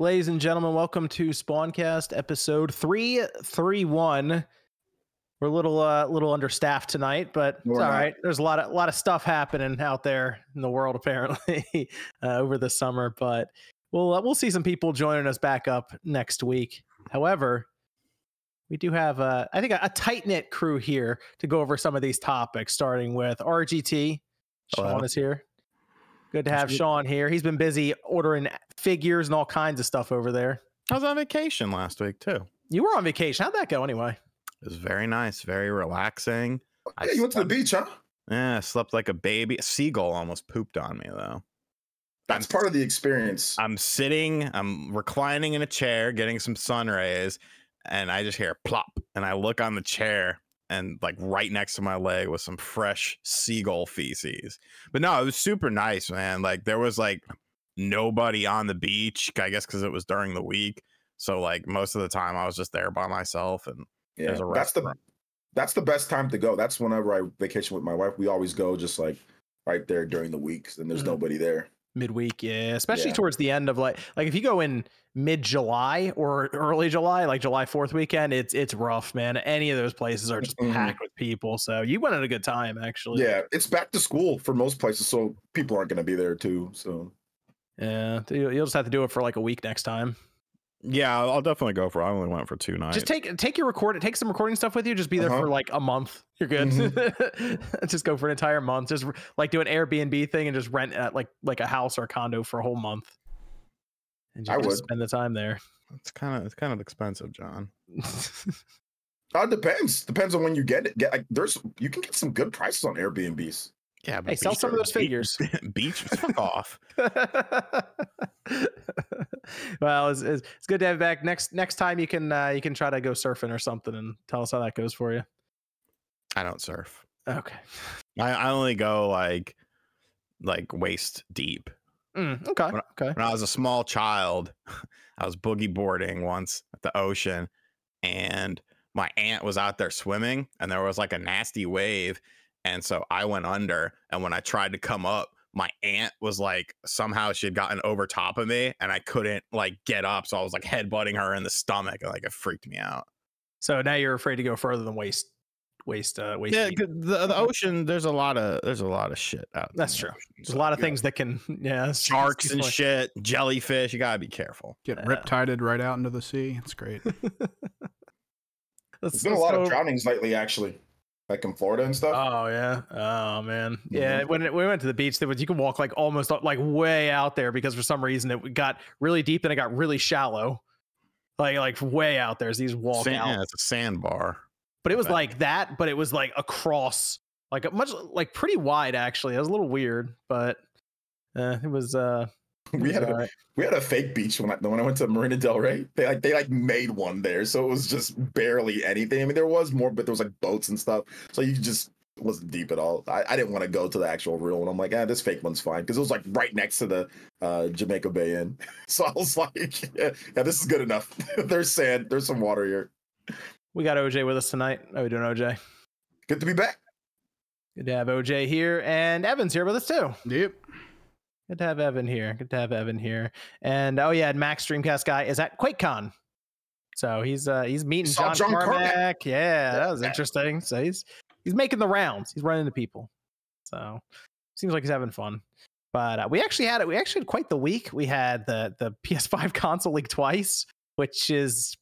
Ladies and gentlemen, welcome to Spawncast episode 331. We're a little uh, little understaffed tonight, but it's all not. right. There's a lot of a lot of stuff happening out there in the world apparently uh, over the summer, but we'll uh, we'll see some people joining us back up next week. However, we do have uh, I think a, a tight knit crew here to go over some of these topics, starting with RGT. Sean Hello. is here. Good to have good. Sean here. He's been busy ordering figures and all kinds of stuff over there. I was on vacation last week too. You were on vacation. How'd that go anyway? It was very nice, very relaxing. I Yeah, you went to the beach, huh? Yeah, I slept like a baby. A seagull almost pooped on me though. That's part of the experience. I'm sitting, I'm reclining in a chair, getting some sun rays, and I just hear plop. And I look on the chair, and like right next to my leg was some fresh seagull feces. But no, it was super nice, man. Like there was like nobody on the beach, I guess because it was during the week. So like most of the time I was just there by myself and yeah, that's the that's the best time to go. That's whenever I vacation with my wife. We always go just like right there during the weeks, and there's Mhm. nobody there. Midweek, yeah. Especially Yeah. towards the end of like like if you go in mid July or early July, like July Fourth weekend, it's it's rough, man. Any of those places are just Mhm. packed with people. So you went at a good time, actually. Yeah, it's back to school for most places, so people aren't going to be there too. So Yeah. You'll just have to do it for like a week next time. Yeah, I'll I'll definitely go for. I only went for two nights. Just take take your record, take some recording stuff with you. Just be there Uh-huh. for like a month. You're good. Mm-hmm. just go for an entire month. Just like do an Airbnb thing and just rent at like like a house or a condo for a whole month. And just I would. spend the time there. It's kind of it's kind of expensive, John. uh, it depends. Depends on when you get it. Get like, there's you can get some good prices on Airbnbs. Yeah, hey, sell some of those figures. Beach, fuck off. well, it's, it's, it's good to have you back. Next next time you can uh, you can try to go surfing or something and tell us how that goes for you. I don't surf. Okay. I, I only go like like waist deep. Mm, okay. When Okay. When I was a small child, I was boogie boarding once at the ocean, and my aunt was out there swimming, and there was like a nasty wave, and so I went under. And when I tried to come up, my aunt was like somehow she had gotten over top of me, and I couldn't like get up, so I was like headbutting her in the stomach, and like it freaked me out. So now you're afraid to go further than waist waist uh waist. Yeah, the, the ocean. There's a lot of there's a lot of shit out. in That's the true. ocean, There's a lot of yeah. things that can yeah sharks and definitely- shit, jellyfish. You gotta be careful. Get Yeah. riptided right out into the sea. It's great. There's been a lot go of drownings lately, actually, like in Florida and stuff. Oh yeah. Oh man. Mm-hmm. Yeah. When it, we went to the beach, there was you could walk like almost like way out there because for some reason it got really deep and it got really shallow. Like like way out there. So you just walk Sand- out. yeah, it's a sandbar. But it was like that, but it was like across, like a much like pretty wide actually. It was a little weird, but uh, it was uh we had a, we had a fake beach when I when I went to Marina Del Rey. They like they like made one there, so it was just barely anything. I mean, there was more, but there was like boats and stuff, so you just it wasn't deep at all. I, I didn't want to go to the actual real one. I'm like, ah, this fake one's fine because it was like right next to the uh, Jamaica Bay Inn. So I was like, yeah, yeah, this is good enough. there's sand, there's some water here. we got OJ with us tonight. How are we doing, OJ? Good to be back. Good to have OJ here, and Evan's here with us too. yep. Good to have Evan here. Good to have Evan here. And oh yeah, and Max Dreamcast guy is at QuakeCon. So he's uh he's meeting John, John Carmack. Carmack. Yeah, that was interesting. So he's he's making the rounds. He's running into people. So seems like he's having fun. But uh, we actually had it. We actually had quite the week. We had the the PS5 console leak twice, which is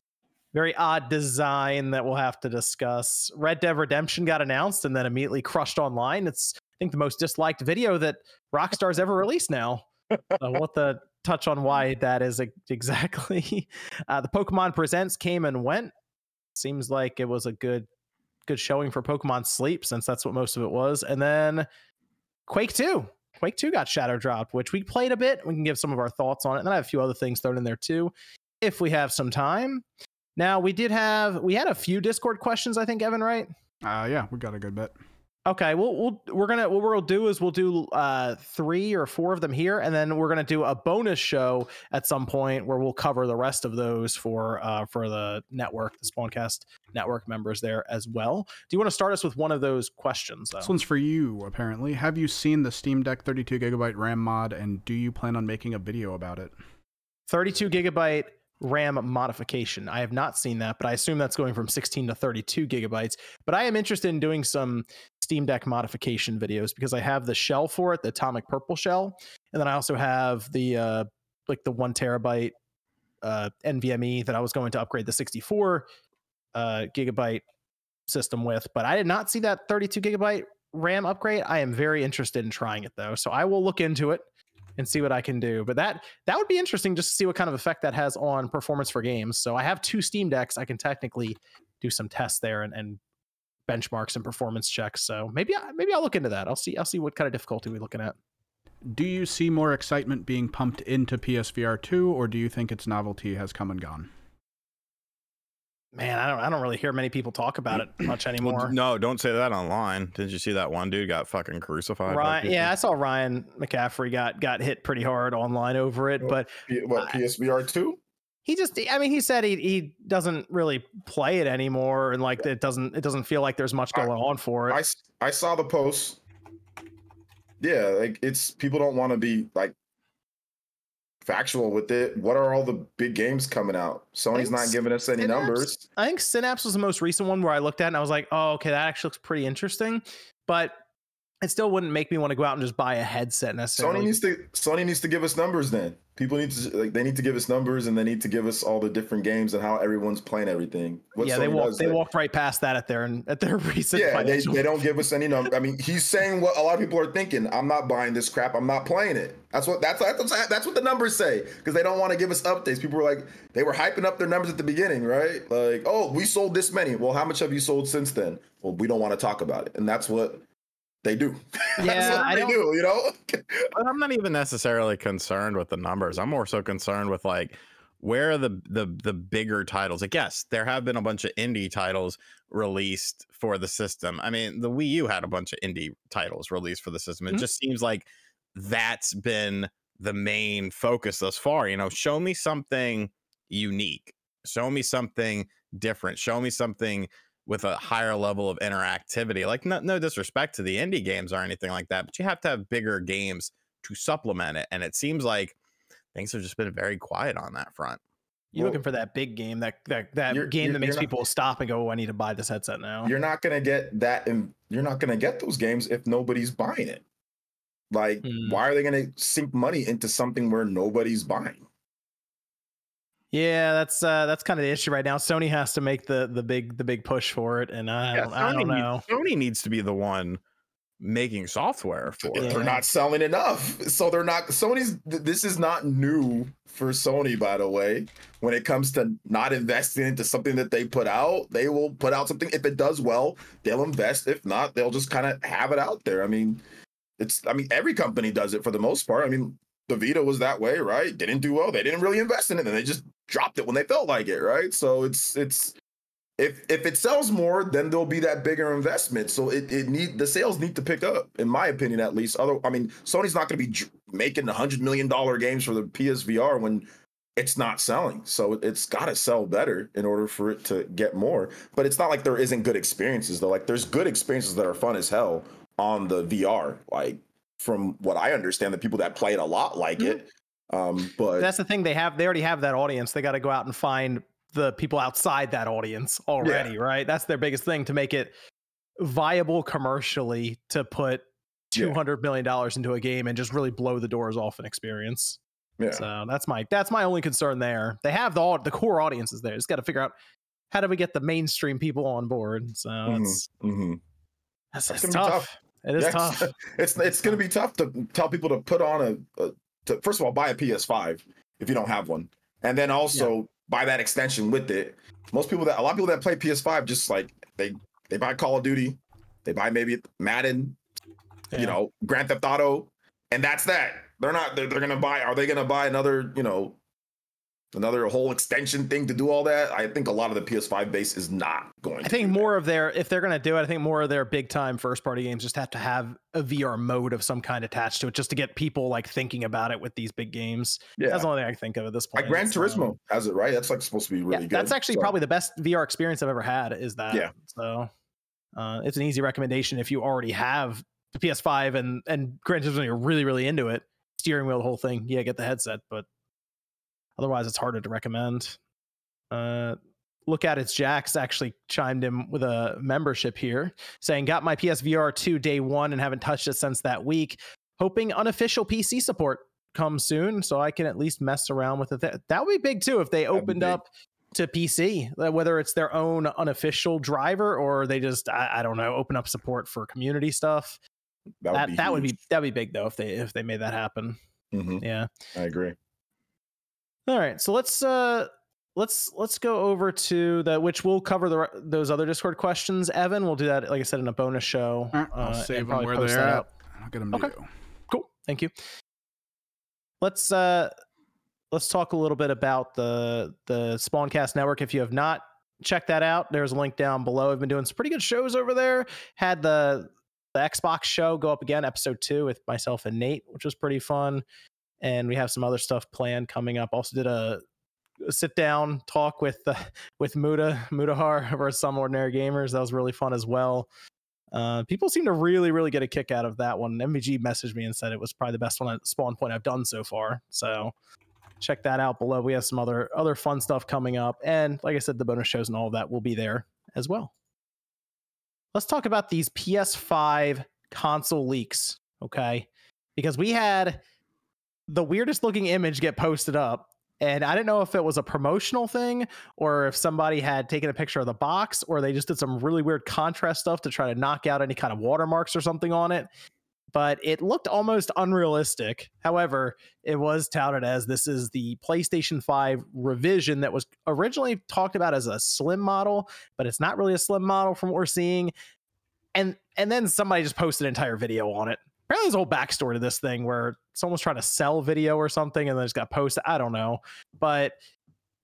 very odd design that we'll have to discuss. Red Dead Redemption got announced and then immediately crushed online. It's think the most disliked video that Rockstar's ever released now. so we'll to touch on why that is exactly. Uh, the Pokemon Presents came and went. Seems like it was a good good showing for Pokemon Sleep since that's what most of it was. And then Quake 2. Quake 2 got shadow dropped, which we played a bit. We can give some of our thoughts on it. And then I have a few other things thrown in there too, if we have some time. Now we did have we had a few Discord questions, I think, Evan, right? Uh, yeah, we got a good bit. Okay, we'll, we'll we're gonna what we'll do is we'll do uh three or four of them here, and then we're gonna do a bonus show at some point where we'll cover the rest of those for uh for the network, the Spawncast network members there as well. Do you want to start us with one of those questions though? This one's for you, apparently. Have you seen the Steam Deck 32 gigabyte RAM mod, and do you plan on making a video about it? 32 gigabyte RAM modification. I have not seen that, but I assume that's going from 16 to 32 gigabytes. But I am interested in doing some Steam Deck modification videos because I have the shell for it, the Atomic Purple shell, and then I also have the uh, like the one terabyte uh, NVMe that I was going to upgrade the 64 uh, gigabyte system with. But I did not see that 32 gigabyte RAM upgrade. I am very interested in trying it though, so I will look into it and see what I can do. But that that would be interesting just to see what kind of effect that has on performance for games. So I have two Steam decks. I can technically do some tests there and, and benchmarks and performance checks. So maybe I, maybe I'll look into that. I'll see I'll see what kind of difficulty we're looking at. Do you see more excitement being pumped into PSVR 2, or do you think its novelty has come and gone? Man, I don't I don't really hear many people talk about it much Well, anymore. no, don't say that online. Did you see that one dude got fucking crucified? by Ryan, yeah, I saw Ryan McCaffrey got got hit pretty hard online over it, Well, but what I- PSVR two? he just I mean he said he he doesn't really play it anymore and like it doesn't it doesn't feel like there's much I- going on for it. I, I saw the post. Yeah, like it's people don't want to be like factual with it. What are all the big games coming out? Sony's not giving us any Synapse. numbers. I think Synapse was the most recent one where I looked at and I was like, oh, okay, that actually looks pretty interesting. But it still wouldn't make me want to go out and just buy a headset necessarily. Sony needs to Sony needs to give us numbers then. People need to like they need to give us numbers and they need to give us all the different games and how everyone's playing everything. What yeah, they walked does, they walked right past that at their at their recent yeah, they, they don't give us any number. I mean, he's saying what a lot of people are thinking. I'm not buying this crap. I'm not playing it. That's what that's that's, that's what the numbers say because they don't want to give us updates. People were like they were hyping up their numbers at the beginning, right? Like, oh, we sold this many. Well, how much have you sold since then? Well, we don't want to talk about it, and that's what they do. Yeah, I they do. You know. But I'm not even necessarily concerned with the numbers. I'm more so concerned with like where are the the the bigger titles. Like yes, there have been a bunch of indie titles released for the system. I mean, the Wii U had a bunch of indie titles released for the system. It Mhm. just seems like that's been the main focus thus far. You know, show me something unique. Show me something different. Show me something with a higher level of interactivity. Like no, no disrespect to the indie games or anything like that, but you have to have bigger games to supplement it. And it seems like things have just been very quiet on that front. You're Well, looking for that big game, that that that You're- game you're- that makes you're not- people stop and go, oh, I need to buy this headset now. you're not gonna get that and you're not gonna get those games if nobody's buying it like Hmm. why are they gonna sink money into something where nobody's buying Yeah, that's uh that's kind of the issue right now. Sony has to make the the big the big push for it, and I don't, I don't needs- know. Sony needs to be the one making software for Yeah. it. they're not selling enough so they're not sony's this is not new for sony by the way when it comes to not investing into something that they put out they will put out something if it does well they'll invest if not they'll just kind of have it out there i mean it's i mean every company does it for the most part i mean the vita was that way right didn't do well they didn't really invest in it and they just dropped it when they felt like it right so it's it's if if it sells more, then there'll be that bigger investment. So it, it need the sales need to pick up, in my opinion, at least. Other, I mean, Sony's not going to be dr- making hundred million dollar games for the PSVR when it's not selling. So it's got to sell better in order for it to get more. But it's not like there isn't good experiences though. Like there's good experiences that are fun as hell on the VR. Like from what I understand, the people that play it a lot like it. Um, but That's the thing. They have they already have that audience. They got to go out and find the people outside that audience already, right? That's their biggest thing to make it viable commercially to put Yeah. two hundred million dollars into a game and just really blow the doors off an experience. yeah. So that's my that's my only concern there. They have the the core audiences there. Just got to figure out how do we get the mainstream people on board. So Mhm, it's mhm. that's, That's it's tough. tough. It is Yes. tough. it's it's going to be tough to tell people to put on a, a to first of all buy a PS5 if you don't have one, and then also buy that extension with it. Most people that a lot of people that play PS5 just like they they buy Call of Duty, they buy maybe Madden, Yeah. you know, Grand Theft Auto, and that's that. They're not they're, they're going to buy. Are they going to buy another you know another whole extension thing to do all that? I think a lot of the PS5 base is not going. I to think do that. more of their if they're gonna do it, I think more of their big time first party games just have to have a VR mode of some kind attached to it, just to get people like thinking about it with these big games. Yeah. That's the only thing I can think of at this point. Like Gran Turismo has it right. That's like supposed to be really yeah, good. that's actually So- probably the best VR experience I've ever had. Is that? Yeah. So uh, it's an easy recommendation if you already have the PS5 and and Gran Turismo, you're really really into it. Steering wheel, the whole thing. Yeah, get the headset, but. Otherwise, it's harder to recommend. Uh, look at it's Jax actually chimed in with a membership here saying, Got my PSVR 2 day one and haven't touched it since that week. Hoping unofficial PC support comes soon so I can at least mess around with it. That, would be big too if they opened up to PC, whether it's their own unofficial driver or they just, I, I don't know, open up support for community stuff. That That would be. that would be that'd be big though if they if they made that happen. hmm Yeah. I agree. All right, so let's uh let's let's go over to the which we'll cover the those other Discord questions. Evan, we'll do that like I said in a bonus show. Right, I'll uh, save them where they're that at. out. I'll get them Okay. to you. Cool, thank you. Let's uh let's talk a little bit about the the Spawncast network. If you have not checked that out, there's a link down below. I've been doing some pretty good shows over there. Had the the Xbox show go up again, episode two with myself and Nate, which was pretty fun. And we have some other stuff planned coming up. Also did a, sit down talk with uh, with Muda Mutahar over Some Ordinary Gamers. That was really fun as well. Uh, people seem to really, really get a kick out of that one. MVG messaged me and said it was probably the best one at Spawn Point I've done so far. So check that out below. We have some other other fun stuff coming up, and like I said, the bonus shows and all of that will be there as well. Let's talk about these PS5 console leaks, okay? Because we had the weirdest looking image get posted up, and I didn't know if it was a promotional thing or if somebody had taken a picture of the box or they just did some really weird contrast stuff to try to knock out any kind of watermarks or something on it. But it looked almost unrealistic. However, it was touted as this is the PlayStation 5 revision that was originally talked about as a slim model, but it's not really a slim model from what we're seeing. And and then somebody just posted an entire video on it. Apparently, there's a whole backstory to this thing where someone's trying to sell video or something and then it's got posted. I don't know. But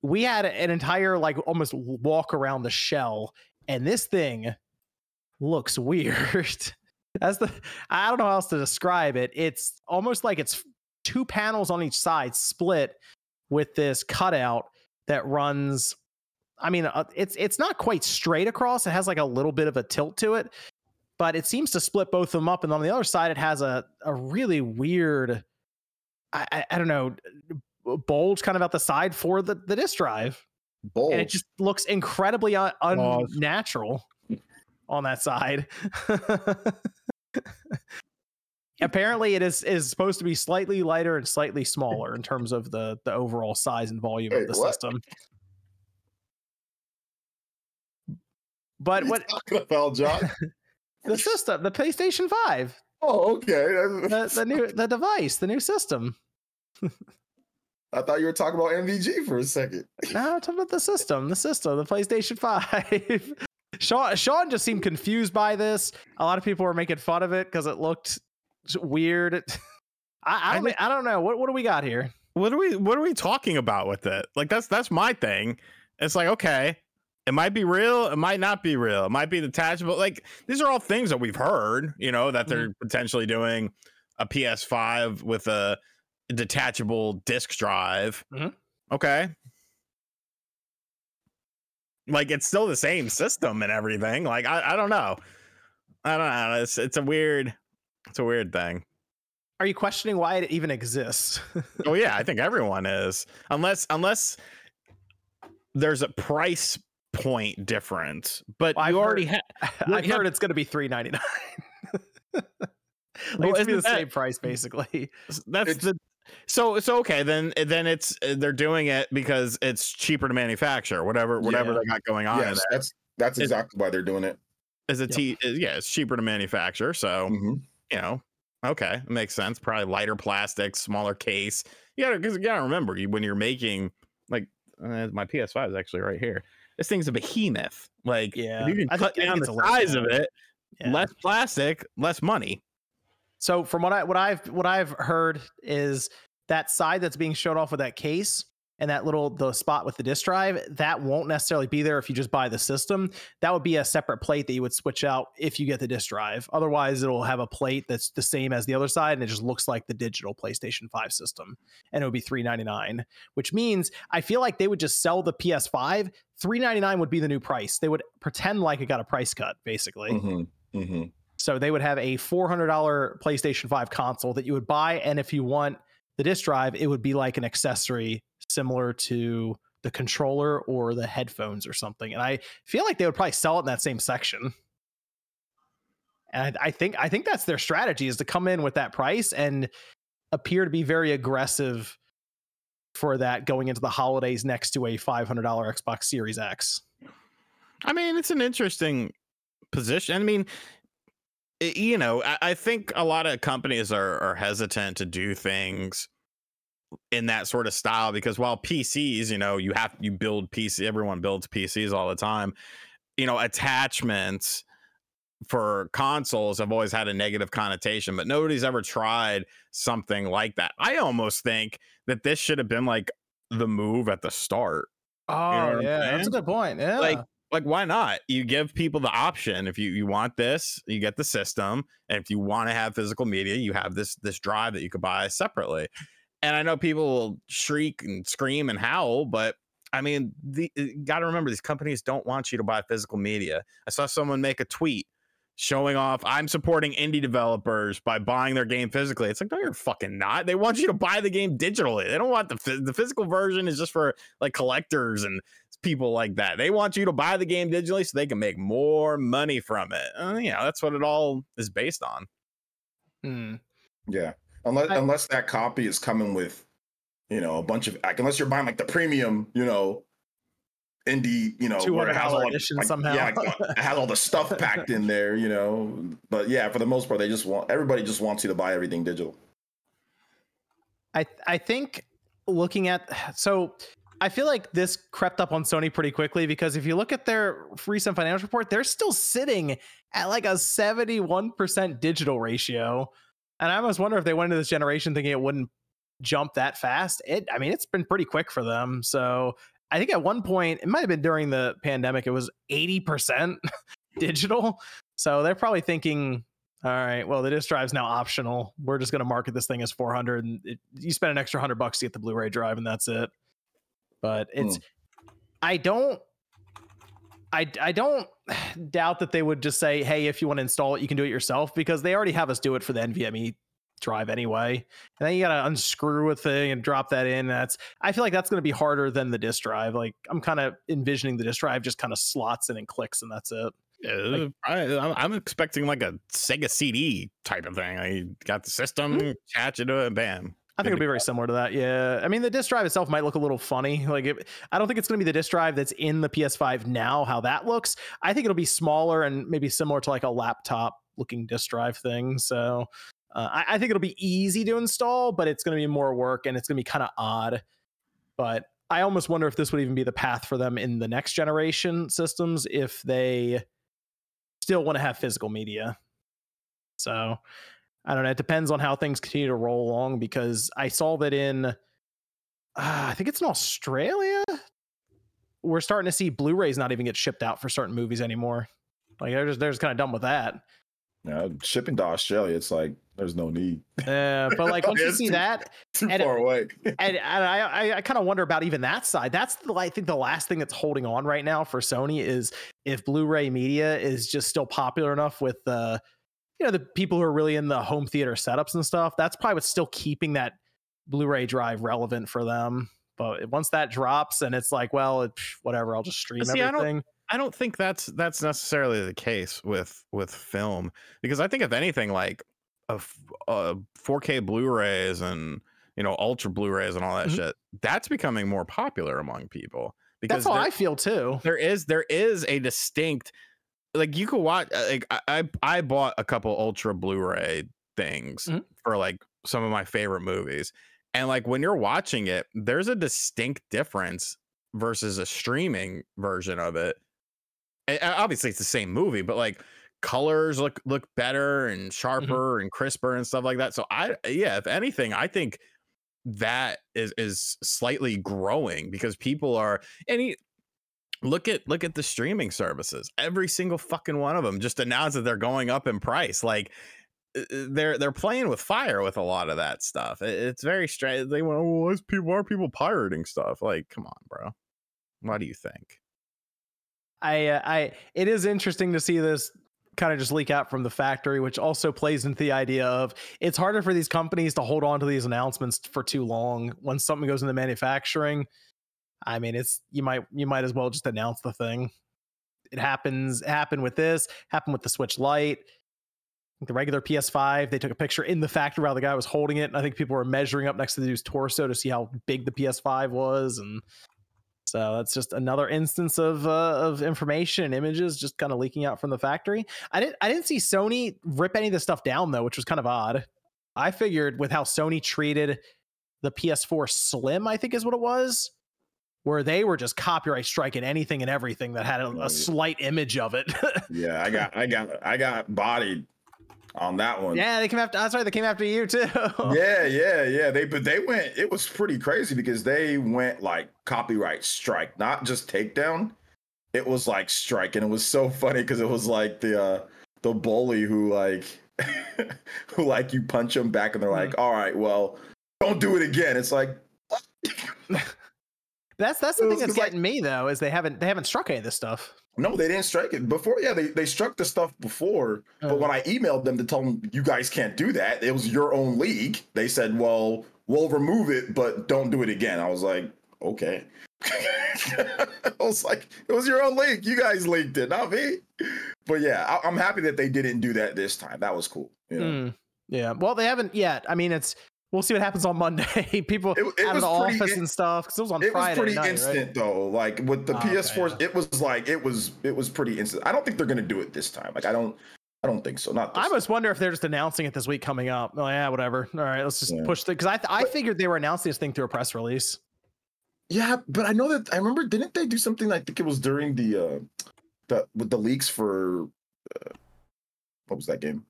we had an entire like almost walk around the shell, and this thing looks weird. That's the I don't know how else to describe it. It's almost like it's two panels on each side split with this cutout that runs I mean, uh, it's it's not quite straight across. It has like a little bit of a tilt to it, but it seems to split both of them up. And on the other side, it has a a really weird, I I, I don't know, bulge kind of out the side for the the disk drive, Bold. and it just looks incredibly un- unnatural on that side. Apparently, it is is supposed to be slightly lighter and slightly smaller in terms of the the overall size and volume Wait, of the what? system. But What what are you about, John? the system, the PlayStation Five. Oh, okay. the, the new the device, the new system. I thought you were talking about MVG for a second. No, I'm talking about the system, the system, the PlayStation Five. Sean Sean just seemed confused by this. A lot of people were making fun of it because it looked weird. I, I I don't, I don't know. What what do we got here? What are we what are we talking about with it? Like that's that's my thing. It's like, okay, it might be real, it might not be real. It might be detachable. Like these are all things that we've heard, you know, that they're potentially doing a PS5 with a detachable disk drive. Mhm. Okay. Like it's still the same system and everything. Like I, I don't know. I don't know. It's it's a weird it's a weird thing. Are you questioning why it even exists? Oh yeah, I think everyone is. Unless unless there's a price point difference. But Well, you I've already heard- have I've heard it's going to be three ninety nine. like Well, it's gonna be the that- same price basically. that's It's- the so so okay then then it's uh, they're doing it because it's cheaper to manufacture whatever whatever Yeah. they got going on Yes, there. that's that's It- exactly why they're doing it. is a Yep. T yeah it's cheaper to manufacture so Mhm. you know okay it makes sense probably lighter plastic smaller case you gotta because you gotta remember when you're making like uh, my ps5 is actually right here this thing's a behemoth. Like Yeah, you can I cut think- down think the it's a little size of it Yeah. less plastic less money. So from what I what I've what I've heard is that side that's being showed off with that case and that little the spot with the disk drive that won't necessarily be there if you just buy the system. That would be a separate plate that you would switch out if you get the disk drive. Otherwise, it'll have a plate that's the same as the other side and it just looks like the digital PlayStation 5 system and it would be 399, which means I feel like they would just sell the PS5, 399 would be the new price. They would pretend like it got a price cut basically. Mhm. Mhm. So they would have a $400 PlayStation 5 console that you would buy. And if you want the disk drive, it would be like an accessory similar to the controller or the headphones or something. And I feel like they would probably sell it in that same section. And I, I think I think that's their strategy is to come in with that price and appear to be very aggressive for that going into the holidays next to a $500 Xbox Series X. I mean, it's an interesting position. I mean, you know, I, I, think a lot of companies are, are hesitant to do things in that sort of style because while PCs, you know, you have you build PC, everyone builds PCs all the time. You know, attachments for consoles have always had a negative connotation, but nobody's ever tried something like that. I almost think that this should have been like the move at the start. Oh, you know oh, yeah, that's a good point. Yeah. Like like why not? You give people the option. If you you want this, you get the system, and if you want to have physical media, you have this this drive that you could buy separately. And I know people will shriek and scream and howl, but I mean, the uh, got to remember these companies don't want you to buy physical media. I saw someone make a tweet showing off I'm supporting indie developers by buying their game physically. It's like no, you're fucking not. They want you to buy the game digitally. They don't want the the physical version is just for like collectors and people like that. They want you to buy the game digitally so they can make more money from it. Uh, you know, that's what it all is based on. Hmm. Yeah, unless I, unless that copy is coming with, you know, a bunch of like unless you're buying like the premium, you know, indie, you know, where it has all edition like, somehow. Yeah, it has all the stuff packed in there, you know. But yeah, for the most part, they just want everybody just wants you to buy everything digital. I I think looking at so I feel like this crept up on Sony pretty quickly because if you look at their recent financial report, they're still sitting at like a 71% digital ratio. And I almost wonder if they went into this generation thinking it wouldn't jump that fast. It I mean, it's been pretty quick for them. So I think at one point, it might have been during the pandemic, it was 80% digital. So they're probably thinking, all right, well, the disk drive's now optional. We're just going to market this thing as 400 and it, you spend an extra 100 bucks to get the Blu-ray drive and that's it. But it's hmm. I don't I, I don't doubt that they would just say, hey, if you want to install it, you can do it yourself because they already have us do it for the NVMe drive anyway. And then you gotta unscrew a thing and drop that in. That's I feel like that's gonna be harder than the disk drive. Like I'm kind of envisioning the disk drive just kind of slots in and clicks and that's it. Yeah, I, am expecting like a Sega CD type of thing. I got the system, mm-hmm. attach it to it, bam. I think it'll be very similar to that. Yeah. I mean, the disk drive itself might look a little funny. Like, it, I don't think it's going to be the disk drive that's in the PS5 now, how that looks. I think it'll be smaller and maybe similar to like a laptop looking disk drive thing. So uh, I, I, think it'll be easy to install, but it's going to be more work and it's going to be kind of odd. But I almost wonder if this would even be the path for them in the next generation systems if they still want to have physical media. So I don't know. It depends on how things continue to roll along because I saw that in, uh, I think it's in Australia. We're starting to see Blu-rays not even get shipped out for certain movies anymore. Like they're just they're just kind of done with that. Yeah, shipping to Australia, it's like there's no need. Yeah, but like once you see too, that, too far away, and, and I I, I kind of wonder about even that side. That's the I think the last thing that's holding on right now for Sony is if Blu-ray media is just still popular enough with the uh, you know the people who are really in the home theater setups and stuff that's probably what's still keeping that blu-ray drive relevant for them. But once that drops and it's like well it, whatever i'll just stream See, everything. I don't, think that's that's necessarily the case with with film. Because i think if anything like a, a 4k blu-rays and you know ultra blu-rays and all that mm-hmm. shit that's becoming more popular among people. Because that's how i feel too. there is there is a distinct like you could watch uh, like I I bought a couple ultra Blu-ray things mm-hmm. for like some of my favorite movies. And like when you're watching it, there's a distinct difference versus a streaming version of it. And obviously it's the same movie, but like colors look look better and mm-hmm. sharper mm-hmm. and crisper and stuff like that. So I yeah, if anything, I think that is is slightly growing because people are and he, look at look at the streaming services. Every single fucking one of them just announced that they're going up in price. Like uh, uh, they're they're playing with fire with a lot of that stuff. It's very strange they want oh why people why are people pirating stuff? Like come on bro. What do you think? I uh, i it is interesting to see this kind of just leak out from the factory, which also plays into the idea of it's harder for these companies to hold on to these announcements for too long. When something goes into manufacturing, I mean, it's you might you might as well just announce the thing. It happens. It happened with this. Happened with the Switch Lite. The regular PS5, they took a picture in the factory while the guy was holding it. And I think people were measuring up next to the dude's torso to see how big the PS5 was, and so that's just another instance of uh, of information and images just kind of leaking out from the factory. I didn't I didn't see Sony rip any of this stuff down though, which was kind of odd. I figured with how Sony treated the PS4 Slim, I think is what it was, where they were just copyright striking anything and everything that had a, a slight image of it. yeah, I got I got I got bodied on that one. yeah, they came after. That's right, they came after you too. yeah, yeah, yeah. They but they went. It was pretty crazy because they went like copyright strike, not just takedown. It was like strike, and it was so funny because it was like the uh the bully who like who like you punch them back, and they're like, "All right, well, don't do it again." It's like. That's that's the thing that's it's like- getting me though is they haven't they haven't struck any of this stuff. No, they didn't strike it before. Yeah, they, they struck the stuff before. Uh. But when I emailed them to tell them you guys can't do that, it was your own league. They said, "Well, we'll remove it, but don't do it again." I was like, "Okay." I was like, "It was your own league. You guys leaked it, not me." But yeah, I, I'm happy that they didn't do that this time. That was cool. You know? Mm, yeah. Well, they haven't yet. I mean, it's we'll see what happens on Monday. People It- it out of the office in- and stuff because it was on It was Friday pretty night, instant right? though. Like with the Oh, PS4, yeah. it was like it was it was pretty instant. I don't think they're gonna do it this time. Like I don't I don't think so. Not this I almost wonder if they're just announcing it this week coming up. Oh yeah, whatever. All right, let's just Yeah. push the because I I But- figured they were announcing this thing through a press release. Yeah, but I know that I remember. Didn't they do something? I think it was during the uh, the with the leaks for uh, what was that game?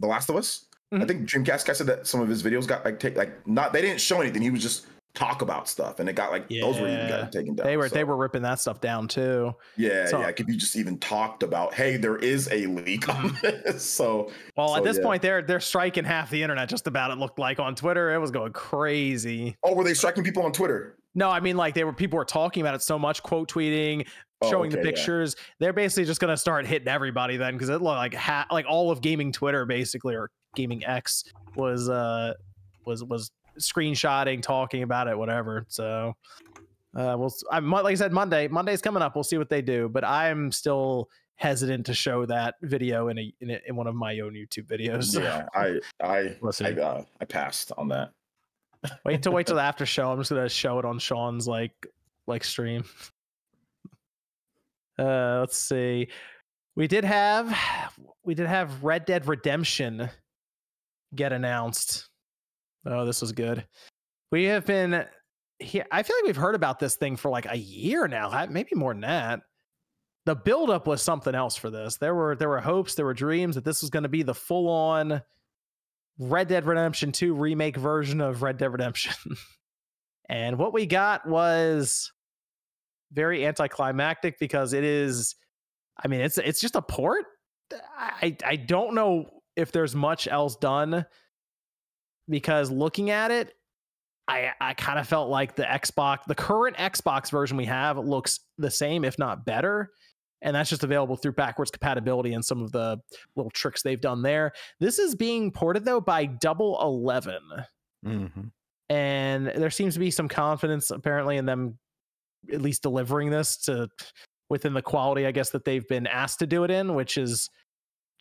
The Last of Us. I Mhm. think Dreamcast guy said that some of his videos got like take like not they didn't show anything. He was just talk about stuff, and it got like those were even Yeah. got taken down. They were they were ripping that stuff down too. yeah so- yeah. If you just even talked about hey, there is a leak on this, so Well, So, at this yeah. point, they're they're striking half the internet. Just about it looked like on Twitter. It was going crazy. oh, were they striking people on Twitter? No, I mean like they were people were talking about it so much, quote tweeting, Oh, showing the okay, yeah. pictures. They're basically just gonna start hitting everybody then because it looked like ha- like all of gaming Twitter basically or gaming X was uh was was screenshotting, talking about it, whatever. So uh we'll I'm like I said, Monday. Monday's coming up. We'll see what they do, but I'm still hesitant to show that video in a in, a, in one of my own YouTube videos. Yeah, I I. I, uh, I passed on that. Wait till wait till the after show. I'm just gonna show it on Sean's like like stream. Uh let's see. We did have we did have Red Dead Redemption get announced. Oh, this was good. We have been here. I feel like we've heard about this thing for like a year now, maybe more than that. The buildup was something else for this. There were there were hopes, there were dreams that this was going to be the full on Red Dead Redemption 2 remake version of Red Dead Redemption. and what we got was very anticlimactic because it is I mean it's it's just a port. I I don't know if there's much else done because looking at it I I kind of felt like the Xbox the current Xbox version we have looks the same if not better and that's just available through backwards compatibility and some of the little tricks they've done there. This is being ported though by Double Eleven, Mhm. and there seems to be some confidence apparently in them at least delivering this to within the quality, I guess, that they've been asked to do it in, which is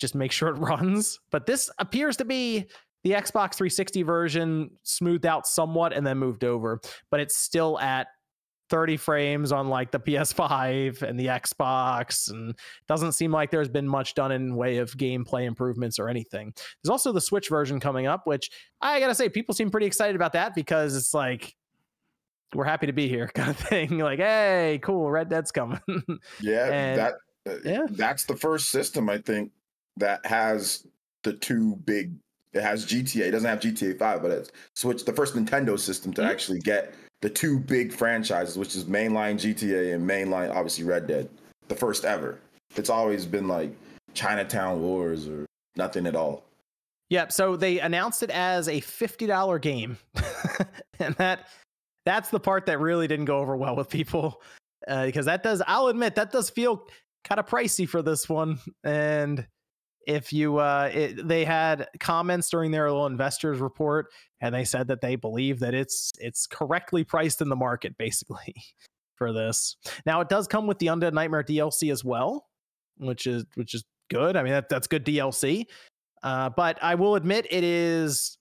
just make sure it runs. But this appears to be the Xbox 360 version smoothed out somewhat and then moved over, but it's still at 30 frames on like the PS5 and the Xbox and doesn't seem like there's been much done in way of gameplay improvements or anything. There's also the Switch version coming up, which I gotta say, people seem pretty excited about that because it's like we're happy to be here, kind of thing. Like, hey, cool, Red Dead's coming. Yeah, And- that uh, yeah. that's the first system I think that has the two big. It has GTA. It doesn't have GTA Five, but it's Switch, the first Nintendo system to Mhm. actually get the two big franchises, which is mainline GTA and mainline obviously Red Dead, the first ever. It's always been like Chinatown Wars or nothing at all. Yep. So they announced it as a fifty dollar game, and that that's the part that really didn't go over well with people uh, because that does. I'll admit that does feel kind of pricey for this one. And if you, uh, it, they had comments during their little investors report, and they said that they believe that it's it's correctly priced in the market, basically, for this. Now it does come with the Undead Nightmare DLC as well, which is which is good. I mean that that's good DLC. Uh, but I will admit it is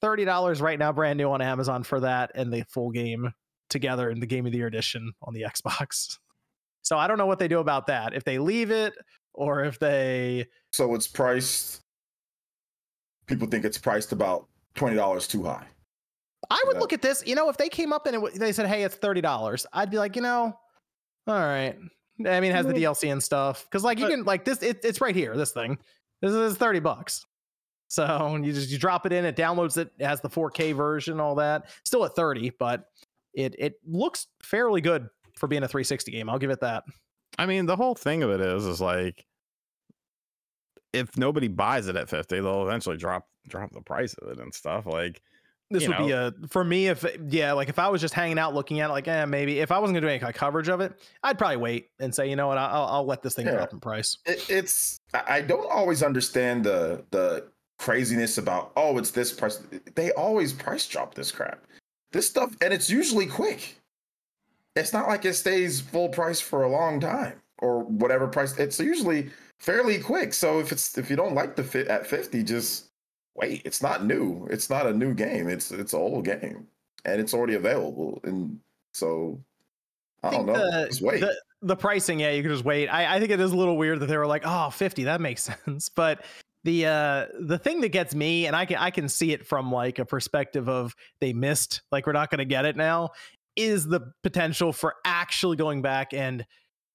thirty dollars right now, brand new on Amazon for that and the full game together in the Game of the Year edition on the Xbox. So I don't know what they do about that. If they leave it or if they So it's priced. People think it's priced about twenty dollars too high. I would Yeah. look at this, you know, if they came up and it, w- they said, "Hey, it's thirty dollars," I'd be like, you know, all right. I mean, it has the mm-hmm. DLC and stuff because, like, you But- can like this. It, it's right here. This thing. This is thirty bucks. So you just you drop it in, it downloads it, it has the 4K version, all that. Still at thirty, but it it looks fairly good for being a 360 game. I'll give it that. I mean, the whole thing of it is, is like, if nobody buys it at fifty, they'll eventually drop drop the price of it and stuff. Like, This You would be a for me if yeah, like if I was just hanging out looking at it, like eh, maybe if I wasn't gonna do any kind of coverage of it, I'd probably wait and say, you know what, I'll, I'll let this thing Yeah. drop in price. It, it's I I don't always understand the the craziness about oh it's this price. They always price drop this crap. This stuff and it's usually quick. It's not like it stays full price for a long time or whatever price. It's usually fairly quick. So if it's if you don't like the fit at fifty, just wait. It's not new. It's not a new game. It's it's an old game and it's already available. And so I don't know. the- just wait. The, the pricing, yeah, you can just wait. I, I think it is a little weird that they were like, oh, 50, that makes sense. But the uh the thing that gets me, and I can I can see it from like a perspective of they missed, like we're not gonna get it now, is the potential for actually going back and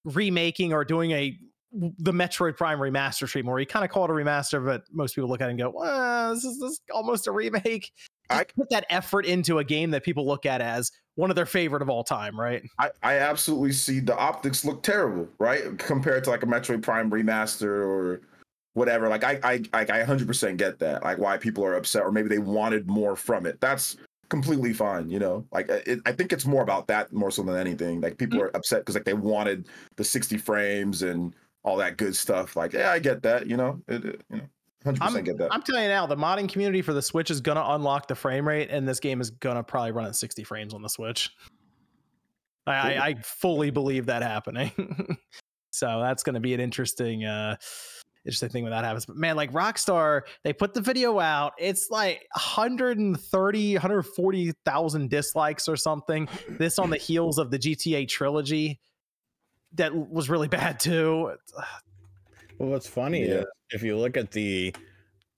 remaking or doing a the Metroid Prime remaster stream where you kind of call it a remaster, but most people look at it and go, well, this is, this is almost a remake. Just I- put that effort into a game that people look at as one of their favorite of all time, right? I, I absolutely see the optics look terrible, right? Compared to like a Metroid Prime remaster or whatever. Like I I I I 100% get that. Like why people are upset or maybe they wanted more from it. That's completely fine, you know. Like it, I think it's more about that more so than anything. Like people are upset because like they wanted the 60 frames and all that good stuff. Like yeah, I get that, you know. It, it- you know, 100% get that. I'm telling you now, the modding community for the Switch is gonna unlock the frame rate, and this game is gonna probably run at 60 frames on the Switch. I, I, I fully believe that happening. so that's gonna be an interesting, uh, interesting thing when that happens. But man, like Rockstar, they put the video out. It's like 130, 140,000 dislikes or something. This on the heels of the GTA trilogy that was really bad too. Well, what's funny Yeah. is if you look at the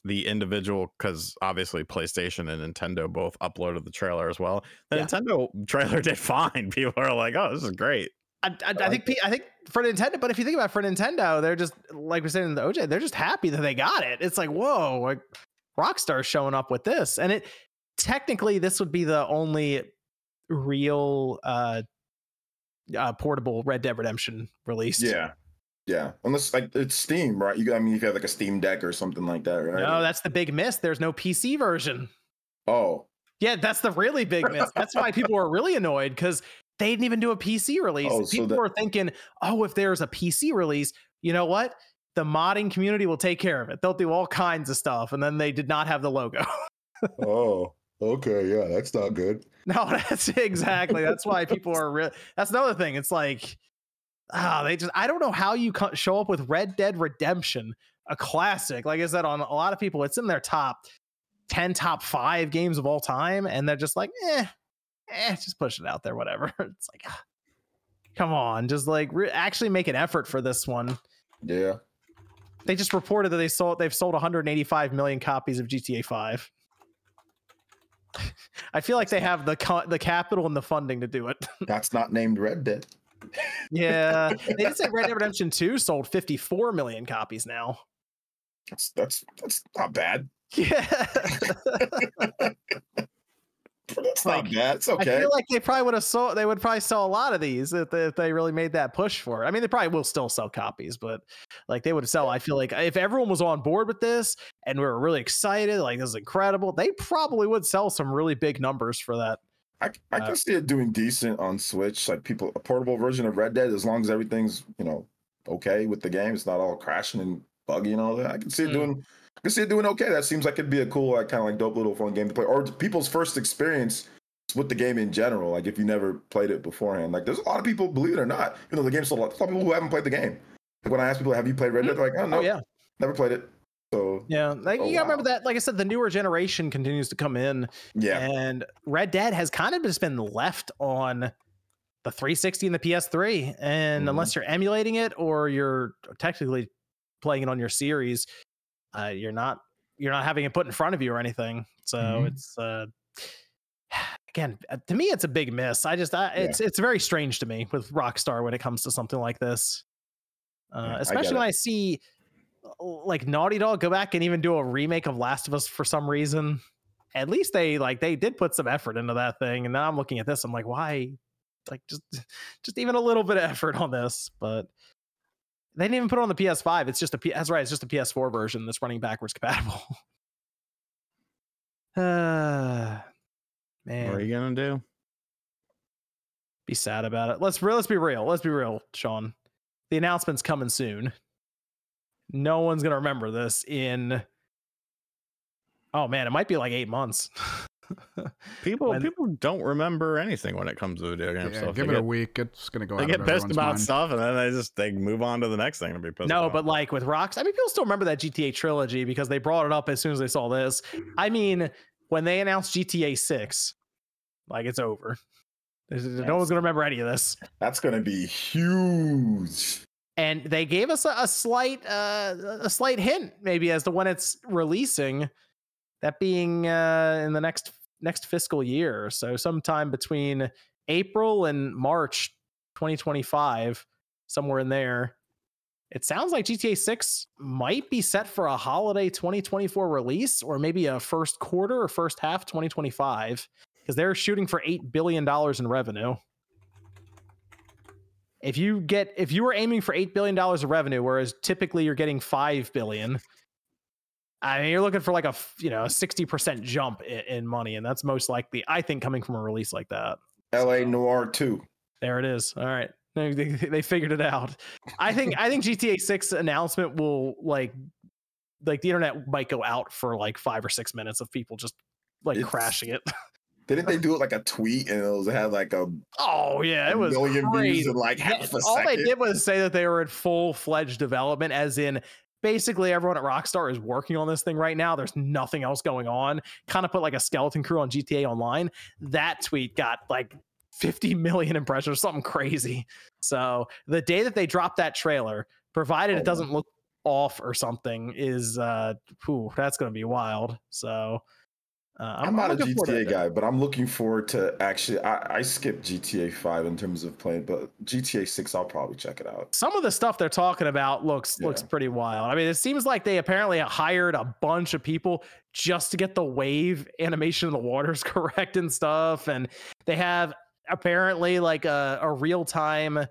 the individual, because obviously PlayStation and Nintendo both uploaded the trailer as well. The Yeah. Nintendo trailer did fine. People are like, "Oh, this is great." I, I, I think I think for Nintendo, but if you think about it, for Nintendo, they're just like we're saying in the OJ, they're just happy that they got it. It's like whoa, like Rockstar's showing up with this, and it technically this would be the only real uh, uh portable Red Dead Redemption released. Yeah. Yeah. Unless like it's Steam, right? You I mean if you have like a Steam deck or something like that, right? No, that's the big miss. There's no PC version. oh. Yeah, that's the really big miss. That's why people are really annoyed because they didn't even do a PC release. Oh, so people that- were thinking, oh, if there's a PC release, you know what? The modding community will take care of it. They'll do all kinds of stuff. And then they did not have the logo. Oh. Okay, yeah, that's not good. no, that's exactly. That's why people are real. That's another thing. It's like, ah, they just, I don't know how you show up with Red Dead Redemption, a classic. Like I said, on a lot of people, it's in their top 10, top five games of all time. And they're just like, eh, eh, just push it out there, whatever. It's like, ah, come on, just like re- actually make an effort for this one. Yeah. They just reported that they sold they've sold 185 million copies of GTA 5. I feel like they have the co- the capital and the funding to do it. That's not named Red Dead. yeah, they did say Red Dead Redemption 2 sold 54 million copies now. That's that's that's not bad. Yeah, That's Like, not bad. It's I okay. feel like they probably would have sold. They would probably sell a lot of these if they, if they really made that push for it. I mean, they probably will still sell copies, but like they would sell. I feel like if everyone was on board with this and we were really excited, like this is incredible, they probably would sell some really big numbers for that. I, I uh, can see it doing decent on Switch. Like people, a portable version of Red Dead, as long as everything's you know okay with the game. It's not all crashing and buggy and all that. I can see it Mm. doing. Can see it doing okay. That seems like it'd be a cool, like kind of like dope little fun game to play, or people's first experience with the game in general. Like if you never played it beforehand, like there's a lot of people, believe it or not, you know, the game's still a lot, a lot of people who haven't played the game. Like when I ask people, "Have you played Red Dead?" They're like, "Oh no, Oh yeah, never played it." So yeah. Like Oh, you gotta remember that. Like I said, the newer generation continues to come in, yeah, and Red Dead has kind of just been left on the 360 and the PS3. And Mhm. unless you're emulating it or you're technically playing it on your series, uh, you're not you're not having it put in front of you or anything. So Mhm. it's uh again uh, to me it's a big miss. I just I, it's it's very strange to me with Rockstar when it comes to something like this. Uh, I especially get when. I see like Naughty Dog go back and even do a remake of Last of Us for some reason. At least they like they did put some effort into that thing, and now I'm looking at this. I'm like, why? Like just just even a little bit of effort on this, but they didn't even put it on the PS5. It's just a P- that's right. It's just a PS4 version that's running backwards compatible. uh, man, What are you gonna do? be sad about it. Let's let's be real. Let's be real, Sean. The announcement's coming soon. No one's gonna remember this in. Oh man, it might be like eight months. People When- people don't remember anything when it comes to video game Yeah, stuff. give they it a get, week. It's gonna go. they out get of pissed about mind. stuff and then they just they move on to the next thing to be pissed no, about. but like with Rocks, I mean, people still remember that GTA trilogy because they brought it up as soon as they saw this. I mean, when they announced GTA Six, like it's over. There's- No one's gonna remember any of this. that's gonna be huge. and they gave us a, a slight uh, a slight hint maybe as to when it's releasing that being uh, in the next next fiscal year so sometime between april and march 2025 somewhere in there. It sounds like gta 6 might be set for a holiday 2024 release or maybe a first quarter or first half 2025 because they're shooting for $8 billion in revenue. If you get if you were aiming for eight billion dollars of revenue, whereas typically you're getting five billion, I mean you're looking for like a you know a sixty percent jump in, in money, and that's most likely I think coming from a release like that. L.A. Noire two. There it is. All right, they, they, figured it out. I think I think GTA Six announcement will like like the internet might go out for like five or six minutes of people just like It's- crashing it. Didn't they do it like a tweet and it was it had like a, Oh yeah, it was million views in like half a all second? they did was say that they were in full fledged development, as in basically everyone at Rockstar is working on this thing right now. There's nothing else going on. Kind of put like a skeleton crew on GTA Online. That tweet got like 50 million impressions, something crazy. So the day that they drop that trailer, provided Oh, it doesn't look off or something, is uh, whew, that's going to be wild. So. Uh, I'm, not a looking forward to GTA guy, but I'm looking forward to actually. I, I skipped GTA 5 in terms of playing, but GTA 6, I'll probably check it out. some of the stuff they're talking about looks looks pretty wild. I mean, it seems like they apparently hired a bunch of people just to get the wave animation of the waters correct and stuff, and they have apparently like a, a real time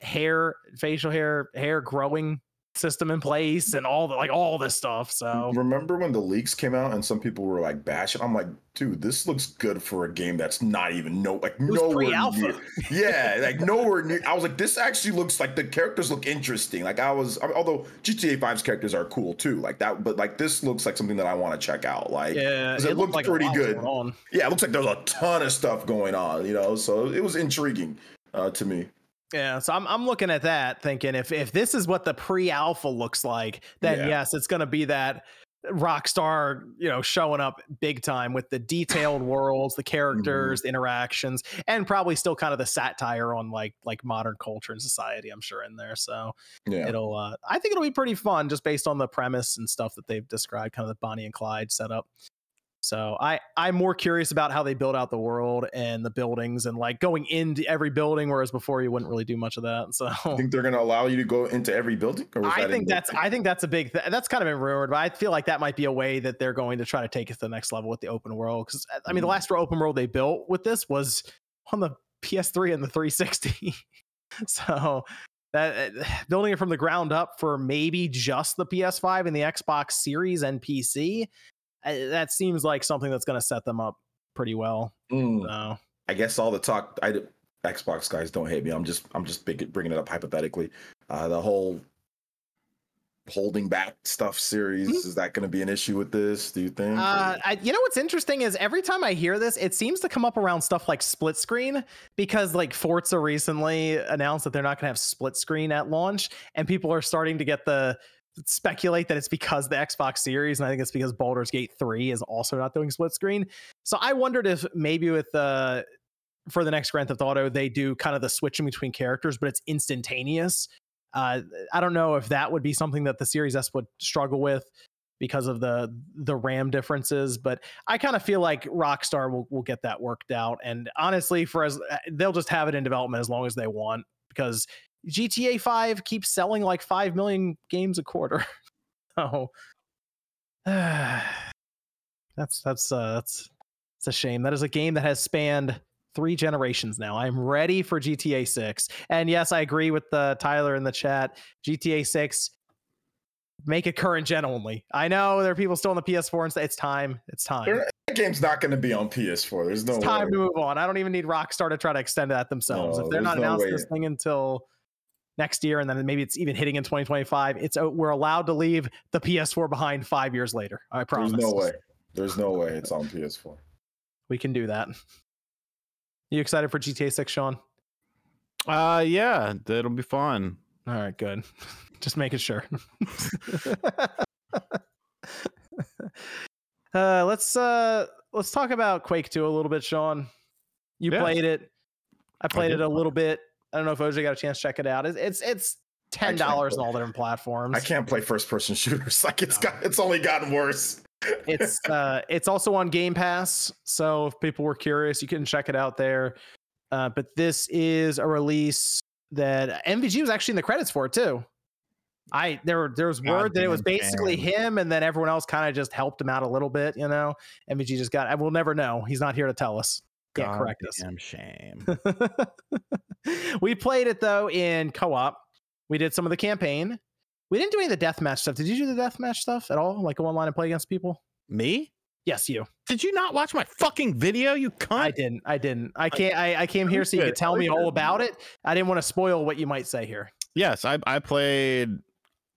hair, facial hair, hair growing system in place, and all the like all this stuff. So Remember when the leaks came out and some people were like bashing? I'm like, dude, this looks good for a game that's not even no like nowhere pre-alpha. near. Yeah, like nowhere near. I was like, this actually looks like the characters look interesting. Like I was, I mean, although GTA 5's characters are cool too, like that. But like this looks like something that I want to check out. Like, yeah, it looked looked like pretty good. yeah, it looks like there's a ton of stuff going on. You know, so it was intriguing uh, to me. Yeah, so I'm I'm looking at that thinking if if this is what the pre-alpha looks like, then Yeah. yes, it's going to be that Rockstar, you know, showing up big time with the detailed worlds, the characters, the interactions, and probably still kind of the satire on like like modern culture and society. I'm sure in there, so Yeah. it'll. Uh, I think it'll be pretty fun just based on the premise and stuff that they've described, kind of the Bonnie and Clyde setup. So I I'm more curious about how they build out the world and the buildings and like going into every building, whereas before you wouldn't really do much of that. So I think they're going to allow you to go into every building. Or I that think that's I think that's a big th- that's kind of been rumored, but I feel like that might be a way that they're going to try to take it to the next level with the open world. Because I mean, the Mm. last open world they built with this was on the PS3 and the 360. so that uh, building it from the ground up for maybe just the PS5 and the Xbox Series and PC, that seems like something that's going to set them up pretty well. Mm. So I guess all the talk. I, Xbox guys, don't hate me. I'm just I'm just big, bringing it up hypothetically. Uh, the whole holding back stuff series Mhm. is that going to be an issue with this? Do you think? Uh, I, you know what's interesting is every time I hear this, it seems to come up around stuff like split screen because like Forza recently announced that they're not going to have split screen at launch, and people are starting to get the speculate that it's because the Xbox Series, and I think it's because Baldur's Gate Three is also not doing split screen. So I wondered if maybe with the for the next Grand Theft Auto they do kind of the switching between characters, but it's instantaneous. Uh, I don't know if that would be something that the Series S would struggle with because of the the RAM differences. But I kind of feel like Rockstar will will get that worked out. And honestly, for as they'll just have it in development as long as they want because GTA 5 keeps selling like 5 million games a quarter. so that's that's uh that's it's a shame. That is a game that has spanned three generations now. I'm ready for GTA 6. And yes, I agree with the Tyler in the chat. GTA 6 make it current gen only. I know there are people still on the PS4 and say it's time. It's time. That game's not going to be on PS4. There's no It's time way. to move on. I don't even need Rockstar to try to extend that themselves. No, if they're not no announcing way. this thing until next year, and then maybe it's even hitting in 2025, it's uh, we're allowed to leave the PS4 behind five years later. I promise. There's no way. There's no way it's on PS4. we can do that. You excited for GTA 6, Sean? Uh, yeah, it'll be fun. All right, good. Just making sure. uh, let's uh, let's talk about Quake 2 a little bit, Sean. You Yeah. played it. I played did it a little bit. I don't know if OJ got a chance to check it out. It's it's, it's ten dollars on all different platforms. I can't play first person shooters. Like it's got it's only gotten worse. it's uh it's also on Game Pass, so if people were curious, you can check it out there. Uh, but this is a release that MVG was actually in the credits for it too. I there were there was word that it was basically him, and then everyone else kind of just helped him out a little bit. You know, MVG just got. I will never know. He's not here to tell us. Can't correct us. Damn shame. we played it though in co-op. We did some of the campaign. We didn't do any of the deathmatch stuff. Did you do the deathmatch stuff at all? Like go online and play against people? Me? Yes, you. Did you not watch my fucking video? You cunt. I didn't. I didn't. I can't. I, I came here so you could tell me all about it. I didn't want to spoil what you might say here. Yes, I I played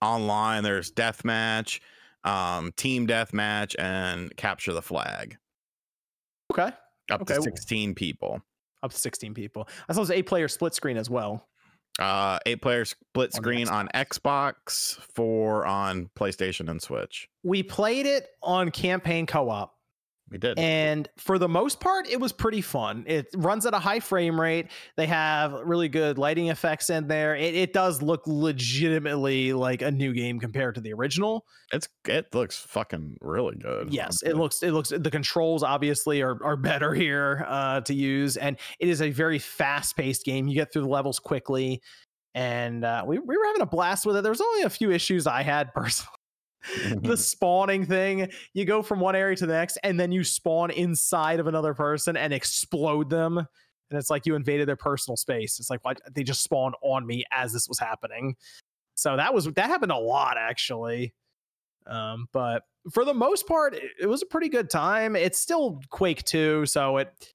online. There's deathmatch, um, team deathmatch, and capture the flag. Okay. Up Okay. to 16 people. Up to 16 people. I saw it was eight player split screen as well. Uh, eight player split On the screen on Xbox, four on PlayStation and Switch. We played it on campaign co-op. We did. And for the most part, it was pretty fun. It runs at a high frame rate. They have really good lighting effects in there. It, it does look legitimately like a new game compared to the original. it's it looks fucking really good. Yes, it looks it looks the controls obviously are are better here uh, to use, and it is a very fast paced game. You get through the levels quickly, and uh, we we were having a blast with it. There's only a few issues I had personally. The spawning thing, you go from one area to the next, and then you spawn inside of another person and explode them. And it's like you invaded their personal space. It's like they just spawned on me as this was happening. So that was that happened a lot actually. Um, but for the most part, it, it was a pretty good time. It's still Quake 2, so it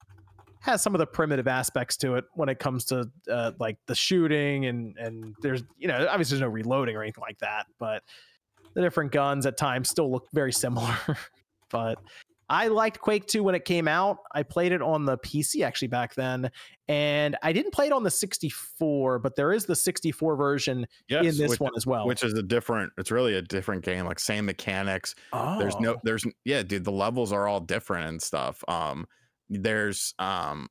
has some of the primitive aspects to it when it comes to uh, like the shooting and and there's you know obviously there's no reloading or anything like that, but the different guns at times still look very similar. but I liked Quake 2 when it came out. I played it on the PC actually back then, and I didn't play it on the 64, but there is the 64 version Yes, in this which, one as well. which is a different. It's really a different game. Like same mechanics. There's no. Oh. There's yeah, dude. The levels are all different and stuff. Um, there's um.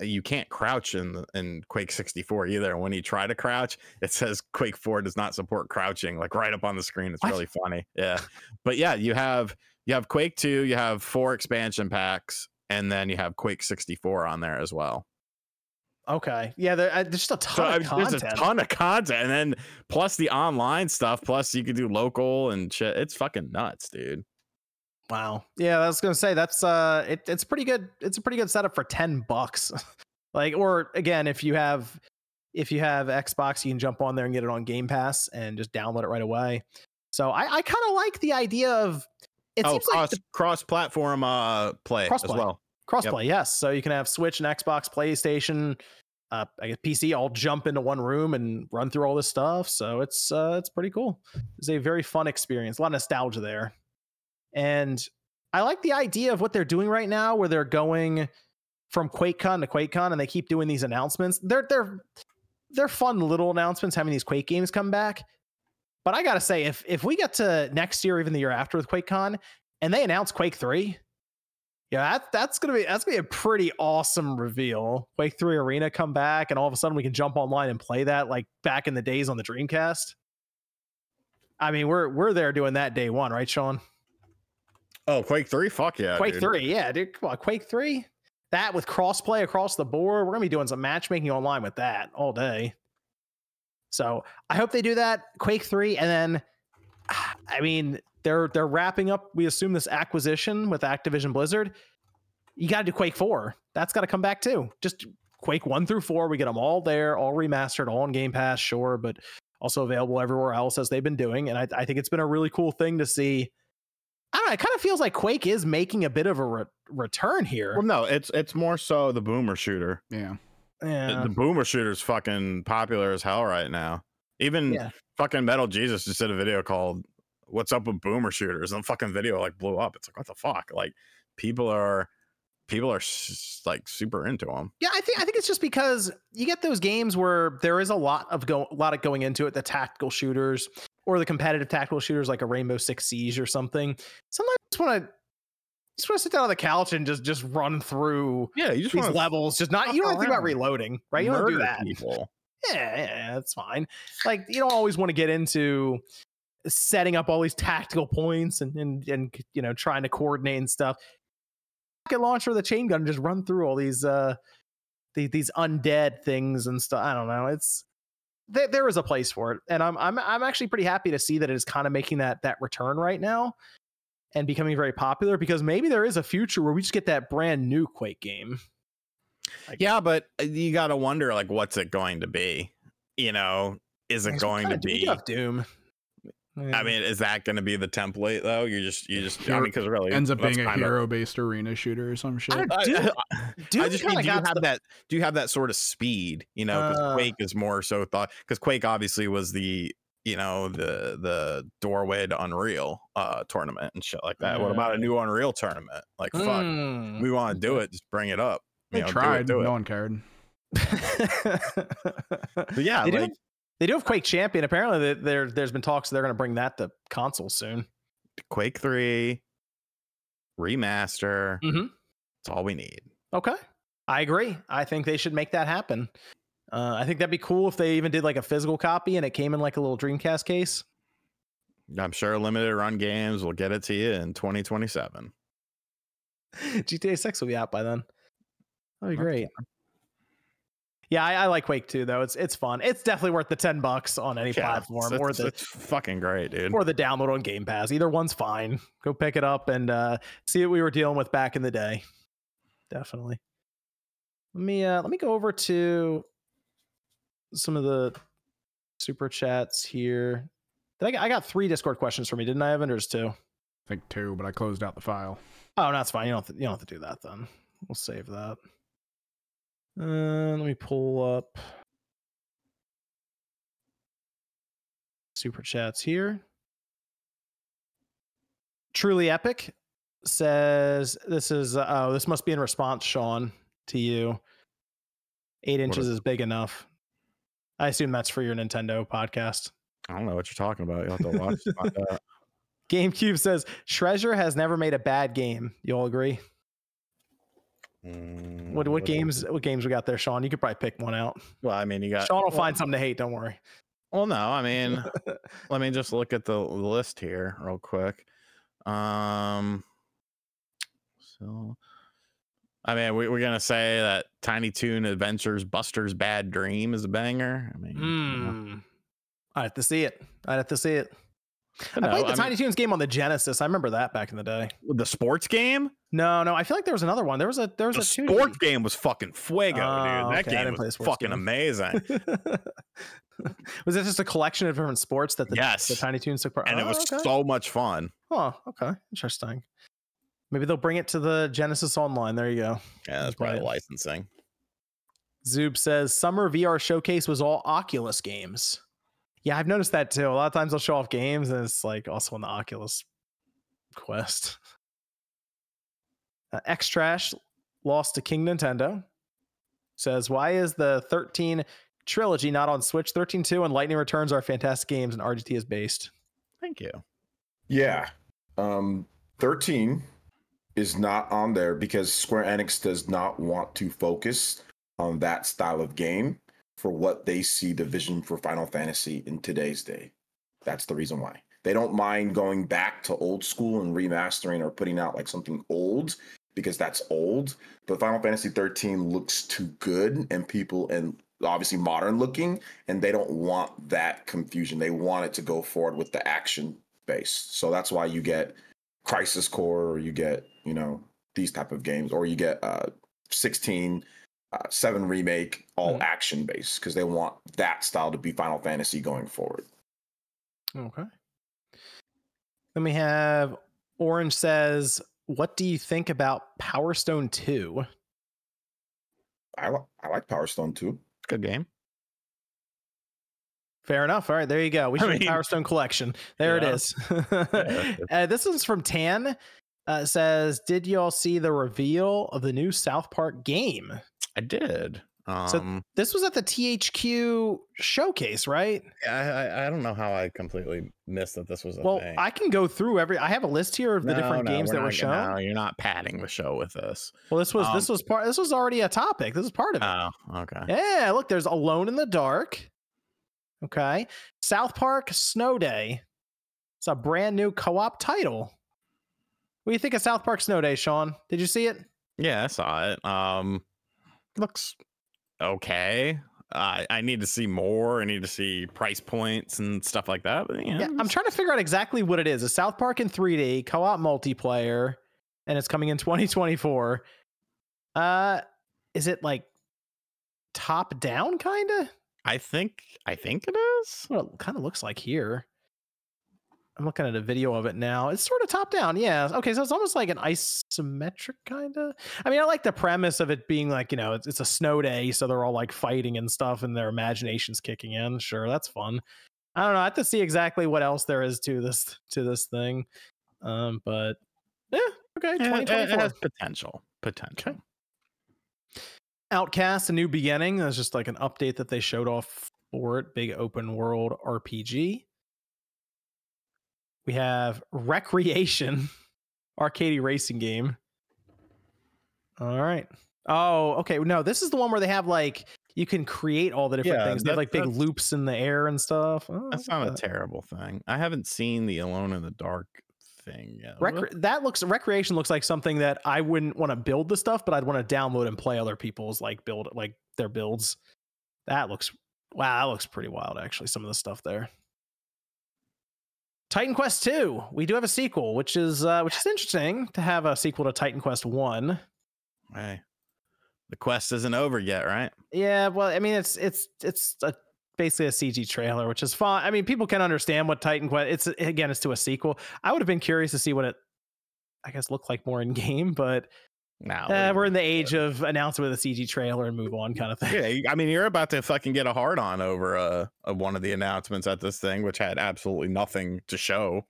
You can't crouch in in Quake 64 either. When you try to crouch, it says Quake 4 does not support crouching, like right up on the screen. It's What? really funny. Yeah, but yeah, you have you have Quake 2, you have four expansion packs, and then you have Quake 64 on there as well. Okay. Yeah, there, uh, there's just a ton So I of mean, content. there's a ton of content, and then plus the online stuff, plus you could do local and shit. It's fucking nuts, dude. Wow. Yeah, I was gonna say that's uh, it, it's pretty good. It's a pretty good setup for ten bucks. like, or again, if you have if you have Xbox, you can jump on there and get it on Game Pass and just download it right away. So I, I kind of like the idea of it oh, seems like cross the cross platform uh play as Crossplay. well. crossplay. Yes, so you can have Switch and Xbox, PlayStation, uh, I guess PC all jump into one room and run through all this stuff. So it's uh, it's pretty cool. It's a very fun experience. A lot of nostalgia there, and I like the idea of what they're doing right now, where they're going from QuakeCon to QuakeCon, and they keep doing these announcements. They're they're they're fun little announcements having these Quake games come back. But I gotta say, if if we get to next year, even the year after with QuakeCon, and they announce Quake Three, yeah, that, that's gonna be that's gonna be a pretty awesome reveal. Quake Three Arena come back, and all of a sudden we can jump online and play that like back in the days on the Dreamcast. I mean, we're we're there doing that day one, right, Sean? Oh, Quake Three, fuck yeah, Quake dude. Three, yeah, dude. Come on, Quake Three. That with crossplay across the board, we're gonna be doing some matchmaking online with that all day. So I hope they do that. Quake Three, and then, I mean, they're they're wrapping up. We assume this acquisition with Activision Blizzard. You got to do Quake Four. That's got to come back too. Just Quake One through Four. We get them all there, all remastered, all on Game Pass, sure, but also available everywhere else as they've been doing. And I, I think it's been a really cool thing to see. I know. It kind of feels like Quake is making a bit of a re- return here. Well, no, it's it's more so the boomer shooter. Yeah. The- yeah. The boomer shooter's fucking popular as hell right now. Even Yeah. fucking Metal Jesus just did a video called "What's Up with Boomer Shooters," and the fucking video like blew up. It's like what the fuck? Like people are people are s- like super into them. Yeah, I think I think it's just because you get those games where there is a lot of go a lot of going into it, the tactical shooters or the competitive tactical shooters like a Rainbow Six Siege or something. Sometimes I just want to just want to sit down on the couch and just just run through Yeah, you just these want levels. Just not you don't think about reloading, right? You don't do that. People. Yeah, yeah, that's fine. Like you don't always want to get into setting up all these tactical points and and and you know trying to coordinate and stuff. Rocket launcher with a chain gun and just run through all these uh these, these undead things and stuff. I don't know. It's there, there is a place for it, and I'm I'm I'm actually pretty happy to see that it is kind of making that that return right now and becoming very popular because maybe there is a future where we just get that brand new Quake game. Yeah, but uh, you got to wonder like what's it going to be? You know, is it going to be? have Doom. I mean, is that going to be the template though? You just you just I mean, because really Ends up being a kinda- hero based arena shooter or some shit. don't- I, Doom- I- I just mean, kinda do you have the- that? Do you have that sort of speed? You know, because Uh. Quake is more so thought. Because Quake obviously was the you know the the doorway to Unreal uh tournament and shit like that. What about a new Unreal tournament? Like, fuck, Mm. we want to do it. Just bring it up. they You know, do it, tried. do it. No one cared. But yeah, they, do, like they do have Quake Champion. Apparently, there- there there's been talks they're going to bring that to consoles soon. Quake Three remaster. Mm-hmm. That's all we need. Okay, I agree. I think they should make that happen. Uh, I think that'd be cool if they even did like a physical copy and it came in like a little Dreamcast case. I'm sure limited run games will get it to you in 2027. GTA Six will be out by then. That'd be Okay. great. Yeah, I, I like Quake too, though. It's it's fun. It's definitely worth the ten bucks on any Yeah, platform it's, or the it's fucking great, dude. or the download on Game Pass. Either one's fine. Go pick it up and uh, see what we were dealing with back in the day. Definitely. Let me uh, let me go over to some of the super chats here. Did I, get- I got three Discord questions for me, didn't I, Evan? Or just two? I think two, but I closed out the file. Oh, no, that's fine. You don't have to, you don't have to do that then. We'll save that. Uh, let me pull up super chats here. Truly epic says this is uh, oh this must be in response, Sean, to you. Eight inches is- is big enough. I assume that's for your Nintendo podcast. I don't know what you're talking about. You'll have to watch. to find out. GameCube says Treasure has never made a bad game. You all agree? Mm, What what games what games we got there, Sean? You could probably pick one out. Well, I mean, you got. Sean will well, find something to hate. Don't worry. Well, no, I mean, let me just look at the list here real quick. Um, so, I mean, we, we're gonna say that Tiny Toon Adventures Buster's Bad Dream is a banger. I mean, you know, Hmm. I have to see it. I'd have to see it. But I played the I mean, Tiny Toons game on the Genesis. I remember that back in the day. the sports game. No, no, I feel like there was another one. There was a there was The a sports game was fucking fuego, Oh, dude. That okay, game didn't play the was fucking game. amazing. was it just a collection of different sports that the, Yes. the Tiny Toons took part? and it Oh, was okay. so much fun. Oh, okay, interesting. Maybe they'll bring it to the Genesis Online. There you go. Yeah, that's probably licensing. Zoob says summer VR showcase was all Oculus games. Yeah, I've noticed that too. A lot of times they'll show off games and it's like also on the Oculus Quest. Uh, X Trash lost to King Nintendo. Says, why is the 13 trilogy not on Switch? 13 2 and Lightning Returns are fantastic games and RGT is based. Thank you. Yeah. Um 13 is not on there because Square Enix does not want to focus on that style of game for what they see the vision for Final Fantasy in today's day. That's the reason why. They don't mind going back to old school and remastering or putting out like something old because that's old. But Final Fantasy 13 looks too good and people and obviously modern looking and they don't want that confusion. They want it to go forward with the action base. So that's why you get Crisis Core or you get, you know, these type of games or you get uh 16 uh, 7 remake all Mhm. action based because they want that style to be Final Fantasy going forward. Okay. Then we have Orange says, What do you think about Power Stone 2? I, li- I like Power Stone Two. Good game. Fair enough. All right, there you go. We should have mean- Power Stone collection. There Yeah. it is. that's uh, this is from Tan. Uh, says, Did y'all see the reveal of the new South Park game? I did. Um, So- This was at the THQ showcase, right? I, I I don't know how I completely missed that this was a Well, thing. I can go through every. I have a list here of the No, different no, games we're that were shown. No, you're not padding the show with this. Well, this was this Um, was part. This was already a topic. This is part of it. Oh, okay. Yeah, look, there's Alone in the Dark. Okay. South Park Snow Day. It's a brand new co op title. What do you think of South Park Snow Day, Sean? Did you see it? Yeah, I saw it. Um, looks okay. I I need to see more. I need to see price points and stuff like that. But, know, Yeah, I'm trying to figure out exactly what it is. A South Park in 3D, co op multiplayer, and it's coming in 2024. Uh, is it like top down, kind of? I think I think it is. what it kind of looks like here. I'm looking at a video of it now. It's sort of top down. Yeah. Okay. So it's almost like an isometric kind of. I mean, I like the premise of it being like, you know, it's, it's a snow day. So they're all like fighting and stuff and their imagination's kicking in. Sure. That's fun. I don't know. I have to see exactly what else there is to this, to this thing. Um, but yeah. Okay. Yeah, it- it has potential. Potential. Outcast, a new beginning. That's just like an update that they showed off for it. Big open world RPG. We have Wreckreation, arcade racing game. All right. Oh, okay. No, this is the one where they have like you can create all the different Yeah, things. They have like big loops in the air and stuff. Oh, That's not a terrible thing. I haven't seen the Alone in the Dark thing yet. Recre- that looks Wreckreation looks like something that I wouldn't want to build the stuff, but I'd want to download and play other people's like build like their builds. That looks wow, that looks pretty wild actually. Some of the stuff there. Titan Quest 2. We do have a sequel, which is uh which is interesting to have a sequel to Titan Quest 1. Hey, the quest isn't over yet, right? Yeah, well, I mean it's it's it's a basically a CG trailer, which is fine. I mean, people can understand what Titan Quest it's again, it's to a sequel. I would have been curious to see what it I guess looked like more in game, but Now Uh, we're in the age of announce it with a CG trailer and move on kind of thing. Yeah, I mean, you're about to fucking get a hard on over uh, of one of the announcements at this thing, which had absolutely nothing to show.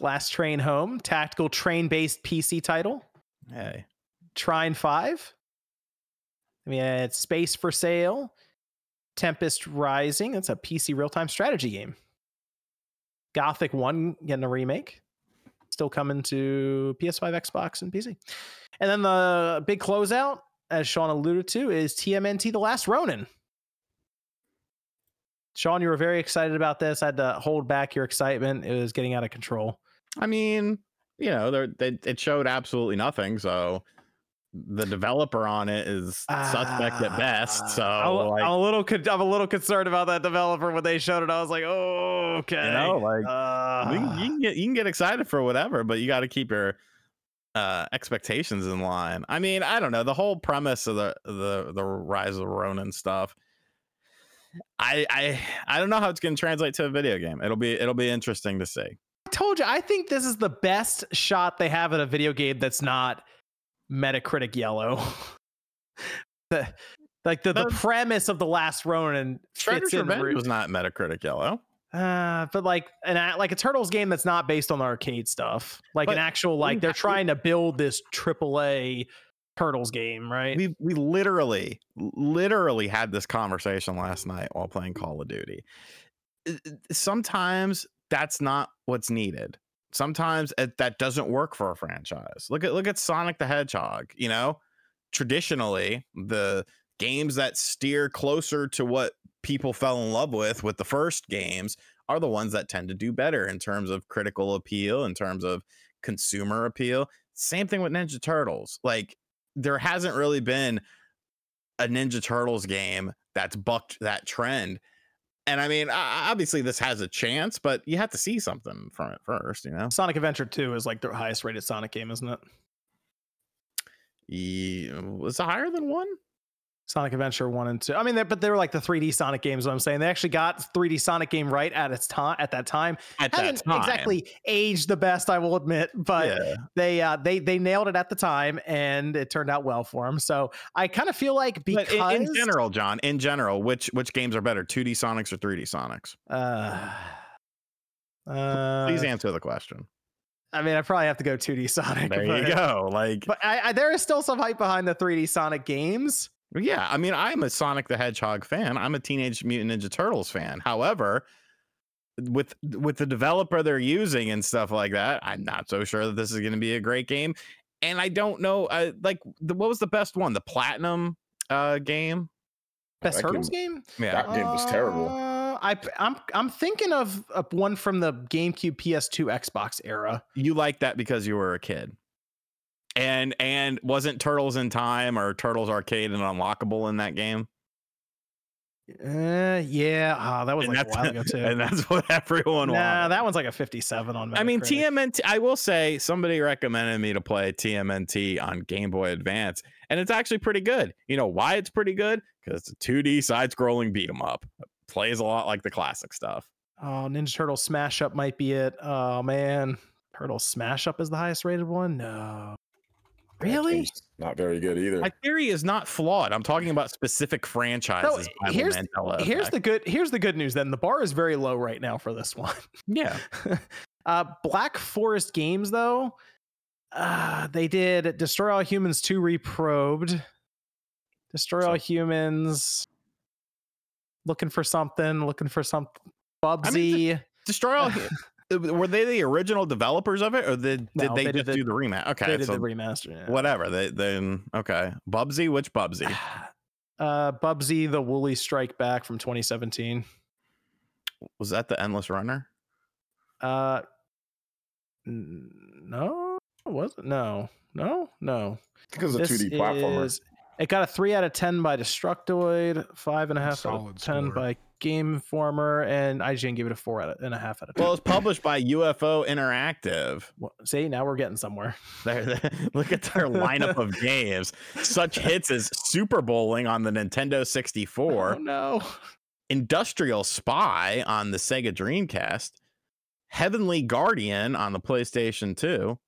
Last Train Home, tactical train based PC title. Hey, Trine 5. I mean, it's Space for Sale. Tempest Rising. That's a PC real time strategy game. Gothic 1 getting a remake. Still coming to PS5, Xbox, and PC. And then the big closeout, as Sean alluded to, is TMNT The Last Ronin. Sean, you were very excited about this. I had to hold back your excitement. It was getting out of control. I mean, you know, they, it showed absolutely nothing. So the developer on it is suspect at best. So I'm, like, I'm a little, I'm a little concerned about that developer when they showed it. I was like, oh, okay. you know, like Uh, you can get you can get excited for whatever, but you got to keep your uh expectations in line. I mean, I don't know the whole premise of the the the rise of Ronin stuff. I I I don't know how it's going to translate to a video game. It'll be it'll be interesting to see. I told you, I think this is the best shot they have at a video game that's not Metacritic yellow. the Like the, the premise of the last Ronin Shredder's fits in. Revenge re- was not Metacritic yellow. Uh, but like an a- like a Turtles game that's not based on the arcade stuff. Like But an actual like they're trying to build this AAA Turtles game, right? We we literally literally had this conversation last night while playing Call of Duty. Sometimes that's not what's needed. Sometimes it, that doesn't work for a franchise. Look at look at Sonic the Hedgehog. You know, traditionally the games that steer closer to what people fell in love with with the first games are the ones that tend to do better in terms of critical appeal, in terms of consumer appeal. Same thing with Ninja Turtles. Like there hasn't really been a Ninja Turtles game that's bucked that trend. And I mean, obviously this has a chance, but you have to see something from it first, you know. Sonic Adventure 2 is like the highest rated Sonic game, isn't it? Yeah, was it higher than one? Sonic Adventure 1 and 2. I mean, they're, but they were like the 3D Sonic games, what I'm saying. They actually got 3D Sonic game right at its time at that time. At Haven't that time, exactly aged the best, I will admit, but yeah. they uh they they nailed it at the time and it turned out well for them. So I kind of feel like because in, in general, John, in general, which which games are better, 2D Sonics or 3D Sonics? uh uh, Please answer the question. I mean, I probably have to go 2D Sonic. There you go. Like, But I, I, there is still some hype behind the 3D Sonic games. Yeah, I mean, I'm a Sonic the Hedgehog fan. I'm a Teenage Mutant Ninja Turtles fan. However, with with the developer they're using and stuff like that, I'm not so sure that this is going to be a great game. And I don't know, uh, like, the, what was the best one? The Platinum uh, game. Best that Turtles game- game? Yeah, That game was terrible. Uh, I, I'm I'm thinking of, of one from the GameCube, PS2, Xbox era. you liked that because you were a kid. And and wasn't Turtles in Time or Turtles Arcade and Unlockable in that game? Uh, yeah, ah, that was and like a while ago too. and that's what everyone Nah, wanted. that one's like a 57 on. I mean, TMNT. I will say somebody recommended me to play TMNT on Game Boy Advance, and it's actually pretty good. You know why it's pretty good? Because it's a 2D side-scrolling beat 'em up. It plays a lot like the classic stuff. Oh, Ninja Turtle Smash Up might be it. Oh man, Turtle Smash Up is the highest rated one. No, really? Not very good either. My theory is not flawed. I'm talking about specific franchises. by here's- Mandela Here's the good. Here's the good news. Then the bar is very low right now for this one. yeah. uh, Black Forest Games though, uh, they did Destroy All Humans 2 Reprobed. Destroy All Humans. Looking for something. Looking for something. Bubsy. Destroy all. Hu- Were they the original developers of it, or did, did No, they, they did just the- do the rematch? Okay, they did so the remaster. yeah. whatever. They then okay. Bubsy, which Bubsy? Uh, Bubsy, the Woolly Strike Back from 2017. Was that the Endless Runner? Uh, n- no, was it? No, no, no. because it's a 2D platformer. is- it got a three out of ten by Destructoid, five and a half out of ten score. by Game Informer, and IGN gave it a four out of, and a half out of ten. Well, it's published by UFO Interactive. Well, see, now we're getting somewhere. They're, they look at their lineup of games. Such hits as Super Bowling on the Nintendo 64, Oh no. Industrial Spy on the Sega Dreamcast, Heavenly Guardian on the PlayStation 2,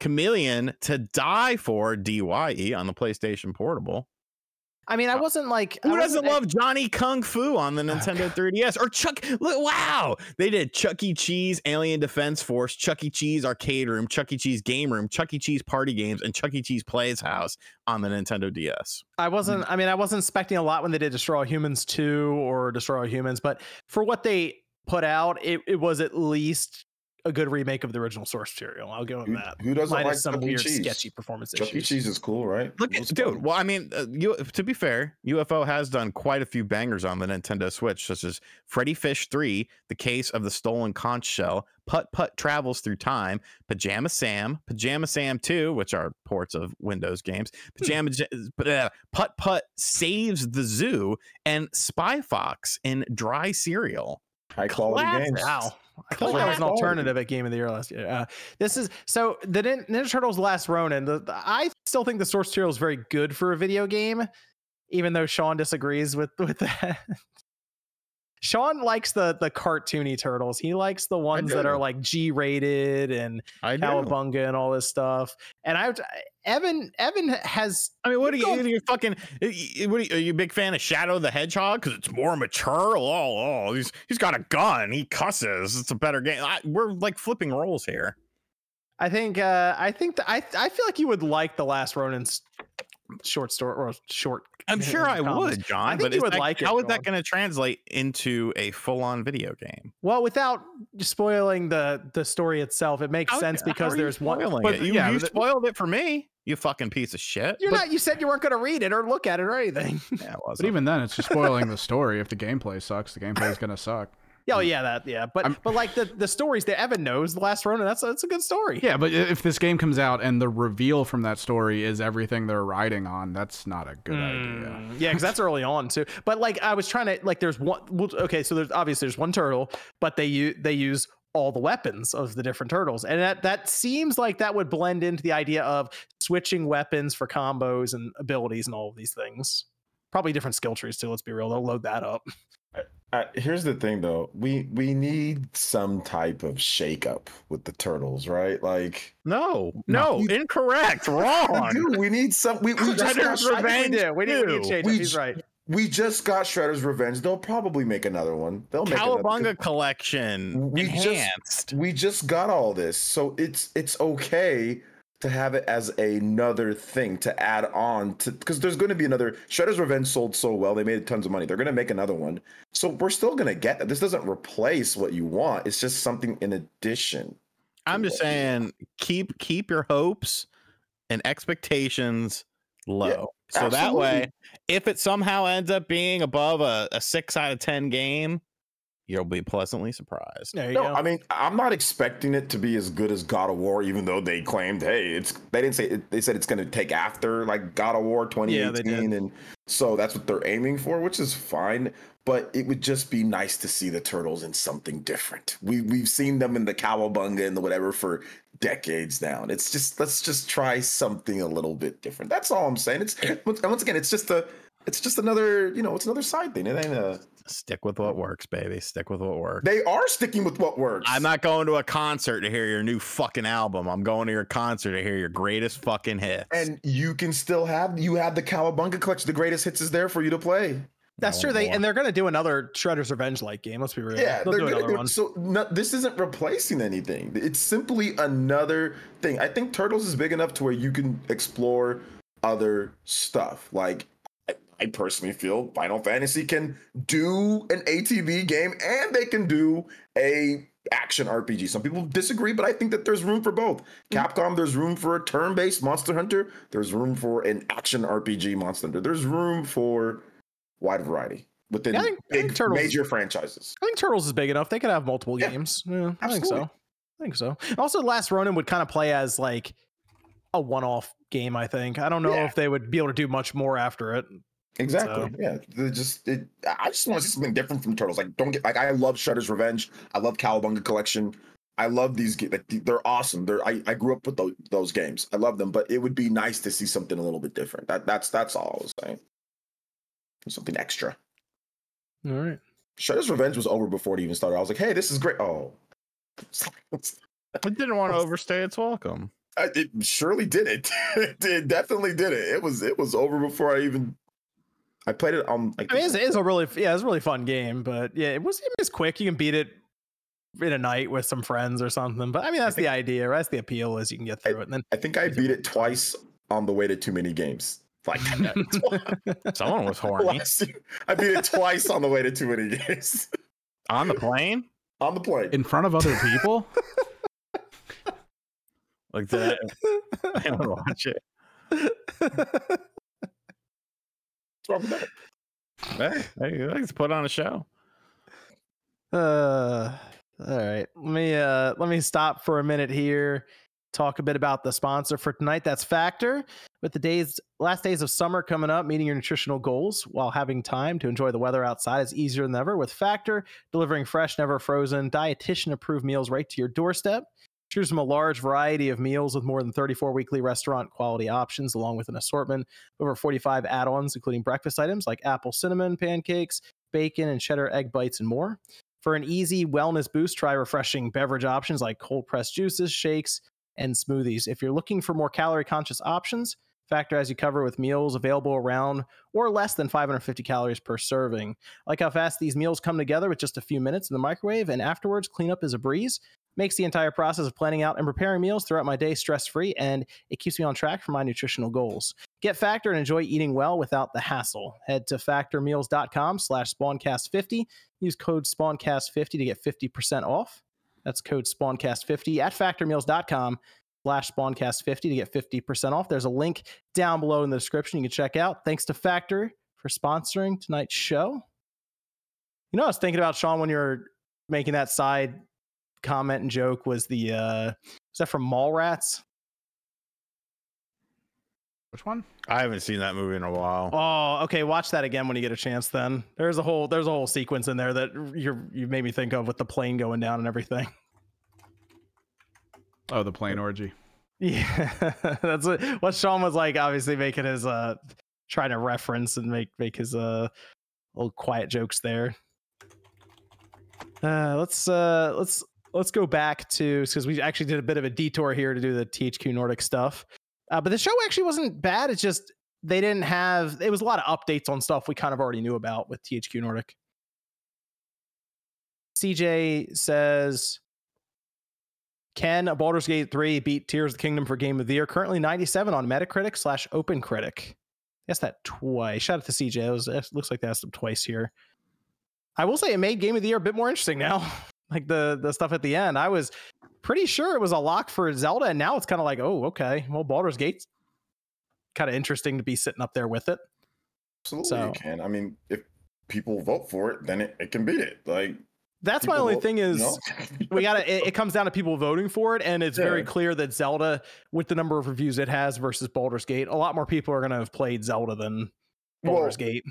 Chameleon to Die for DYE on the PlayStation Portable. I mean, I uh, wasn't like Who doesn't love Johnny Kung Fu on the Oh, Nintendo 3DS or Chuck? Look, wow, they did Chuck E. Cheese Alien Defense Force, Chuck E. Cheese Arcade Room, Chuck E. Cheese Game Room, Chuck E. Cheese Party Games, and Chuck E. Cheese Plays House on the Nintendo DS. I wasn't. Mm. I mean, I wasn't expecting a lot when they did Destroy All Humans 2 or Destroy All Humans, but for what they put out, it, it was at least a good remake of the original source material. I'll go with that. who doesn't Minus like some Chuck weird, Cheese? sketchy performance Chuck E. Cheese is cool, right? Look, at, dude. fun. Well, I mean, uh, you, to be fair, UFO has done quite a few bangers on the Nintendo Switch, such as Freddi Fish 3, The Case of the Stolen Conch Shell, Putt Putt Travels Through Time, Pajama Sam, Pajama Sam 2, which are ports of Windows games, Pajama J- uh, Putt Putt Saves the Zoo, and Spy Fox in Dry Cereal. high quality classic. games. Wow. I like that was an alternative at Game of the Year last year. Uh, this is so the Nin- Ninja Turtles Last Ronin. The, the- I still think the source material is very good for a video game, even though Sean disagrees with with that. Sean likes the the cartoony turtles. He likes the ones that are like G rated and. Cowabunga and all this stuff. And I, Evan, Evan has I mean, what are You're you're fucking? What are you, are you a big fan of Shadow the Hedgehog because it's more mature? Oh, oh, he's he's got a gun. He cusses. It's a better game. I, we're like flipping roles here. I think uh I think I I feel like you would like the last Ronin's short story or short. I'm sure I would, John. I think but you would that- like it, how is that going to translate into a full-on video game? Well, without spoiling the the story itself, it makes How- sense how because there's one. spoiling but? You, yeah, you spoiled it for me. You fucking piece of shit. You're But- not. You said you weren't going to read it or look at it or anything. Yeah, it. But even then, it's just spoiling the story. If the gameplay sucks, the gameplay is gonna suck. Oh yeah, that yeah. But I'm- but like the the stories that Evan knows, the last Ronin, that's that's a good story. Yeah, but if this game comes out and the reveal from that story is everything they're riding on, that's not a good idea. Mm, Yeah, because that's early on too. But like I was trying to like, there's one. Well, okay, so there's obviously there's one turtle, but they use they use all the weapons of the different turtles, and that that seems like that would blend into the idea of switching weapons for combos and abilities and all of these things. Probably different skill trees too. Let's be real; they'll load that up. Uh, here's the thing, though. We we need some type of shakeup with the turtles, right? Like, no, no, You- incorrect, wrong. do. We need some. We, we just got, Shredder's I Revenge we do. We need, we need too. change. We He's right. we just got Shredder's Revenge. They'll probably make another one. They'll make another- Cowabunga collection We just- enhanced. we just got all this so it's it's okay to have it as another thing to add on to because there's going to be another shredder's revenge sold so well they made tons of money they're going to make another one. So we're still going to get that this doesn't replace what you want it's just something in addition I'm just saying, keep keep your hopes and expectations low. so that way, if it somehow ends up being above a, a six out of ten game, you'll be pleasantly surprised. There you no go. i mean i'm not expecting it to be as good as god of war even though they claimed hey it's they didn't say it, they said it's going to take after like god of war 2018 did. and so that's what they're aiming for which is fine but it would just be nice to see the turtles in something different we we've seen them in the cowabunga and the whatever for decades now and it's just let's just try something a little bit different that's all i'm saying it's once once again it's just a it's just another you know it's another side thing it ain't a Stick with what works, baby. Stick with what works. they are sticking with what works I'm not going to a concert to hear your new fucking album. I'm going to your concert to hear your greatest fucking hits. and you can still have you have the Cowabunga collection. The greatest hits is there for you to play. That's No true. They more. and they're going to do another Shredder's Revenge like game. Let's be real. Yeah, They'll they're do gonna another do one. so. No, this isn't replacing anything. It's simply another thing. I think Turtles is big enough to where you can explore other stuff. Like I, personally feel Final Fantasy can do an ATB game and they can do a action RPG. Some people disagree, but I think that there's room for both. Mm. Capcom, there's room for a turn-based Monster Hunter. There's room for an action RPG Monster Hunter. There's room for wide variety within Yeah, I think- I think big Turtles- major franchises. I think Turtles is big enough. They could have multiple Yeah, games. Yeah, I think so. I think so. Also, Last Ronin would kind of play as like a one-off game. I think. I don't know Yeah. if they would be able to do much more after it. Exactly. So- Yeah. They're just it, I just want to see something different from Turtles. Like don't get like I love Shredder's Revenge. I love Cowabunga Collection. I love these games. Like, they're awesome. They're I, I grew up with those, those games. I love them, but it would be nice to see something a little bit different. That that's that's all I was saying. Something extra. All right. Shredder's Revenge was over before it even started. I was like, hey, this is great. Oh. it didn't want to overstay its welcome. I- it surely did it. it definitely did it. It was it was over before I even I played it on like I mean, it's, it's a really yeah, it's a really fun game. But yeah, it was it was quick. You can beat it in a night with some friends or something. But I mean, that's the idea. Right? That's the appeal is you can get through it. And then I think I beat it twice on the way to too many games. Like Someone was horny. I beat it twice on the way to too many games. on the plane. on the plane. In front of other people? Like that. I don't watch it. Wrong? Hey, hey, let's put on a show. Uh, all right. Let me uh let me stop for a minute here. Talk a bit about the sponsor for tonight. That's Factor. With the days last days of summer coming up, meeting your nutritional goals while having time to enjoy the weather outside is easier than ever with Factor, delivering fresh, never frozen, dietitian approved meals right to your doorstep. Choose from a large variety of meals with more than 34 weekly restaurant quality options, along with an assortment of over 45 add ons, including breakfast items like apple cinnamon pancakes, bacon, and cheddar egg bites, and more. For an easy wellness boost, try refreshing beverage options like cold pressed juices, shakes, and smoothies. If you're looking for more calorie conscious options, Factor has you covered with meals available around or less than 550 calories per serving. Like how fast these meals come together with just a few minutes in the microwave, and afterwards, cleanup is a breeze. Makes the entire process of planning out and preparing meals throughout my day stress free, and it keeps me on track for my nutritional goals. Get Factor and enjoy eating well without the hassle. Head to factormeals.com slash spawncast50. Use code spawncast50 to get 50% off. That's code spawncast50 at factormeals.com slash spawncast50 to get 50% off. There's a link down below in the description you can check out. Thanks to Factor for sponsoring tonight's show. You know, I was thinking about Sean when you were making that side comment and joke was the uh was that from Mallrats? Which one? I haven't seen that movie in a while. Oh, okay. Watch that again when you get a chance. Then there's a whole there's a whole sequence in there that you you made me think of with the plane going down and everything. Oh, the plane orgy. Yeah, that's what, what Sean was like. Obviously, making his uh trying to reference and make make his uh little quiet jokes there. Uh, let's uh let's let's go back to because we actually did a bit of a detour here to do the THQ Nordic stuff. Uh, but the show actually wasn't bad. It's just they didn't have. It was a lot of updates on stuff we kind of already knew about with THQ Nordic. CJ says, "Can Baldur's Gate 3 beat Tears of the Kingdom for Game of the Year? Currently 97 on Metacritic slash Open Critic. Guess that twice. Shout out to CJ. It, was, it looks like that's twice here. I will say it made Game of the Year a bit more interesting now. like the the stuff at the end, I was pretty sure it was a lock for Zelda, and now it's kind of like, oh, okay. Well, Baldur's Gate's kind of interesting to be sitting up there with it. Absolutely, So- you can. I mean, if people vote for it, then it, it can beat it. Like That's my only vote- thing is know? we got to. It, it comes down to people voting for it, and it's very clear that Zelda, with the number of reviews it has versus Baldur's Gate, a lot more people are going to have played Zelda than Baldur's Well, Gate.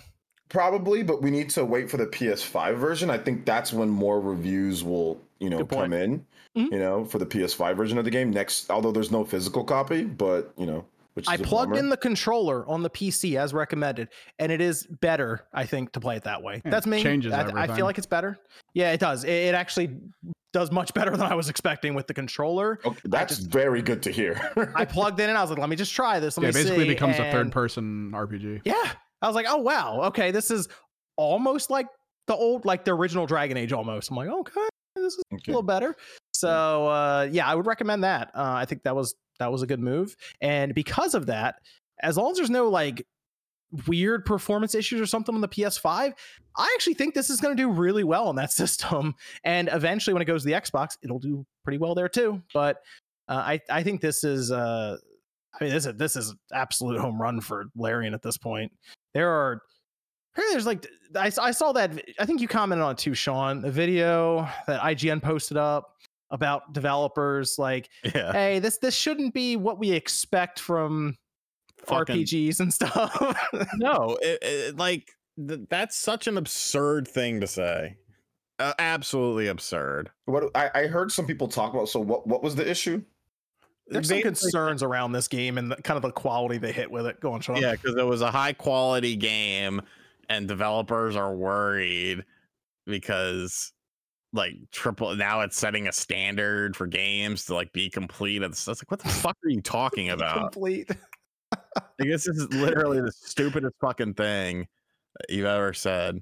Probably, but we need to wait for the PS5 version. I think that's when more reviews will, you know, come in. Mhm. You know, for the PS5 version of the game next. Although there's no physical copy, but you know, which is I a plugged bummer. in the controller on the PC as recommended, and it is better, I think, to play it that way. Yeah, That's me. changes I, I feel like it's better. Yeah, it does. It, it actually does much better than I was expecting with the controller. Okay, that's just- very good to hear. I plugged in and I was like, let me just try this. Let yeah, me it basically see. becomes a third person RPG. Yeah. I was like, oh wow, okay, this is almost like the old, like the original Dragon Age almost. I'm like, okay, this is a little better. So uh, yeah, I would recommend that. Uh, I think that was that was a good move, and because of that, as long as there's no like weird performance issues or something on the PS5, I actually think this is going to do really well on that system. And eventually, when it goes to the Xbox, it'll do pretty well there too. But uh, I I think this is uh, I mean this is this is absolute home run for Larian at this point. There are apparently there's like I, I saw that I think you commented on it too, Sean, the video that IGN posted up about developers like Yeah. hey this this shouldn't be what we expect from Fucking- RPGs and stuff. No, it, it, like th- that's such an absurd thing to say. Uh, absolutely absurd. what I, I heard some people talk about. So what? What was the issue? There's some concerns around this game and the, kind of the quality they hit with it. Go on, Sean. Yeah, because it was a high quality game, and developers are worried because like triple now it's setting a standard for games to like be complete. It's, it's like what the fuck are you talking about? Complete. I guess this is literally the stupidest fucking thing that you've ever said.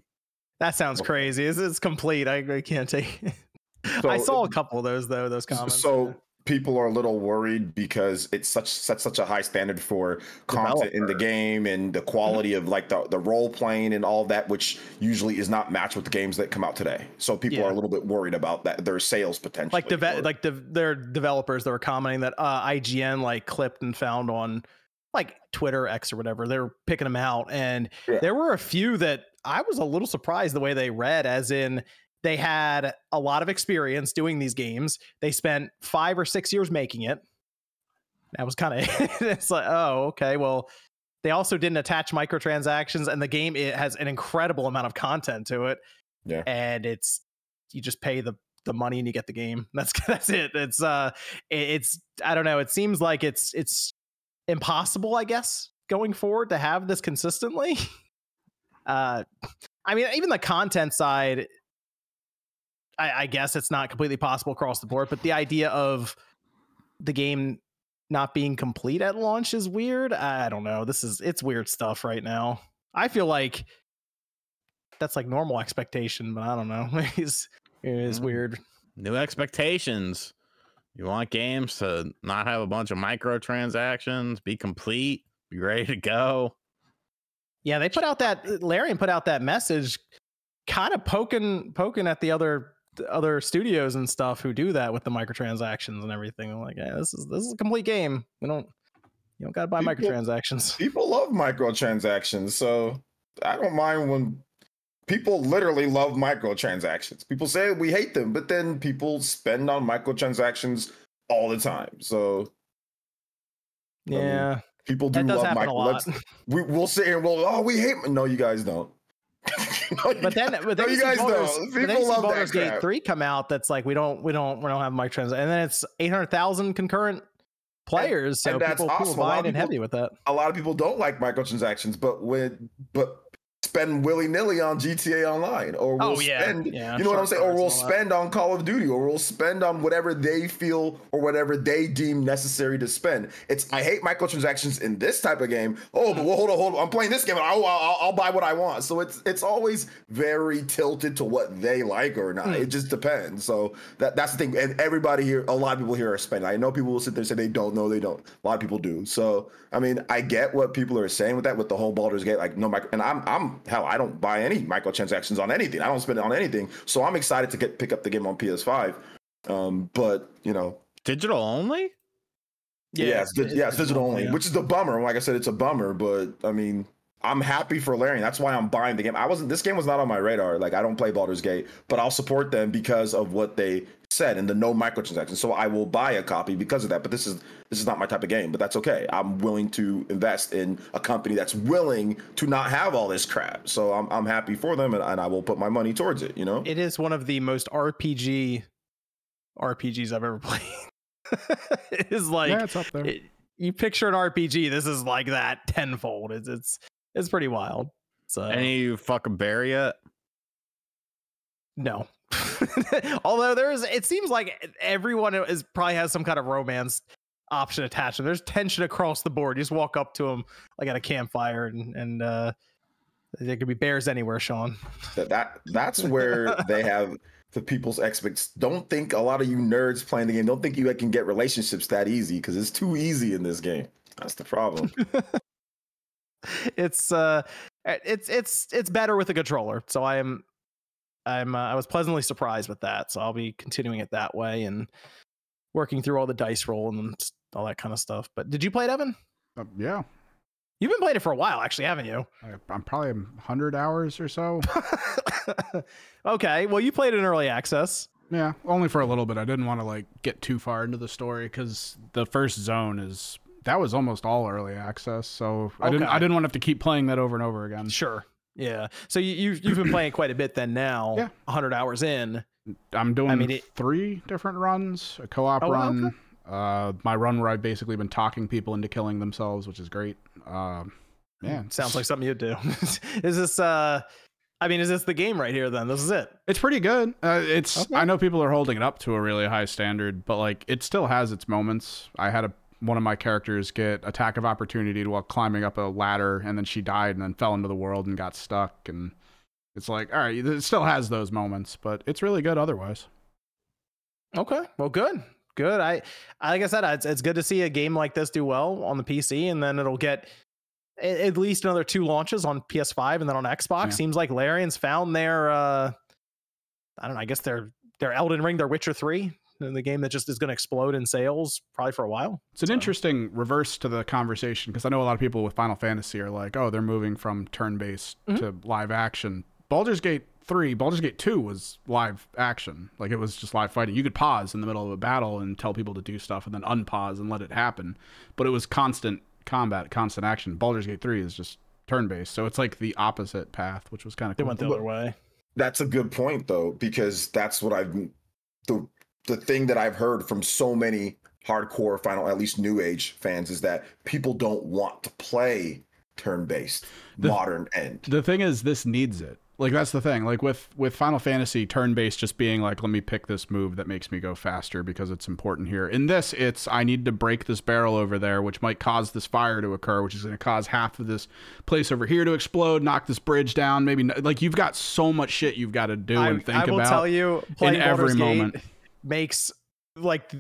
That sounds crazy. It's, it's complete. I, I can't take. I So- saw a couple of those though. Those comments. So people are a little worried because it's such sets such a high standard for content in the game and the quality of like the, the role playing and all that, which usually is not matched with the games that come out today. So people Yeah. are a little bit worried about that their sales potential. like deve- like de- their developers that were commenting that uh, IGN like clipped and found on like Twitter X or whatever. They were picking them out, and Yeah. there were a few that I was a little surprised the way they read, as in they had a lot of experience doing these games. They spent five or six years making it. That was kind of it's like oh okay well. They also didn't attach microtransactions, and the game it has an incredible amount of content to it. Yeah. and it's you just pay the the money and you get the game. That's that's it. It's uh it's I don't know. It seems like it's it's impossible, I guess, going forward to have this consistently. Uh I mean, even the content side, I, I guess it's not completely possible across the board, but the idea of the game not being complete at launch is weird. I don't know. This is it's weird stuff right now. I feel like that's like normal expectation, but I don't know. it's it's Mm. weird. New expectations. You want games to not have a bunch of microtransactions, be complete, be ready to go. Yeah, they put out that Larian put out that message, kind of poking poking at the other the other studios and stuff who do that with the microtransactions and everything. I'm like, yeah, this is this is a complete game. We don't you don't gotta buy People- microtransactions. people love microtransactions, so I don't mind when people literally love microtransactions. People say we hate them, but then people spend on microtransactions all the time. So mean, Yeah, people do love micro. We we'll sit here and we'll oh we hate. No, you guys don't. No, But then, but no, then you guys but then People see love that Gate crap. three come out. That's like we don't we don't we don't have microtransactions, and then it's eight hundred thousand concurrent players. so and that's people, people awesome. A lot buying people- heavy with that. a lot of people don't like microtransactions, but when but spend willy nilly on GTA Online, or we'll Oh, yeah. spend, Yeah, you know what I'm saying, or we'll that. spend on Call of Duty, or we'll spend on whatever they feel or whatever they deem necessary to spend. It's I hate microtransactions in this type of game. Oh, but well, hold on, hold on, I'm playing this game. I'll, I'll, I'll buy what I want. So it's it's always very tilted to what they like or not. Hmm. It just depends. So that that's the thing. And everybody here, a lot of people here are spending. I know people will sit there and say they don't know, they don't. A lot of people do. So I mean, I get what people are saying with that, with the whole Baldur's Gate, like no micro. And I'm I'm hell, I don't buy any microtransactions on anything. I don't spend it on anything. So I'm excited to get pick up the game on PS5. Um, but you know, Digital only? yeah, it's, di- yeah, it's digital only, yeah. which is the bummer. Like I said, it's a bummer, but I mean, I'm happy for Larian. That's why I'm buying the game. I wasn't. This game was not on my radar. Like I don't play Baldur's Gate, but I'll support them because of what they said and the no microtransactions. So I will buy a copy because of that. But this is this is not my type of game. But that's okay. I'm willing to invest in a company that's willing to not have all this crap. So I'm I'm happy for them, and, and I will put my money towards it. You know. It is one of the most RPG RPGs I've ever played. it is like yeah, it's up there. it- you picture an RPG. This is like that tenfold. It's it's it's pretty wild. So Any of you fucking bear yet? no. Although there's, it seems like everyone is probably has some kind of romance option attached. And there's tension across the board. You just walk up to them like at a campfire, and and uh, there could be bears anywhere, Sean. that, that that's where they have the people's expects. Don't think a lot of you nerds playing the game. Don't think you can get relationships that easy because it's too easy in this game. That's the problem. it's uh it's it's it's better with a controller. So i am i'm uh, i was pleasantly surprised with that. So i'll be continuing it that way and working through all the dice roll and all that kind of stuff. But did you play it evan? Uh, yeah, you've been playing it for a while actually haven't you? I'm probably 100 hours or so. okay well you played it in early access. Yeah, only for a little bit. I didn't want to like get too far into the story because the first zone is that was almost all early access. So I didn't I didn't want to have to keep playing that over and over again. sure yeah so you, you've, you've been playing quite a bit then now Yeah. 100 hours in I'm doing mean, it- three different runs, a co-op Oh, run, okay. uh, my run where I've basically been talking people into killing themselves, which is great. Um, yeah, sounds like something you'd do is this uh i mean is this the game right here then this is it It's pretty good. Uh, it's Okay. I know people are holding it up to a really high standard, but like it still has its moments. I had a one of my characters get attack of opportunity while climbing up a ladder, and then she died and then fell into the world and got stuck. And it's like, all right, it still has those moments, but it's really good otherwise. Okay. Well, good. Good. I, I like I said, it's, it's good to see a game like this do well on the PC, and then it'll get at least another two launches on PS5 and then on Xbox. Yeah. Seems like Larian's found their, uh, I don't know. I guess their their Elden Ring, their Witcher Three, the game that just is going to explode in sales probably for a while. It's an So- interesting reverse to the conversation because I know a lot of people with Final Fantasy are like, oh, they're moving from turn based Mhm. to live action. Baldur's Gate 3, Baldur's Gate 2 was live action. Like it was just live fighting. You could pause in the middle of a battle and tell people to do stuff and then unpause and let it happen. But it was constant combat, constant action. Baldur's Gate 3 is just turn based. So it's like the opposite path, which was kind of They cool. went the other way. That's a good point though, because that's what I've the the thing that I've heard from so many hardcore final, at least new age fans, is that people don't want to play turn based The- modern end. The thing is, this needs it. like that's the thing. Like with with Final Fantasy turn based just being like, let me pick this move that makes me go faster because it's important here. In this, it's I need to break this barrel over there, which might cause this fire to occur, which is going to cause half of this place over here to explode, knock this bridge down. Maybe like you've got so much shit you've got to do I, and think I will about. tell you, playing every Baldur's Gate moment. Makes like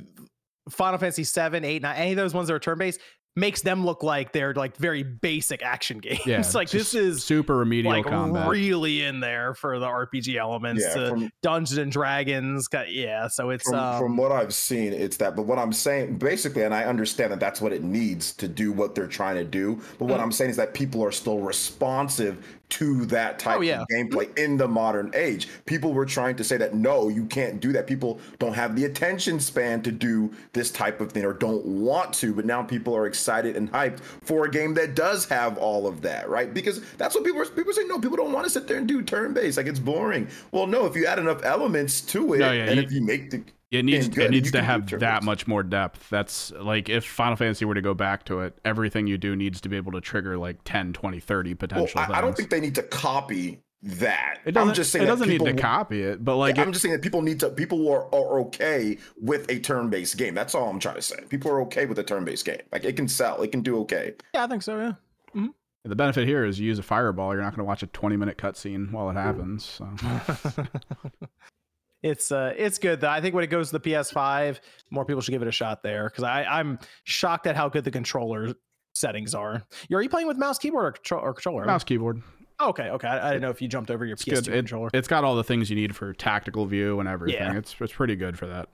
Final Fantasy 7, 8, 9, any of those ones that are turn based makes them look like they're like very basic action games. Yeah, like this is super remedial like combat. really in there for the RPG elements, Yeah, to from- Dungeons and Dragons. Yeah, so it's from, um, from what I've seen, it's that. But what I'm saying, basically, and I understand that that's what it needs to do what they're trying to do. But Mm-hmm. what I'm saying is that people are still responsive to that type Oh, yeah. of gameplay in the modern age. People were trying to say that no, you can't do that. People don't have the attention span to do this type of thing or don't want to. But now people are excited and hyped for a game that does have all of that, right? Because that's what people are, people say. No, people don't want to sit there and do turn based. Like it's boring. Well, no, if you add enough elements to it, No, yeah, and you- if you make the It needs it needs you to have that much more depth. That's like if Final Fantasy were to go back to it, everything you do needs to be able to trigger like 10, 20, 30 Well, potential I, I don't think they need to copy that. it doesn't, I'm just saying it that doesn't need people to copy it, but like I'm just saying that people need to. People are, are okay with a turn-based game. That's all I'm trying to say. People are okay with a turn-based game. Like it can sell. It can do okay. yeah, I think so. Yeah. Mm-hmm. the benefit here is you use a fireball, you're not going to watch a 20 minute cutscene while it happens. So it's uh it's good though. I think when it goes to the PS5, more people should give it a shot there because I I'm shocked at how good the controller settings are. Are you playing with mouse, keyboard, or, contro- or controller? mouse keyboard. Oh, okay, okay. I, I didn't know if you jumped over your It's PS2 good. It, controller. it's got all the things you need for tactical view and everything. Yeah. It's it's pretty good for that.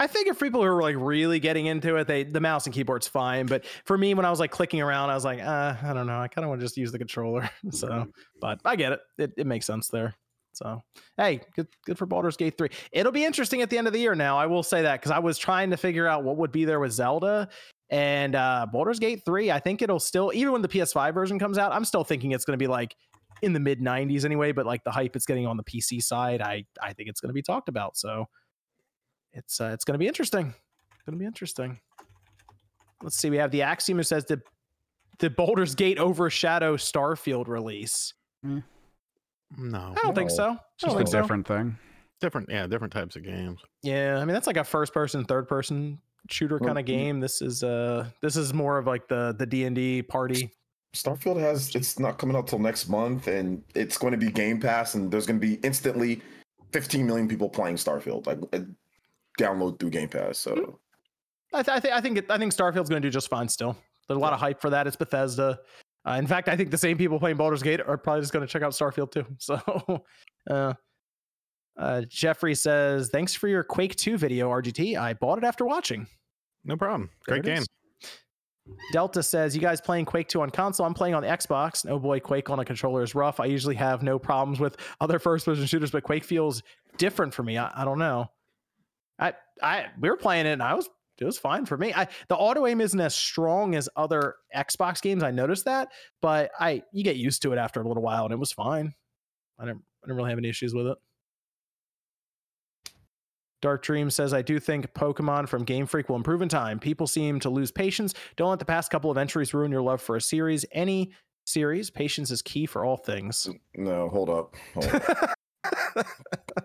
I think if people who are like really getting into it, they the mouse and keyboard's fine. But for me, when I was like clicking around, I was like, uh, I don't know. I kind of want to just use the controller. so, but I get it. It it makes sense there. So, hey, good good for Baldur's Gate 3. It'll be interesting at the end of the year now. I will say that because I was trying to figure out what would be there with Zelda and uh Baldur's Gate 3. I think it'll still even when the PS5 version comes out, I'm still thinking it's going to be like in the mid 90s anyway, but like the hype it's getting on the PC side, I I think it's going to be talked about. So, it's uh, it's going to be interesting. Going to be interesting. Let's see. We have the Axiom who says did did Baldur's Gate overshadow Starfield release? No, I don't think so. It's just a so. different thing. different. Yeah, different types of games. Yeah, I mean that's like a first person, third person shooter kind of game. This is uh this is more of like the the D and D party. Starfield has. It's not coming out till next month, and it's going to be Game Pass, and there's going to be instantly 15 million people playing Starfield. Like uh, download through Game Pass. So I, th- I think I think it, I think Starfield's going to do just fine still. There's a lot of hype for that. It's Bethesda. Uh, in fact, I think the same people playing Baldur's Gate are probably just going to check out Starfield too. So, uh, uh, Jeffrey says, "Thanks for your Quake 2 video, RGT. I bought it after watching." No problem. There Great game. Delta says, "You guys playing Quake 2 on console? I'm playing on the Xbox. Oh boy, Quake on a controller is rough. I usually have no problems with other first-person shooters, but Quake feels different for me. I, I don't know. I I we were playing it, and I was it was fine for me. I the auto aim isn't as strong as other Xbox games. I noticed that, but I you get used to it after a little while, and it was fine. I didn't I didn't really have any issues with it." Dark Dream says, I do think Pokemon from Game Freak will improve in time. People seem to lose patience. Don't let the past couple of entries ruin your love for a series. Any series, patience is key for all things. no, hold up. Hold up.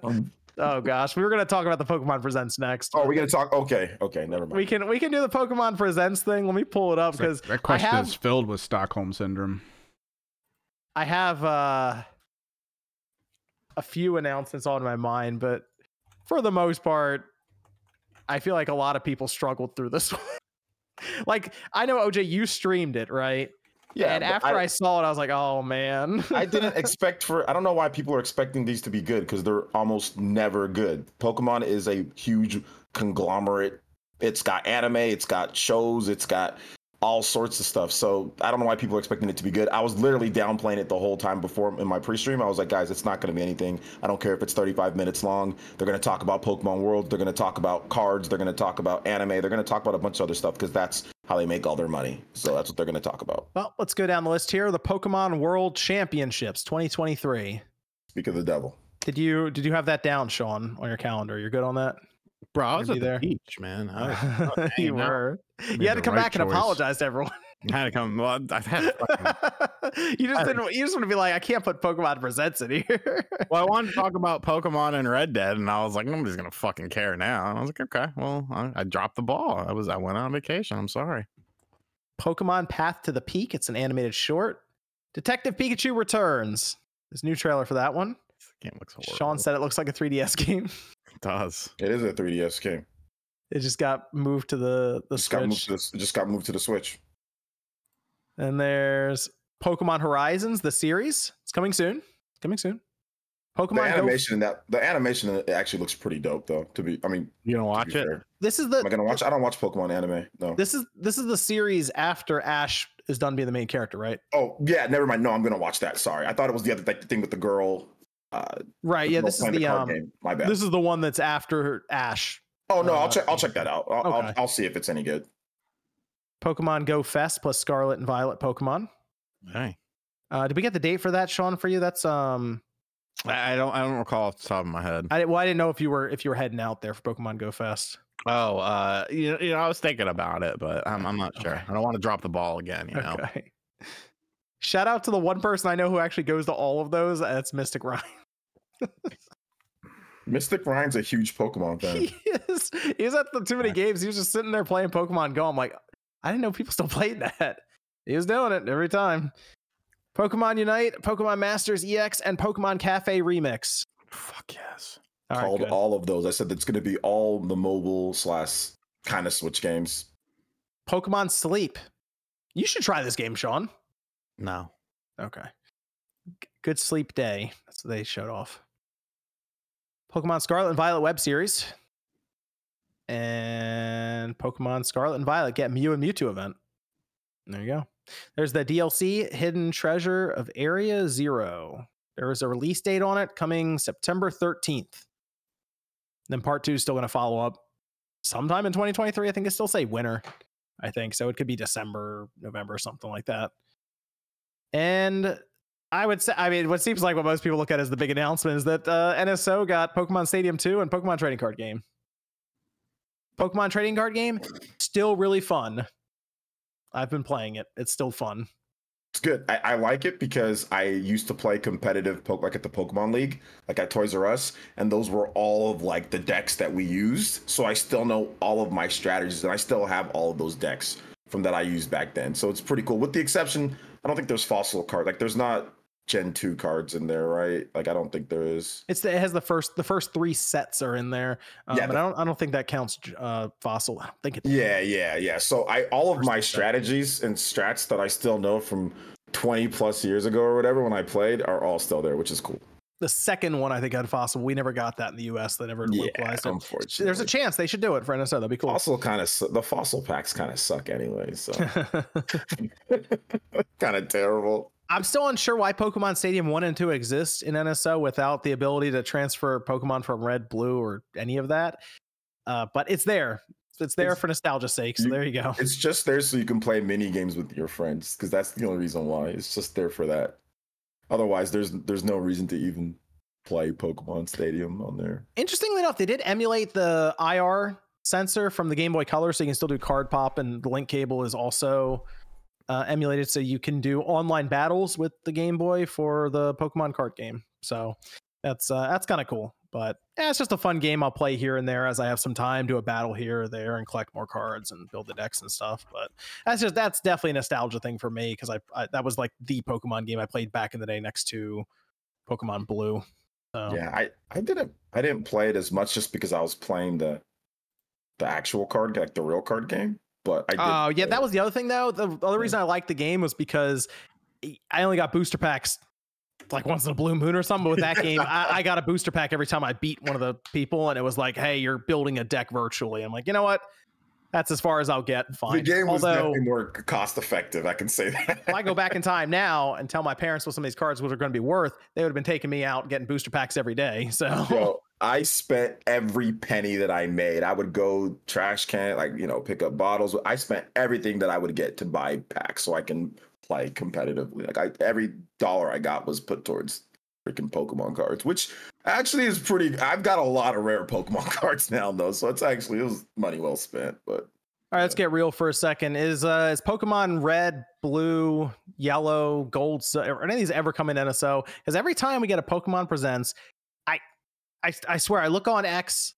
Um, oh gosh, we were gonna talk about the Pokemon Presents next. oh, we gonna talk? Okay, okay, never mind. we can we can do the Pokemon Presents thing. Let me pull it up because that, that question have- is filled with Stockholm syndrome. I have uh, a few announcements on my mind, but for the most part, I feel like a lot of people struggled through this one. like I know OJ, you streamed it, right? Yeah, and after I, saw it, I was like, oh man. I didn't expect for. I don't know why people are expecting these to be good because they're almost never good. Pokemon is a huge conglomerate. It's got anime, it's got shows, it's got all sorts of stuff. So I don't know why people are expecting it to be good. I was literally downplaying it the whole time before in my pre-stream. I was like, guys, it's not going to be anything. I don't care if it's 35 minutes long. They're going to talk about Pokemon World. They're going to talk about cards. They're going to talk about anime. They're going to talk about a bunch of other stuff because that's how they make all their money. So that's what they're going to talk about. well, let's go down the list here. The Pokemon World Championships 2023. Speak of the devil. Did you did you have that down, Sean, on your calendar? You're good on that? Bro, I was at be the there. beach, man. I, was, oh, you hanging were. You had to come right back and apologize to everyone. I had to come. Well, I've had fucking you just didn't. You just want to be like, I can't put Pokemon Presents in here. well, I wanted to talk about Pokemon and Red Dead, and I was like, nobody's gonna fucking care now. And I was like, okay, well, I, I dropped the ball. I was, I went on vacation. I'm sorry. Pokemon Path to the Peak. It's an animated short. Detective Pikachu returns. There's a new trailer for that one. This game looks horrible. Sean said it looks like a 3DS game. it does. It is a 3DS game. It just got moved to the the Just got moved Switch. to the, it just got moved to the Switch. And there's Pokemon Horizons, the series. It's coming soon. It's Coming soon. Pokemon Go. animation in that the animation it actually looks pretty dope though. To be, I mean, You gonna to watch it? fair. This is Am I the gonna watch? I don't watch Pokemon anime. No. this is this is the series after Ash is done being the main character, right? Oh yeah, never mind. No, I'm gonna watch that. Sorry, I thought it was the other like, the thing with the girl. Uh, Right. Yeah. This is playing the um. game. My bad. This is the one that's after Ash. oh no, uh, I'll check. I'll check that out. I'll, Okay. I'll, I'll see if it's any good. Pokemon Go Fest plus Scarlet and Violet Pokemon. Hey, Uh, did we get the date for that, Sean? For you, that's um. I, I don't, I don't recall off the top of my head. I well, I didn't know if you were if you were heading out there for Pokemon Go Fest. Oh, uh, you know, you know, I was thinking about it, but I'm, I'm not sure. Okay. I don't want to drop the ball again. You know, Okay. Shout out to the one person I know who actually goes to all of those. That's Mystic Ryan. Mystic Ryan's a huge Pokemon fan. he is. He was at the too many games. He was just sitting there playing Pokemon Go. I'm like, I didn't know people still played that. He was doing it every time. Pokemon Unite, Pokemon Masters EX, and Pokemon Cafe Remix. fuck yes. All right, Called good. all of those. I said it's gonna be all the mobile slash kind of Switch games. Pokemon Sleep. You should try this game, Sean. No. Okay. G- Good sleep day. That's what they showed off. Pokemon Scarlet and Violet web series. And Pokemon Scarlet and Violet get Mew and Mewtwo event. There you go. There's the DLC Hidden Treasure of Area Zero. There is a release date on it coming September 13th. Then part two is still going to follow up sometime in 2023. I think it still say winter. I think so. It could be December, November, something like that. And I would say, I mean, what seems like what most people look at as the big announcement is that uh, NSO got Pokemon Stadium 2 and Pokemon Trading Card Game. Pokemon Trading Card Game, still really fun. I've been playing it. It's still fun. It's good. I, I like it because I used to play competitive poke like at the Pokemon League, like at Toys R Us, and those were all of like the decks that we used. So I still know all of my strategies, and I still have all of those decks from that I used back then. So it's pretty cool. With the exception, I don't think there's fossil card. Like there's not Gen two cards in there, right? Like I don't think there is. It's the, it has the first the first three sets are in there, um, Yeah, but I don't I don't think that counts uh, fossil. I don't think it. Yeah, yeah, yeah. So I all of my strategies and strats that I still know from 20 plus years ago or whatever when I played are all still there, which is cool. The second one I think had fossil. We never got that in the U.S. They never Yeah, localized it. There's a chance they should do it for NSO. That'd be cool. Fossil kind of the fossil packs kind of suck anyway, so kind of terrible. I'm still unsure why Pokemon Stadium 1 and 2 exist in NSO without the ability to transfer Pokemon from red, blue, or any of that. Uh, but it's there. It's there It's- for nostalgia's sake. So you- there you go. It's just there so you can play mini games with your friends because that's the only reason why. It's just there for that. Otherwise, there's there's no reason to even play Pokemon Stadium on there. Interestingly enough, they did emulate the IR sensor from the Game Boy Color, so you can still do card pop, and the link cable is also uh, emulated, so you can do online battles with the Game Boy for the Pokemon card game. So that's uh, that's kind of cool. But yeah, it's just a fun game I'll play here and there as I have some time, do a battle here or there, and collect more cards and build the decks and stuff. But that's just that's definitely a nostalgia thing for me because I, I that was like the Pokemon game I played back in the day next to Pokemon Blue. So Yeah, I I didn't I didn't play it as much just because I was playing the the actual card like the real card game. But I. Oh yeah, that was the other thing though. The other reason I liked the game was because I only got booster packs like once in a blue moon or something. But with that game, I, I got a booster pack every time I beat one of the people, and it was like, hey, you're building a deck virtually. I'm like, you know what? That's as far as I'll get. Fine. the game was Although definitely more cost effective. I can say that. if I go back in time now and tell my parents what some of these cards were going to be worth, they would have been taking me out getting booster packs every day. So Yo, I spent every penny that I made. I would go trash can, like you know, pick up bottles. I spent everything that I would get to buy packs so I can play competitively. Like I, every dollar I got was put towards freaking Pokemon cards, which actually is pretty. I've got a lot of rare Pokemon cards now though, so it's actually it was money well spent. But All right, let's get real for a second. Is uh is Pokemon Red, Blue, Yellow, Gold, are any of these ever come in NSO? Because every time we get a Pokemon Presents, I, I I swear I look on X,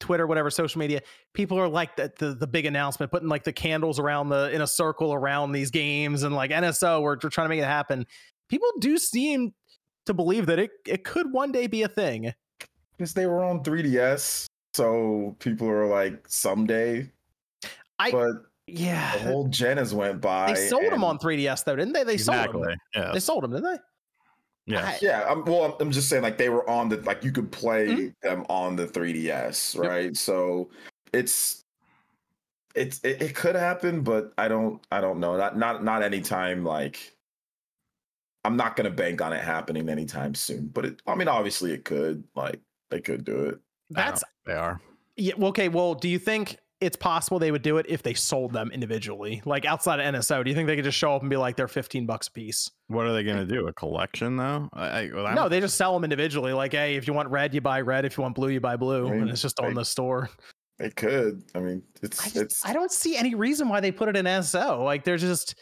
Twitter, whatever social media, people are like the, the the big announcement, putting like the candles around the in a circle around these games and like NSO, we're, we're trying to make it happen. People do seem to believe that it it could one day be a thing. Because they were on 3DS, so people are like, someday. I- but Yeah, the whole gen has went by. they sold them on 3DS though, didn't they? They sold them. Yeah. They sold them, didn't they? Yeah. I- Yeah, I'm, well, I'm- I'm just saying, like they were on the like you could play Mhm. them on the 3DS, right? So it's it's it, it could happen, but I don't I don't know. Not not not anytime like I'm not gonna bank on it happening anytime soon. But it, I mean, obviously it could. Like they could do it. That's They are. Yeah. Okay. Well, do you think it's possible they would do it if they sold them individually, like outside of NSO? Do you think they could just show up and be like, they're fifteen bucks a piece? What are they going to do? A collection though? I, I, well, no, they just sell them individually. Like, hey, if you want red, you buy red. If you want blue, you buy blue, I mean, and it's just on the store. They could. I mean, I, it's just, it's I don't see any reason why they put it in NSO. Like, they're just.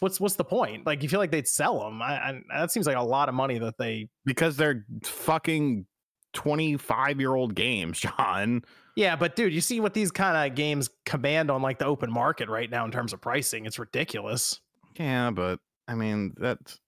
What's what's the point? Like, you feel like they'd sell them? I, I, that seems like a lot of money that they. because they're fucking 25 year old games, John. Yeah, but dude, you see what these kind of games command on like the open market right now in terms of pricing? It's ridiculous. Yeah, but I mean, that's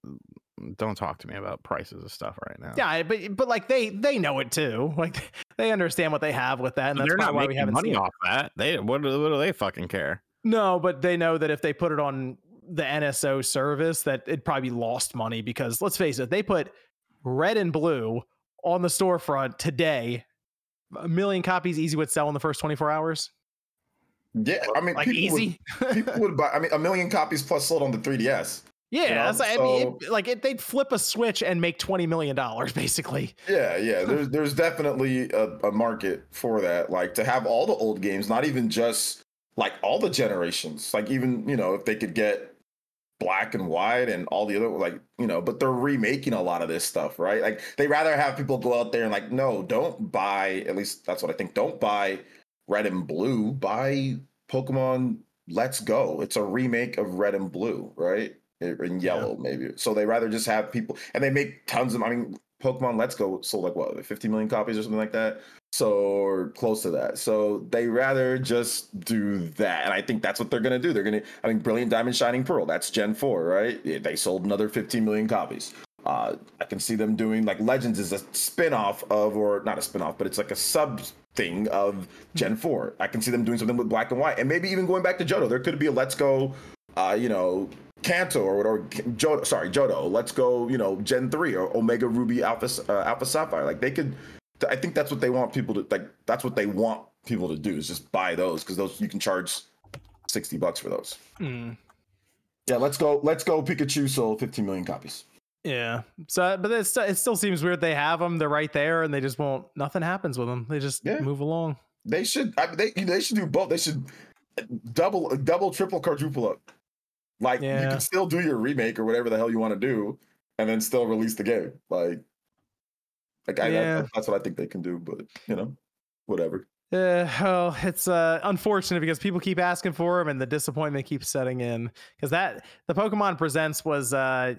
don't talk to me about prices of stuff right now. Yeah, but but like they they know it too. Like they understand what they have with that, and that's not why we making haven't money seen it. off that. They what, do- what do they fucking care? No, but they know that if they put it on the NSO service, that it'd probably be lost money because let's face it, they put red and blue on the storefront today. A million copies easy would sell in the first 24 hours. yeah. I mean, Like people would- easy. people would buy. I mean, a million copies plus sold on the 3DS. yeah, know, that's like, I mean, it- like it, they'd flip a switch and make 20 million dollars basically. Yeah, yeah. There's there's definitely a, a market for that. Like to have all the old games, not even just like all the generations. Like even you know if they could get black and white and all the other like you know, but they're remaking a lot of this stuff, right? Like they rather have people go out there and like, no, don't buy. At least that's what I think. Don't buy red and blue. Buy Pokemon Let's Go. It's a remake of red and blue, right? In yellow, maybe. So they rather just have people, and they make tons of. I mean, Pokemon Let's Go sold like what, 50 million copies or something like that. So or close to that. So they rather just do that, and I think that's what they're gonna do. They're gonna. I mean, Brilliant Diamond Shining Pearl. That's Gen Four, right? They sold another 15 million copies. Uh, I can see them doing like Legends is a spin-off of, or not a spin-off, but it's like a sub thing of Gen 4. I can see them doing something with black and white. And maybe even going back to Johto. There could be a let's go uh, you know, Kanto or whatever Johto, sorry, Jodo. let's go, you know, Gen 3 or Omega Ruby Alpha uh, Alpha Sapphire. Like they could I think that's what they want people to like that's what they want people to do is just buy those because those you can charge 60 bucks for those. Mm. Yeah, let's go. Let's go. Pikachu sold 15 million copies. Yeah. So, but it's, it still seems weird. They have them. They're right there, and they just won't. Nothing happens with them. They just Yeah. move along. They should. I, they they should do both. They should double, double, triple, quadruple up. Like you can still do your remake or whatever the hell you want to do, and then still release the game. Like, like I, Yeah. I, that's what I think they can do. But you know, whatever. Uh, well, it's uh, unfortunate because people keep asking for them, and the disappointment keeps setting in. Because that the Pokemon Presents was uh,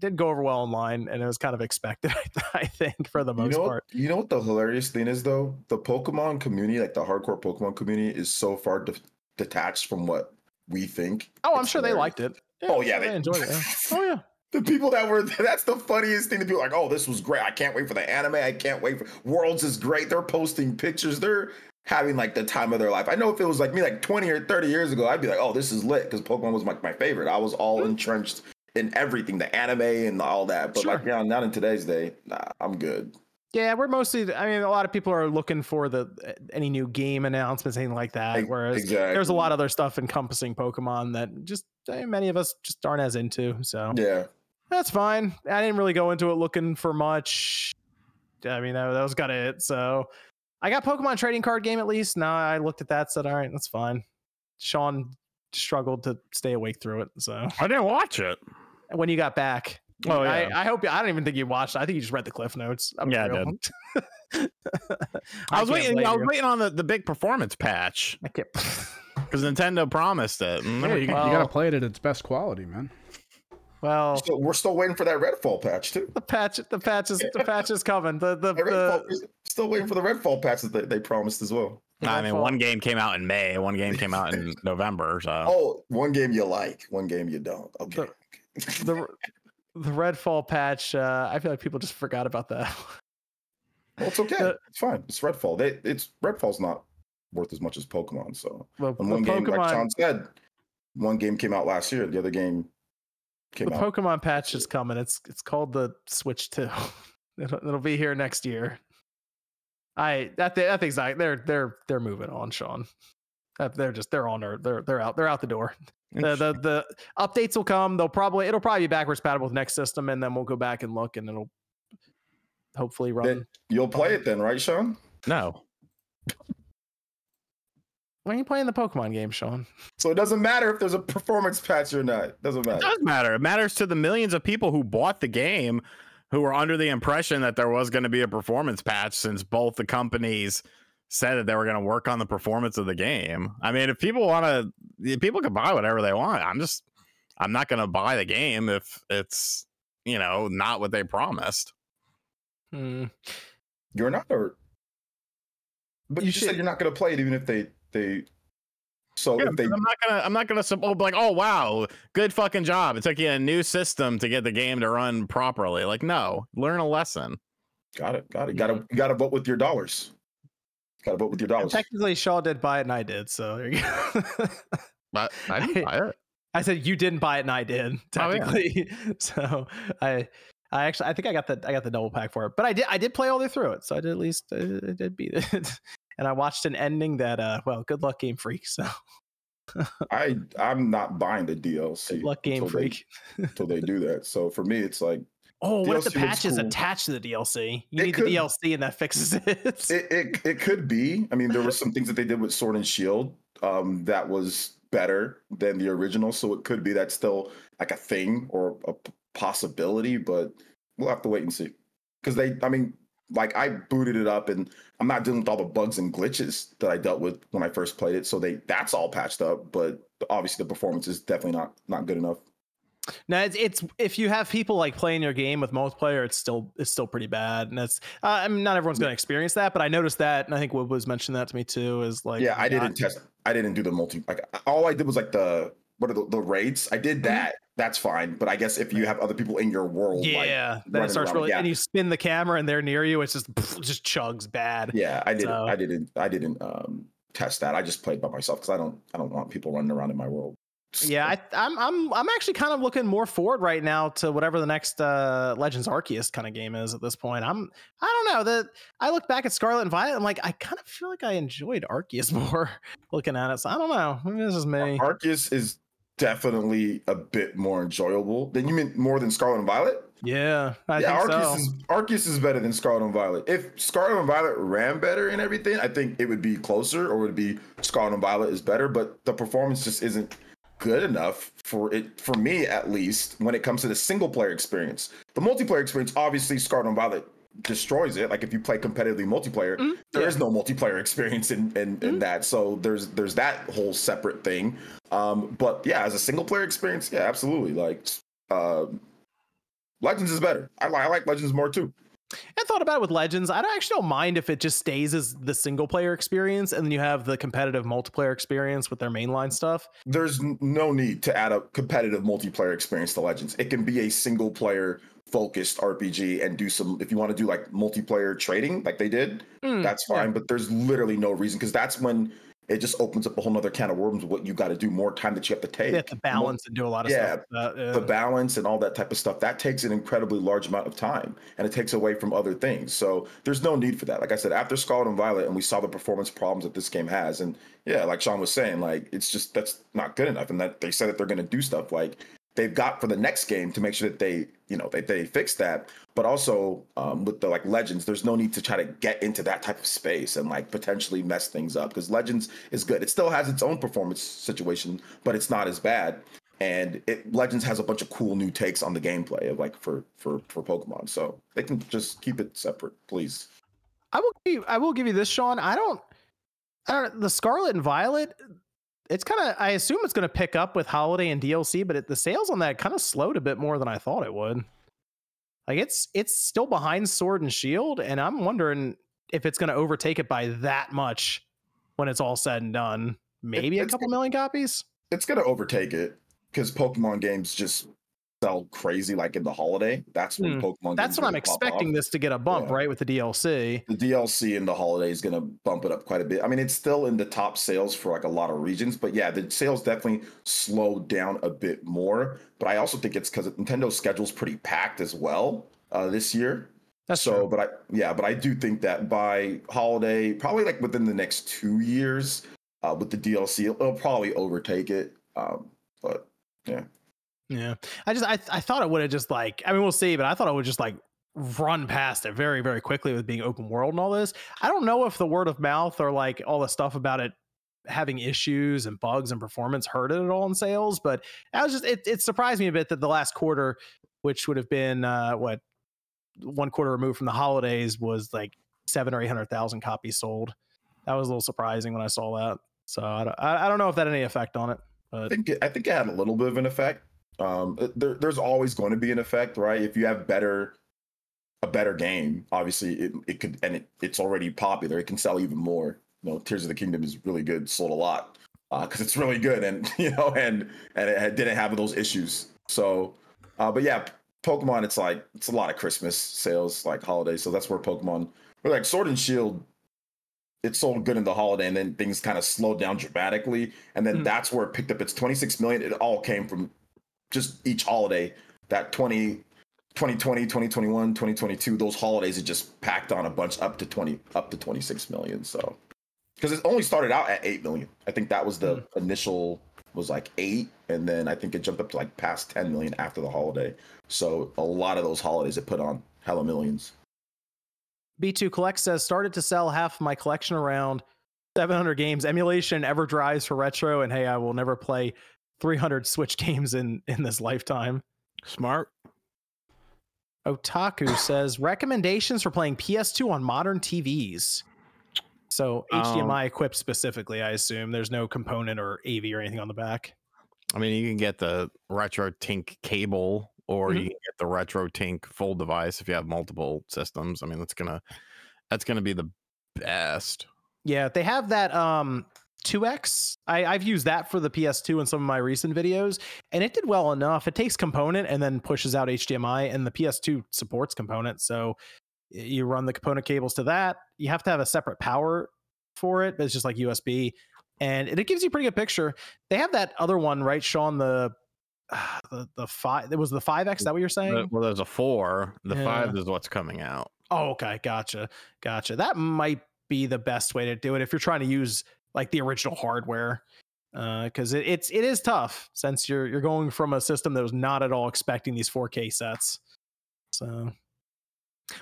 did go over well online, and it was kind of expected. I think for the You most know, part. you know what the hilarious thing is though? The Pokemon community, like the hardcore Pokemon community, is so far de- detached from what we think. Oh, I'm sure they liked it. Oh, I'm yeah, sure they- they enjoyed it. yeah. Oh yeah. The people that were that's the funniest thing to be like, oh, this was great. I can't wait for the anime. I can't wait for Worlds is great. They're posting pictures. They're having like the time of their life. I know if it was like me like 20 or 30 years ago, I'd be like, oh, this is lit because Pokemon was like my favorite. I was all mm. entrenched in everything, the anime and all that. But like Sure. yeah, not in today's day. Nah, I'm good. Yeah, we're mostly. I mean, a lot of people are looking for the any new game announcements, anything like that. Whereas exactly. there's a lot of other stuff encompassing Pokemon that just eh, many of us just aren't as into. So Yeah. that's fine. I didn't really go into it looking for much. I mean, that, that was kind of it. So I got Pokemon trading card game at least. Now I looked at that, said, all right, that's fine. Sean struggled to stay awake through it. So I didn't watch it. when you got back, Oh, I, yeah. I hope I don't even think you watched. I think you just read the cliff notes. I'm Yeah, I real. I was waiting. I was you. waiting on the, the big performance patch I can't. because Nintendo promised it. Mm, yeah, you, came. you gotta play it at its best quality, man. Well, So we're still waiting for that Redfall patch too. the patch, the patch is the patch is coming. The the, The Redfall, still waiting for the Redfall patch that they, they promised as well. I mean, one game came out in May, one game came out in November. So Oh, one game you like, one game you don't. Okay. the the Redfall patch. Uh, I feel like people just forgot about that. Well, it's okay. the- it's fine. It's Redfall. They, it's Redfall's not worth as much as Pokemon. So The, and the one game, like Sean said, one game came out last year. The other game came out. the out. Pokemon patch is coming. It's it's called the Switch Two. It'll, it'll be here next year. I that that thing's like they're they're they're moving on, Sean. They're just they're on their they're they're out they're out the door. The, the the updates will come. They'll probably it'll probably be backwards compatible with next system, and then we'll go back and look, and it'll hopefully run. Then you'll play it then, right, Sean? no, when are you playing the Pokemon game, Sean? So it doesn't matter if there's a performance patch or not. Doesn't it does matter. It matters to the millions of people who bought the game, who were under the impression that there was going to be a performance patch, since both the companies said that they were going to work on the performance of the game. I mean, if people want to, people can buy whatever they want. I'm just, I'm not going to buy the game if it's, you know, not what they promised. Hmm. You're not, or but You you, said you're not going to play it, even if they they. So Yeah, if they I'm not gonna. I'm not gonna. sup- Oh, like, oh wow, good fucking job. It took you a new system to get the game to run properly. Like, no, learn a lesson. got it, got it, got to, got to vote with your dollars. Got to vote with your dollars. Technically, Shaw did buy it, and I did. So there you go. But I didn't buy it. I said you didn't buy it, and I did. Oh, yeah. Technically, so I, I actually, I think I got the, I got the double pack for it. But I did, I did play all the way through it, so I did at least, I, I did beat it. and I watched an ending that, uh, well, good luck, Game Freak. So I I'm not buying the DLC. good luck, Game until Freak. They, until they do that. So for me, it's like Oh, what if the DLC patch is cool. attached to the DLC? You It need could- the DLC, and that fixes it. it, it it could be. I mean, there were some things that they did with Sword and Shield um, that was better than the original. So it could be that's still like a thing or a possibility, but we'll have to wait and see. Because they, I mean, like I booted it up and I'm not dealing with all the bugs and glitches that I dealt with when I first played it. So they that's all patched up, but obviously the performance is definitely not not good enough. No, it's, it's if you have people like playing your game with multiplayer, it's still it's still pretty bad, and that's uh, I mean not everyone's going to experience that, but I noticed that, and I think Wood was mentioning that to me too. Is like yeah, I not- didn't test. I didn't do the multi. Like all I did was like the what are the, the raids. I Mm-hmm. did that. That's fine. But I guess if you have other people in your world, like, Yeah, then running it starts around, really, yeah. and you spin the camera, and they're near you. It's just just chugs bad. yeah, I didn't. So- I didn't. I didn't um test that. I just played by myself because I don't. I don't want people running around in my world. Yeah, I, I'm I'm I'm actually kind of looking more forward right now to whatever the next uh, Legends Arceus kind of game is at this point. I'm I don't know that I look back at Scarlet and Violet. I'm like I kind of feel like I enjoyed Arceus more looking at it. So I don't know. Maybe this is me. Arceus is definitely a bit more enjoyable. Than you mean more than Scarlet and Violet? Yeah, I yeah, think Arceus so. is Arceus is better than Scarlet and Violet. If Scarlet and Violet ran better and everything, I think it would be closer, or it would be Scarlet and Violet is better. But the performance just isn't good enough for it, for me at least, when it comes to the single player experience. The multiplayer experience, obviously, Scarlet and Violet destroys it. Like if you play competitively multiplayer, Mhm, there is yeah. no multiplayer experience in in, in Mhm. that. So there's there's that whole separate thing. Um, but yeah, as a single player experience, yeah, absolutely. Like um Legends is better. I, I like Legends more too. I thought about it with Legends. I don't actually don't mind if it just stays as the single player experience, and then you have the competitive multiplayer experience with their mainline stuff. There's no need to add a competitive multiplayer experience to Legends. It can be a single player focused RPG and do some if you want to do like multiplayer trading like they did, Mm, that's yeah. fine. But there's literally no reason because that's when it just opens up a whole nother can of worms. What you got to do more time that you have to take. They have to balance and do a lot of Yeah, stuff. Uh, the balance and all that type of stuff that takes an incredibly large amount of time and it takes away from other things so there's no need for that like i said after scarlet and violet and we saw the performance problems that this game has and yeah like sean was saying like it's just that's not good enough and that they said that they're going to do stuff like they've got for the next game to make sure that they you know they, they fix that but also um, with the like legends there's no need to try to get into that type of space and like potentially mess things up because legends is good it still has its own performance situation but it's not as bad and it legends has a bunch of cool new takes on the gameplay of like for for for pokemon so they can just keep it separate please I will give you, I will give you this, Sean. I don't, I don't. The Scarlet and Violet, it's kind of. I assume it's going to pick up with holiday and DLC, but it, the sales on that kind of slowed a bit more than I thought it would. Like it's it's still behind Sword and Shield, and I'm wondering if it's going to overtake it by that much when it's all said and done. Maybe a couple million copies. It's gonna overtake it because Pokemon games just sell crazy like in the holiday. That's when Hmm. Pokemon. That's what I'm expecting this to get a bump, Yeah. right, with the DLC. The DLC in the holiday is gonna bump it up quite a bit. I mean, it's still in the top sales for like a lot of regions, but yeah, the sales definitely slowed down a bit more. But I also think it's because Nintendo's schedule's pretty packed as well uh, this year. That's so, true. but I yeah, but I do think that by holiday, probably like within the next two years, uh, with the DLC, it'll, it'll probably overtake it. Um, but Yeah, I just I I thought it would have just like I mean we'll see, but I thought it would just like run past it very very quickly with being open world and all this. I don't know if the word of mouth or like all the stuff about it having issues and bugs and performance hurted it all in sales, but I was just it it surprised me a bit that the last quarter, which would have been uh what one quarter removed from the holidays, was like seven or eight hundred thousand copies sold. That was a little surprising when I saw that. So I don't, I don't know if that had any effect on it, I think it, I think it had a little bit of an effect. Um, there, there's always going to be an effect, right? If you have better a better game, obviously it, it could and it, it's already popular. It can sell even more. You know, Tears of the Kingdom is really good, sold a lot because it's really good, and you know, and and it didn't have those issues. So, uh, but yeah, Pokemon, it's like it's a lot of Christmas sales, like holidays. So that's where Pokemon, or like Sword and Shield, it sold good in the holiday, and then things kind of slowed down dramatically, and then Mhm. that's where it picked up its 26 million. It all came from just each holiday. That 20, 2020, 2021, 2022, those holidays, it just packed on a bunch up to 20, up to 26 million. So, because it only started out at 8 million. I think that was the hmm. initial was like eight, and then I think it jumped up to like past 10 million after the holiday. So a lot of those holidays it put on hella millions. B2 Collect says started to sell half my collection around 700 games. Emulation ever drives for retro, and hey, I will never play 300 Switch games in in this lifetime. Smart. Otaku says recommendations for playing PS2 on modern TVs. So Um, HDMI equipped specifically, I assume. There's no component or AV or anything on the back. I mean, you can get the RetroTINK cable, or Mhm. you can get the RetroTINK full device if you have multiple systems. I mean, that's gonna that's gonna be the best. Yeah, they have that um 2x. I, I've used that for the PS2 in some of my recent videos, and it did well enough. It takes component and then pushes out HDMI, and the PS2 supports component. So you run the component cables to that. You have to have a separate power for it, but it's just like USB, and it, it gives you a pretty good picture. They have that other one, right, Sean? The the the five. It was the five X. Is that what you're saying? Well, there's a four. The Yeah. five is what's coming out. Oh, okay, gotcha, gotcha. That might be the best way to do it if you're trying to use like the original hardware, Uh, because it, it's it is tough since you're you're going from a system that was not at all expecting these 4K sets. So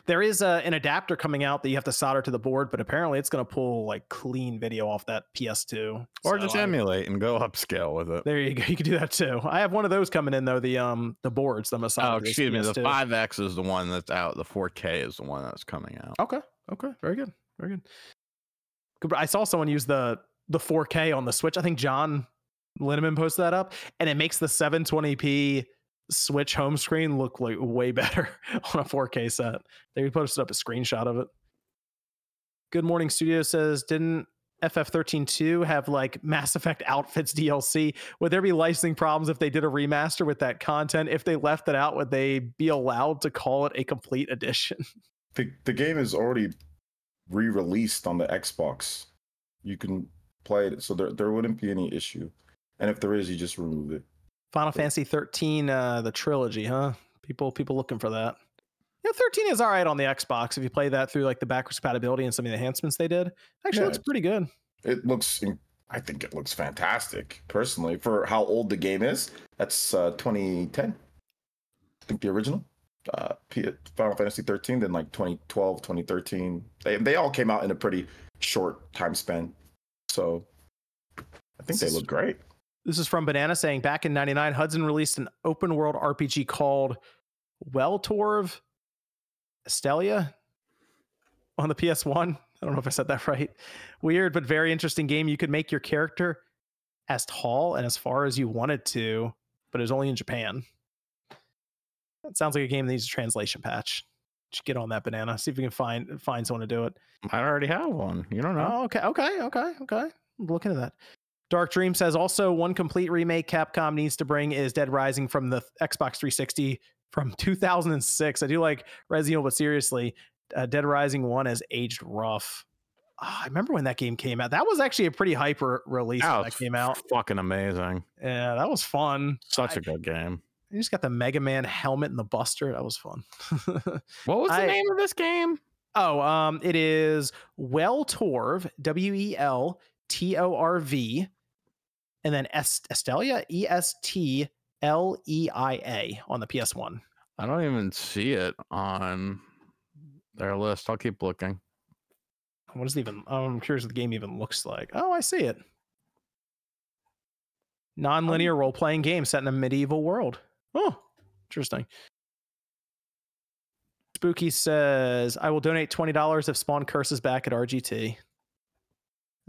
there is a, an adapter coming out that you have to solder to the board, but apparently it's going to pull like clean video off that PS2 Or So just I- emulate and go upscale with it. There you go. You can do that too. I have one of those coming in though. The um the boards. The solder Oh, excuse me. The PS2. 5X is the one that's out. The 4K is the one that's coming out. Okay. Okay. Very good. Very good. I saw someone use the the 4K on the Switch. I think John Linneman posted that up, and it makes the 720p Switch home screen look like way better on a 4K set. They posted up a screenshot of it. Good Morning Studio says, didn't FF13 have like Mass Effect Outfits DLC? Would there be licensing problems if they did a remaster with that content? If they left it out, would they be allowed to call it a complete edition? The the game is already re-released on the Xbox. You can play it, so there there wouldn't be any issue. And if there is, you just remove it. Final Fantasy 13, uh, the trilogy, huh? People, people looking for that. Yeah, 13 is all right on the Xbox if you play that through like the backwards compatibility and some of the enhancements they did. Actually, Yeah, looks pretty good. It looks, I think it looks fantastic personally for how old the game is. That's uh, 2010. I think the original uh, Final Fantasy 13, then like 2012, 2013. They they all came out in a pretty short time span, so I think they This is- look great. This is from Banana saying back in 99, Hudson released an open world RPG called Weltorv Estelia. on the PS1. I don't know if I said that right. Weird, but very interesting game. You could make your character as tall and as far as you wanted to, but it was only in Japan. That sounds like a game that needs a translation patch. Just get on that banana. See if we can find find someone to do it. I already have one. You don't know. Oh, okay, okay, okay, okay. I'm looking at that. Dark Dream says also one complete remake Capcom needs to bring is Dead Rising from the Xbox 360 from 2006. I do like Resident Evil, but seriously, uh, Dead Rising 1 has aged rough. Ah, I remember when that game came out. That was actually a pretty hyper release That when that came out. Fucking amazing. Yeah, that was fun. Such I- a good game. You just got the Mega Man helmet and the Buster. That was fun. What was the I- name of this game? Oh, um, it is Well Torv, W E L T O R V, and then Est- Estelia, E S T L E I A on the PS1. I don't even see it on their list. I'll keep looking. What is it even? I'm curious what the game even looks like. Oh, I see it. Non-linear role-playing game set in a medieval world. Oh, interesting. Spooky says, "I will donate twenty dollars if Spawn curses back at RGT."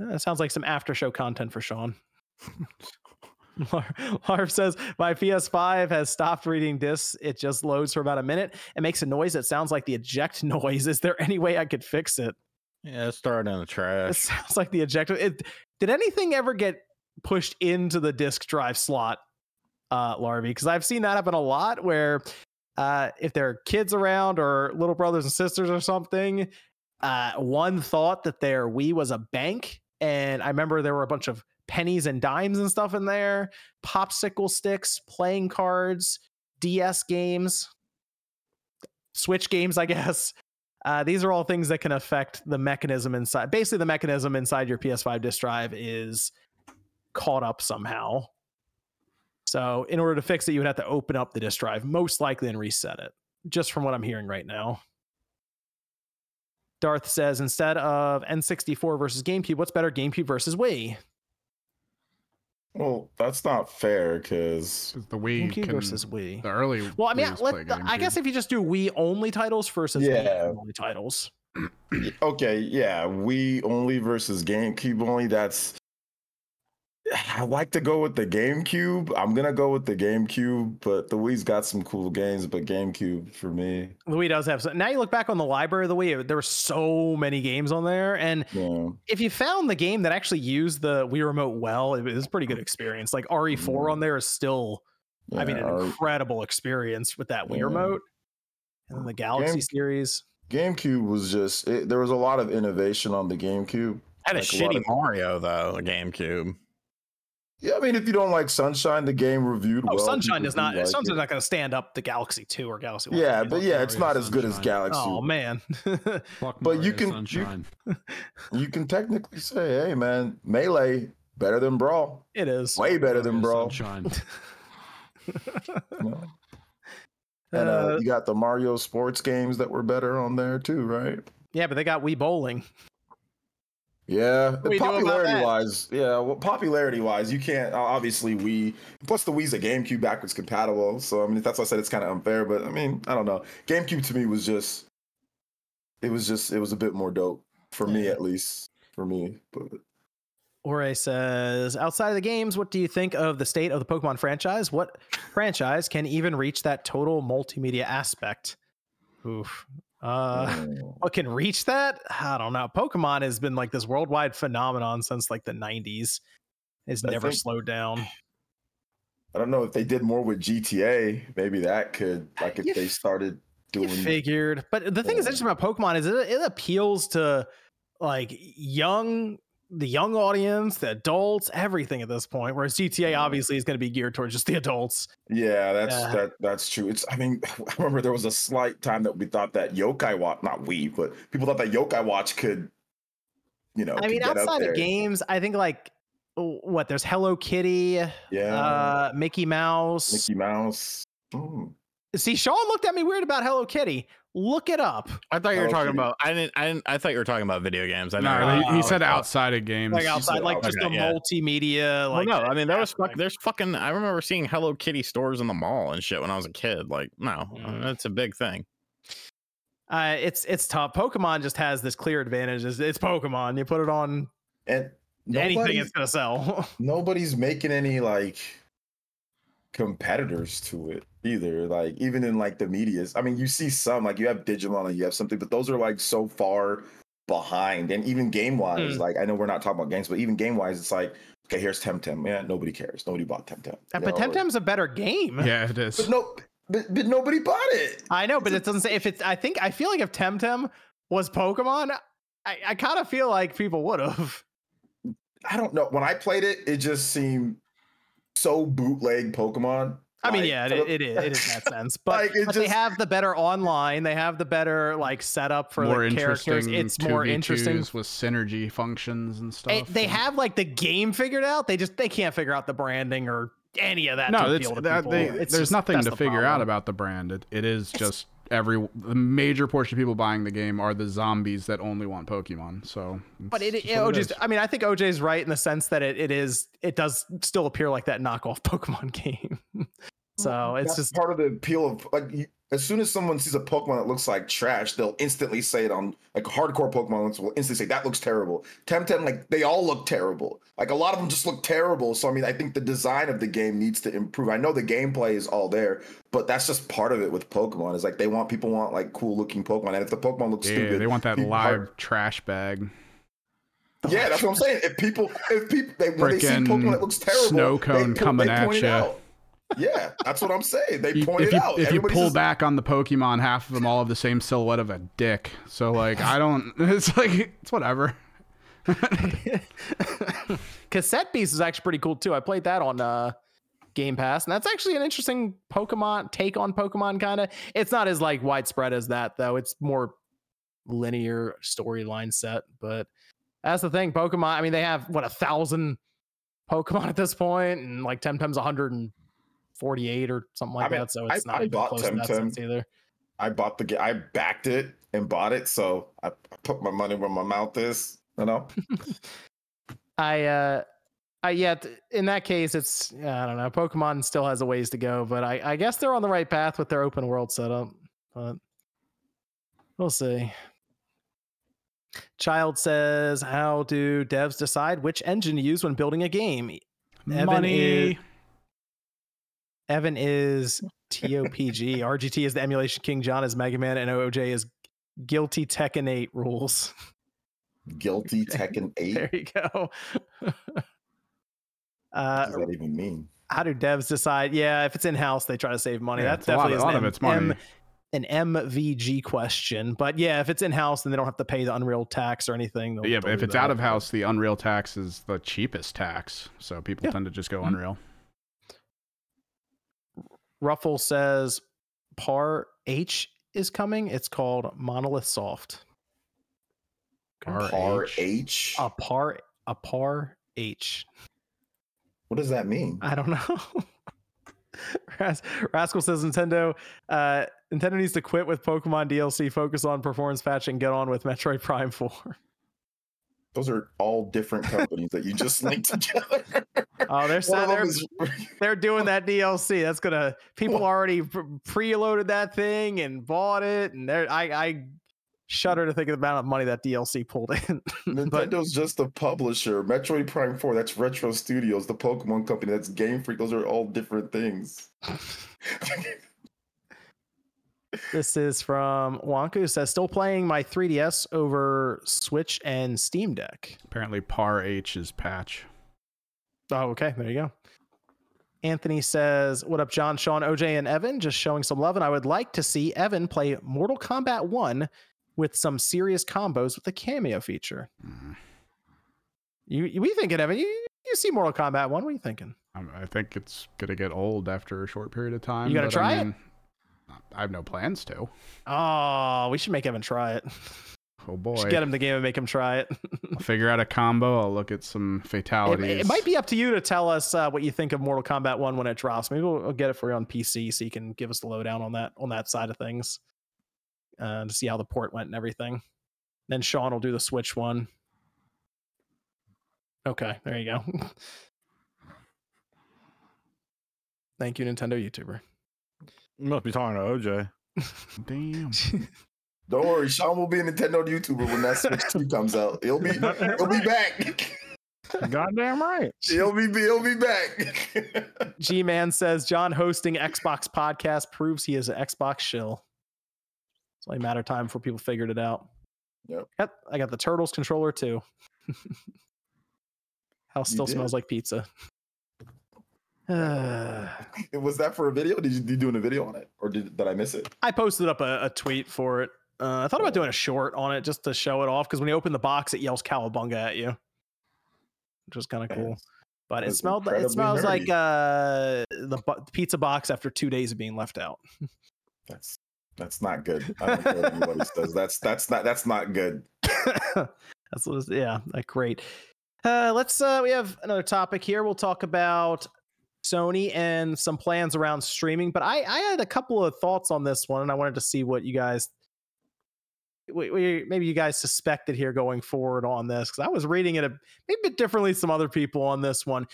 Uh, That sounds like some after show content for Sean. Lar- Larv says, My PS5 has stopped reading discs. It just loads for about a minute and makes a noise that sounds like the eject noise. Is there any way I could fix it? Yeah, it's started in the trash. It sounds like the eject. It, did anything ever get pushed into the disk drive slot, uh, Larby? Because I've seen that happen a lot where uh, if there are kids around or little brothers and sisters or something, uh, one thought that their Wii was a bank. And I remember there were a bunch of pennies and dimes and stuff in there, popsicle sticks, playing cards, DS games, Switch games, I guess. Uh, these are all things that can affect the mechanism inside. Basically, the mechanism inside your PS5 disk drive is caught up somehow. So, in order to fix it, you would have to open up the disk drive, most likely, and reset it. Just from what I'm hearing right now. Darth says instead of N64 versus GameCube, what's better, GameCube versus Wii? Well, that's not fair because the Wii GameCube can, versus Wii. the early. Well, I mean, Wii's let, play I guess if you just do Wii only titles versus Yeah. GameCube only titles. okay, yeah, Wii only versus GameCube only. That's I like to go with the GameCube. I'm gonna go with the GameCube, but the Wii's got some cool games. But GameCube for me, The Wii does have some. Now you look back on the library of the Wii, there were so many games on there. And yeah, if you found the game that actually used the Wii remote well, it was a pretty good experience. Like RE4 mm-hmm. on there is still, I mean, an our incredible experience with that Wii Yeah. remote. And then the Galaxy Game- series. GameCube was just it, there was a lot of innovation on the GameCube. Had a Like a shitty of- Mario though, the GameCube. Yeah, I mean, if you don't like Sunshine, the game reviewed Oh, well. Sunshine is not. like Sunshine's it. not going to stand up to Galaxy 2 or Galaxy 1. Yeah, but yeah, it's not as good as Galaxy. Oh man. Fuck But you can- you- You can technically say, hey man, Melee better than Brawl, it is. way better than Brawl. Sunshine. you? And uh, Uh, you got the Mario sports games that were better on there too, right? yeah, but they got Wii Bowling. Yeah, do we do about popularity wise, yeah. Well, popularity wise, you can't obviously we plus the Wii's a GameCube backwards compatible, so I mean that's why I said it's kind of unfair. But I mean, I don't know. GameCube to me was just, it was just, it was a bit more dope for me at least. For me, but Ore says, outside of the games, what do you think of the state of the Pokemon franchise? What franchise can even reach that total multimedia aspect? Oof. Uh, mm, what can reach that? I don't know. Pokemon has been like this worldwide phenomenon since like the 90s. It's I never think- slowed down. I don't know if they did more with GTA. Maybe that could like if You they started doing. figured. But the thing is interesting about Pokemon is it, it appeals to like young the young audience, the adults, everything at this point. Whereas GTA obviously is going to be geared towards just the adults. Yeah, that's Yeah. that that's true. It's I mean, I remember there was a slight time that we thought that Yokai Watch, not we, but people thought that Yokai Watch could, you know, I mean, outside of games, I think like what there's Hello Kitty, yeah, uh, Mickey Mouse. Mickey Mouse. Mm. See, Sean looked at me weird about Hello Kitty. Look it up. I thought you were talking okay. about. I didn't. I didn't. I thought you were talking about video games. I No, never. he, he said outside of games. Like outside, said like just okay, the yeah. multimedia. Well, Like no, I mean there was fuck, aspect. there's fucking. I remember seeing Hello Kitty stores in the mall and shit when I was a kid. Like, no, Mhm. that's a big thing. Uh, it's it's tough. Pokemon just has this clear advantage. It's, it's Pokemon. You put it on And anything, nobody's, it's gonna sell. nobody's making any like competitors to it either. Like even in like the medias. I mean, you see some like you have Digimon and you have something, but those are like so far behind. And even game wise, Hmm. like I know we're not talking about games, but even game wise, it's like okay, here's Temtem. Yeah, nobody cares. Nobody bought Temtem. Uh, you but know, Temtem's a better game. Yeah, it is. But no, but, but nobody bought it. I know, but it doesn't say if it's. I think I feel like if Temtem was Pokemon, I, I kind of feel like people would have. I don't know. When I played it, it just seemed so bootleg Pokemon. I mean, yeah, it, for it is. It is in that sense, but, Like, it but they have the better online. They have the better like setup for more the characters. interesting. It's more 2v2s interesting. with synergy functions and stuff. It- they and- have like the game figured out. They just they can't figure out the branding or any of that. to no, it's, appeal to that, people. they, It's there's just- nothing to the figure out about the brand. It, it is just every the major portion of people buying the game are the zombies that only want Pokemon. So, But it, it's it, just it OJ's. I mean, I think OJ's right in the sense that it, it is it does still appear like that knockoff Pokemon game. So mm-hmm. it's That's just part of the appeal of like you, as soon as someone sees a Pokemon that looks like trash, they'll instantly say it on like hardcore Pokemon will instantly say that looks terrible. Temtem, like they all look terrible. Like a lot of them just look terrible. So I mean, I think the design of the game needs to improve. I know the gameplay is all there, but that's just part of it with Pokemon. Is like they want people want like cool looking Pokemon, and if the Pokemon looks yeah, stupid, they want that live are- trash bag. Yeah, that's what I'm saying. If people, if people, they, when they see Pokemon that looks terrible, snow they cone po- coming they at point it ya. out. Yeah, that's what I'm saying. They You- point if it you out. if you pull just- back on the Pokemon, half of them all have the same silhouette of a dick. So like, I don't. It's like it's whatever. Cassette Beast is actually pretty cool too. I played that on uh, Game Pass, and that's actually an interesting Pokemon take on Pokemon. Kind of, it's not as like widespread as that though. It's more linear storyline set, but that's the thing. Pokemon. I mean, they have what a thousand Pokemon at this point, and like Temtem's 148 or something like I mean, that. So I- it's not I even bought close to that Temtem. sense either. I bought the game. I backed it and bought it, so I I put my money where my mouth is. You know, I uh I yeah, th- in that case it's I don't know. Pokemon still has a ways to go, but I I guess they're on the right path with their open world setup. But we'll see. Child says, "How do devs decide which engine to use when building a game?" Evan Money. is- Evan is TOPG. RGT is the emulation king. John is Mega Man, and OJ is guilty Tekken 8 rules. guilty Tekken Eight. there you go. What uh, does that even mean? how do devs decide? Yeah, if it's in house, they try to save money. Yeah, That's it's a lot definitely of- is a an lot of it's money. M- an MVG question. But yeah, if it's in house, then they don't have to pay the Unreal tax or anything. Yeah, but if it's that. out of house, the Unreal tax is the cheapest tax. So people Yeah. tend to just go Mhm. Unreal. Ruffle says Par H is coming. It's called Monolith Soft. R R H. H. A Par a Par H. What does that mean? I don't know. Ras- Rascal says Nintendo uh, Nintendo needs to quit with Pokemon DLC, focus on performance patch, and get on with Metroid Prime 4. Those are all different companies that you just linked together. Oh, they're One sa- of them they're, is they're doing that DLC. That's gonna people already pre- preloaded that thing and bought it, and they're I I shudder to think of the amount of money that DLC pulled in. but Nintendo's just the publisher. Metroid Prime 4, that's Retro Studios, the Pokemon company, that's Game Freak. Those are all different things. this is from Wonka who says still playing my 3DS over Switch and Steam Deck. Apparently, Par H is patch. Oh, okay. There you go. Anthony says, What up, John, Sean, OJ, and Evan? Just showing some love. And I would like to see Evan play Mortal Kombat 1 with some serious combos with the cameo feature. Mm. You, you we thinking, Evan? You, you see Mortal Kombat 1. What are you thinking? I think it's gonna get old after a short period of time. You gonna try it? I mean, I have no plans to. Oh, we should make Evan try it. Oh boy, Should get him the game and make him try it. I'll figure out a combo. I'll look at some it, fatalities. it might be up to you to tell us uh, what you think of Mortal Kombat 1 when it drops. Maybe we'll, we'll get it for you on PC so you can give us the lowdown on that on that side of things. Uh, to see how the port went and everything. Then Sean will do the Switch one. Okay, there you go. Thank you, Nintendo YouTuber. You must be talking to OJ. Damn. Don't worry, Sean will be a Nintendo YouTuber when that Switch 2 comes out. He'll be he'll be back. Goddamn right. He'll be he'll be back. G Man says John hosting Xbox podcast proves he is an Xbox shill. It's only a matter of time before people figured it out. Yep. Yep, I got the Turtles controller too. House still smells like pizza. Uh, Was that for a video? Did you, did you doing a video on it, or did did I miss it? I posted up a, a tweet for it. Uh, I thought about doing a short on it just to show it off because when you open the box, it yells "Cowabunga" at you, which was kind of cool. But it smelled. It smells like uh, the bu- pizza box after two days of being left out. That's that's not good. I don't care anybody says. That's that's not that's not good. That's what yeah, like great. Uh, let's uh, we have another topic here. We'll talk about Sony and some plans around streaming. But I I had a couple of thoughts on this one, and I wanted to see what you guys. We, we, maybe you guys suspected here going forward on this because I was reading it a maybe a bit differently some other people on this one.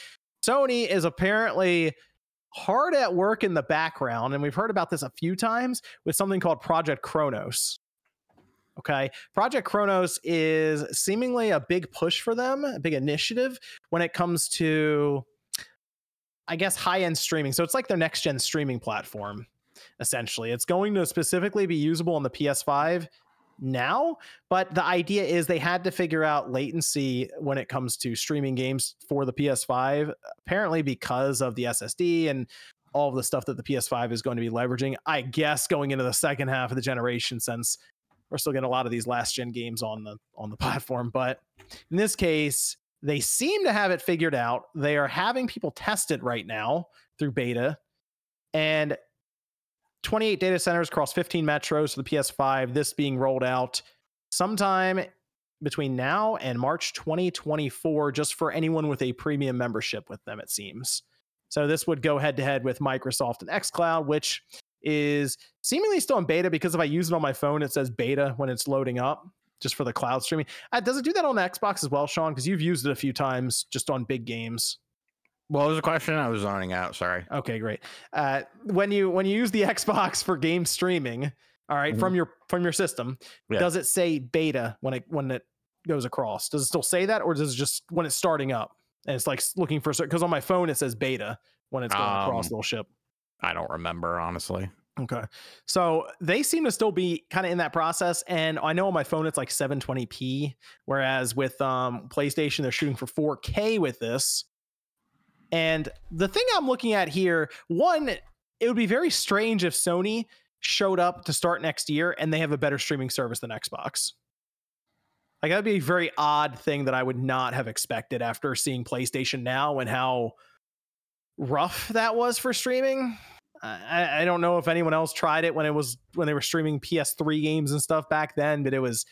Sony is apparently hard at work in the background, and we've heard about this a few times with something called Project Kronos. Okay. Project Kronos is seemingly a big push for them, a big initiative when it comes to, I guess, high end streaming. So it's like their next gen streaming platform, essentially. It's going to specifically be usable on the PS5 now, but the idea is they had to figure out latency when it comes to streaming games for the PS5, apparently because of the SSD and all of the stuff that the PS5 is going to be leveraging. I guess going into the second half of the generation, since we're still getting a lot of these last gen games on the on the platform but in this case they seem to have it figured out they are having people test it right now through beta and 28 data centers across 15 metros for the ps5 this being rolled out sometime between now and march 2024 just for anyone with a premium membership with them it seems so this would go head to head with microsoft and xcloud which is seemingly still in beta because if I use it on my phone, it says beta when it's loading up just for the cloud streaming. Uh, does it do that on Xbox as well, Sean? Because you've used it a few times just on big games. What was the question? I was zoning out. Sorry. Okay, great. Uh, when you when you use the Xbox for game streaming, all right, Mhm. from your from your system, Yeah. does it say beta when it when it goes across? Does it still say that, or does it just when it's starting up and it's like looking for a? because on my phone it says beta when it's going across Um, the little ship. I don't remember honestly. Okay. So they seem to still be kind of in that process. And I know on my phone it's like 720p, whereas with um, PlayStation, they're shooting for 4K with this. And the thing I'm looking at here, one, it would be very strange if Sony showed up to start next year and they have a better streaming service than Xbox. Like that'd be a very odd thing that I would not have expected after seeing PlayStation Now and how rough that was for streaming. I, I don't know if anyone else tried it when it was when they were streaming PS3 games and stuff back then, but it was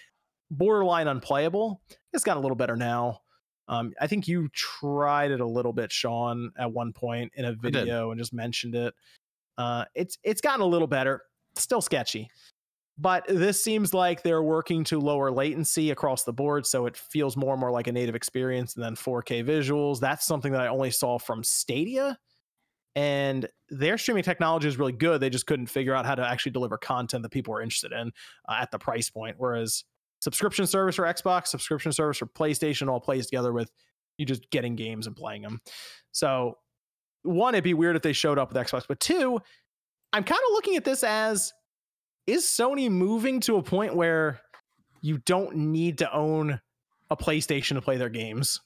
borderline unplayable. It's got a little better now. Um, I think you tried it a little bit, Sean, at one point in a video and just mentioned it. Uh, it's it's gotten a little better. Still sketchy, but this seems like they're working to lower latency across the board, so it feels more and more like a native experience. And then 4K visuals. That's something that I only saw from Stadia and their streaming technology is really good. They just couldn't figure out how to actually deliver content that people were interested in uh, at the price point. Whereas subscription service for Xbox, subscription service for PlayStation all plays together with you just getting games and playing them. So, one, it'd be weird if they showed up with Xbox, but two, I'm kind of looking at this as is Sony moving to a point where you don't need to own a PlayStation to play their games?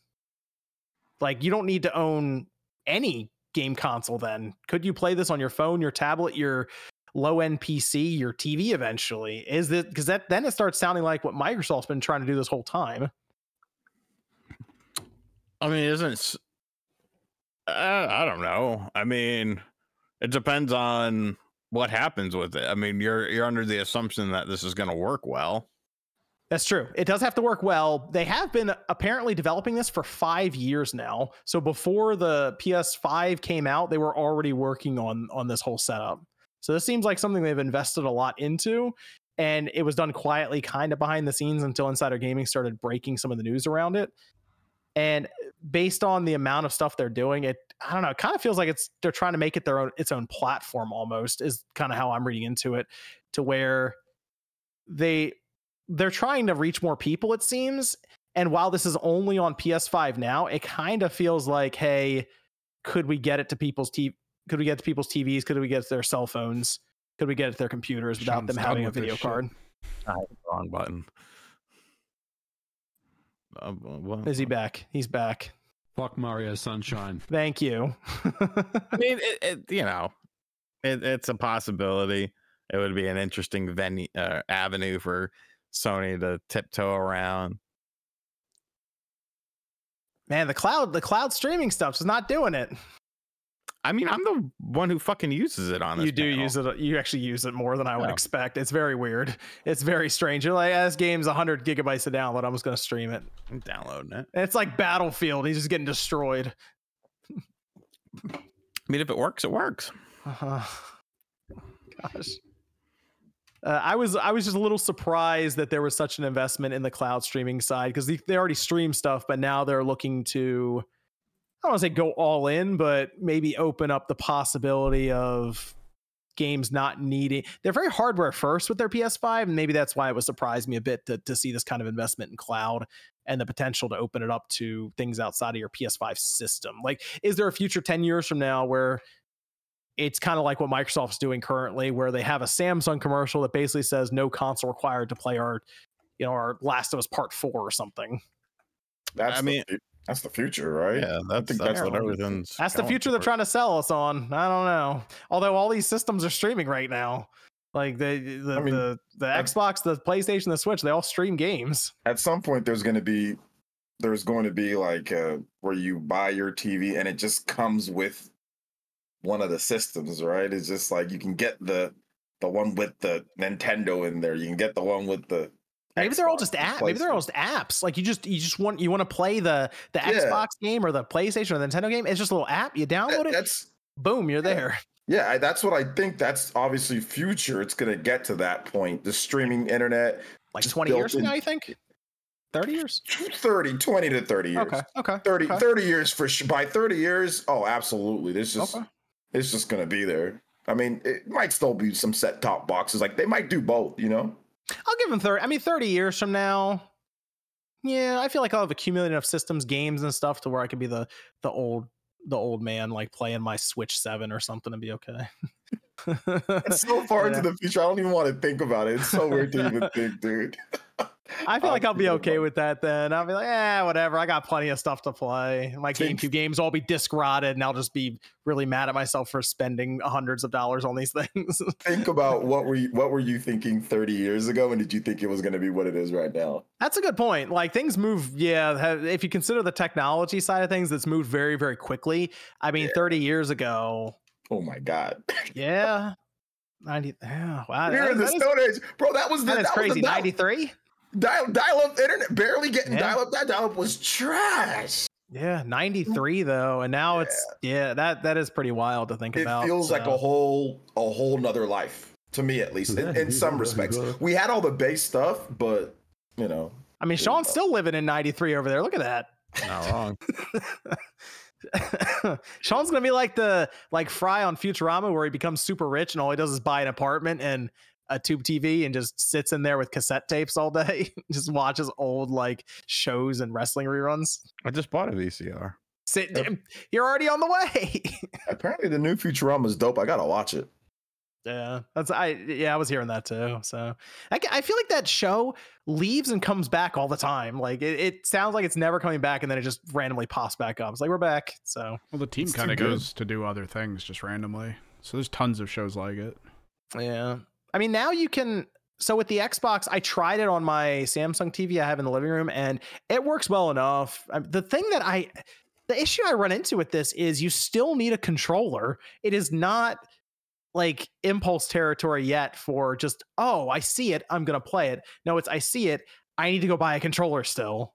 Like, you don't need to own any game console then could you play this on your phone your tablet your low end pc your tv eventually is that because that then it starts sounding like what microsoft's been trying to do this whole time I mean, isn't uh, I don't know. I mean, it depends on what happens with it. I mean, you're you're under the assumption that this is going to work well. That's true. It does have to work well. They have been apparently developing this for five years now. So before the PS5 came out, they were already working on on this whole setup. So this seems like something they've invested a lot into, and it was done quietly, kind of behind the scenes until Insider Gaming started breaking some of the news around it. And based on the amount of stuff they're doing, it I don't know, it kind of feels like it's they're trying to make it their own its own platform almost, is kind of how I'm reading into it, to where they they're trying to reach more people it seems and while this is only on ps5 now it kind of feels like hey could we get it to people's t could we get to people's tvs could we get to their cell phones could we get to their computers without Sean's them having a video card I hit the wrong button. Uh, what- is he back he's back Fuck Mario Sunshine. thank you I mean, it, it you know, it, it's a possibility. It would be an interesting venue uh, avenue for Sony to tiptoe around. man the cloud the cloud streaming stuff is not doing it I mean, I'm the one who fucking uses it on this. you do panel. use it you actually use it more than i would Yeah. expect it's very weird it's very strange you're like "Ah, this game's 100 gigabytes to download i'm just going to stream it I'm downloading it. And it's like battlefield he's just getting destroyed I mean, if it works, it works. uh gosh uh, I was I was just a little surprised that there was such an investment in the cloud streaming side because they, they already stream stuff, but now they're looking to I don't want to say go all in, but maybe open up the possibility of games not needing. They're very hardware first with their PS5, and maybe that's why it was surprised me a bit to to see this kind of investment in cloud and the potential to open it up to things outside of your PS5 system. Like, is there a future ten years from now where it's kind of like what Microsoft's doing currently, where they have a Samsung commercial that basically says no console required to play our, you know, our Last of Us Part Four or something. That's I the mean- fu- that's the future, right? Yeah, that's, think that's that's what everything's. That's the future they're trying to sell us on. I don't know. Although all these systems are streaming right now, like the the I mean, the, the Xbox, the PlayStation, the Switch, they all stream games. At some point, there's going to be there's going to be like uh, where you buy your TV and it just comes with one of the systems, right? It's just like you can get the the one with the Nintendo in there. You can get the one with the Maybe they're all just and app. Maybe they're all just apps. Like you just you just want you want to play the the Yeah. Xbox game or the PlayStation or the Nintendo game. It's just a little app. You download That- it, That's boom, you're yeah. there. Yeah, I, that's what I think. That's obviously future. It's going to get to that point. The streaming internet, Like 20 years from now, I think? 30 years? 30, 20 to 30 years. Okay. Okay. 30, okay. 30 years for sure. By 30 years, oh, absolutely. This just Okay. it's just going to be there. I mean, it might still be some set top boxes. Like they might do both, you know? I'll give them 30. I mean, 30 years from now, yeah, I feel like I'll have accumulated enough systems, games, and stuff to where I could be the the old the old man, like playing my Switch 7 or something and be okay. It's so far Yeah. into the future. I don't even want to think about it. It's so weird to even think, dude. I feel like I'll be okay with that then. I'll be like, eh, whatever. I got plenty of stuff to play. My GameCube games will all be disc rotted, and I'll just be really mad at myself for spending hundreds of dollars on these things. think about what were you what were you thinking 30 years ago and did you think it was going to be what it is right now? That's a good point. Like things move, yeah. If you consider the technology side of things, that's moved very, very quickly. I mean, Yeah. 30 years ago, Oh my god. yeah. 90, yeah, wow. We're in the is- Stone Age. Bro, that was the that that was crazy. the 93? Dial dial up internet barely getting Yeah. dial up. That dial up was trash. Yeah, 93 though. And now it's, yeah, that that is pretty wild to think It about. It feels like a whole a whole nother life to me at least in, in some respects. We had all the base stuff, but you know, I mean, Sean's still living in 93 over there. Look at that. Not wrong. Sean's gonna be like the like Fry on Futurama, where he becomes super rich and all he does is buy an apartment and a tube TV and just sits in there with cassette tapes all day, just watches old like shows and wrestling reruns. I just bought a VCR. Sit, Yep. you're already on the way. apparently the new Futurama is dope. I gotta watch it. yeah, that's I. Yeah, I was hearing that too. So I feel like that show leaves and comes back all the time. Like it, it sounds like it's never coming back, and then it just randomly pops back up. It's like we're back. So Well, the team kind of goes to do other things just randomly. So there's tons of shows like it. Yeah. I mean, now you can. So with the Xbox, I tried it on my Samsung TV I have in the living room, and it works well enough. The thing that I, the issue I run into with this is you still need a controller. It is not like impulse territory yet for just, oh, I see it, I'm going to play it. No, it's, I see it, I need to go buy a controller still.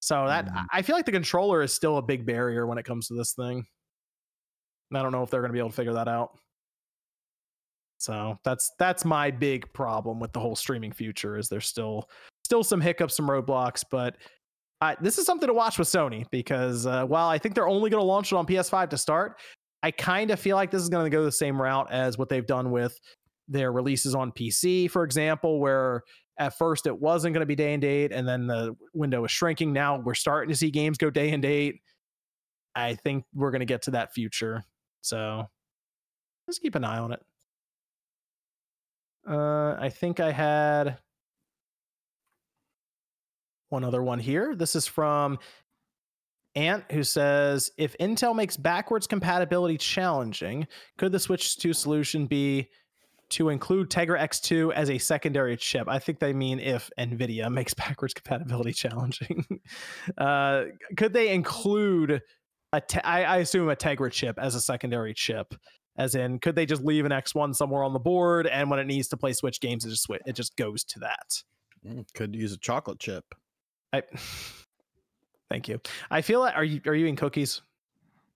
So that, Mhm. I feel like the controller is still a big barrier when it comes to this thing. And I don't know if they're going to be able to figure that out. So that's that's my big problem with the whole streaming future is there's still still some hiccups, some roadblocks, but I, this is something to watch with Sony because uh, while I think they're only going to launch it on PS5 to start, I kind of feel like this is going to go the same route as what they've done with their releases on PC, for example, where at first it wasn't going to be day and date, and then the window was shrinking. Now we're starting to see games go day and date. I think we're going to get to that future. So let's keep an eye on it. Uh, I think I had one other one here. This is from Ant, who says If Intel makes backwards compatibility challenging, could the Switch 2 solution be to include Tegra X2 as a secondary chip? I think they mean if NVIDIA makes backwards compatibility challenging. uh, could they include, a te- I, I assume, a Tegra chip as a secondary chip? As in, could they just leave an X1 somewhere on the board, and when it needs to play Switch games, it just it just goes to that? Mm, Could use a chocolate chip. I thank you. I feel like are you are you eating cookies?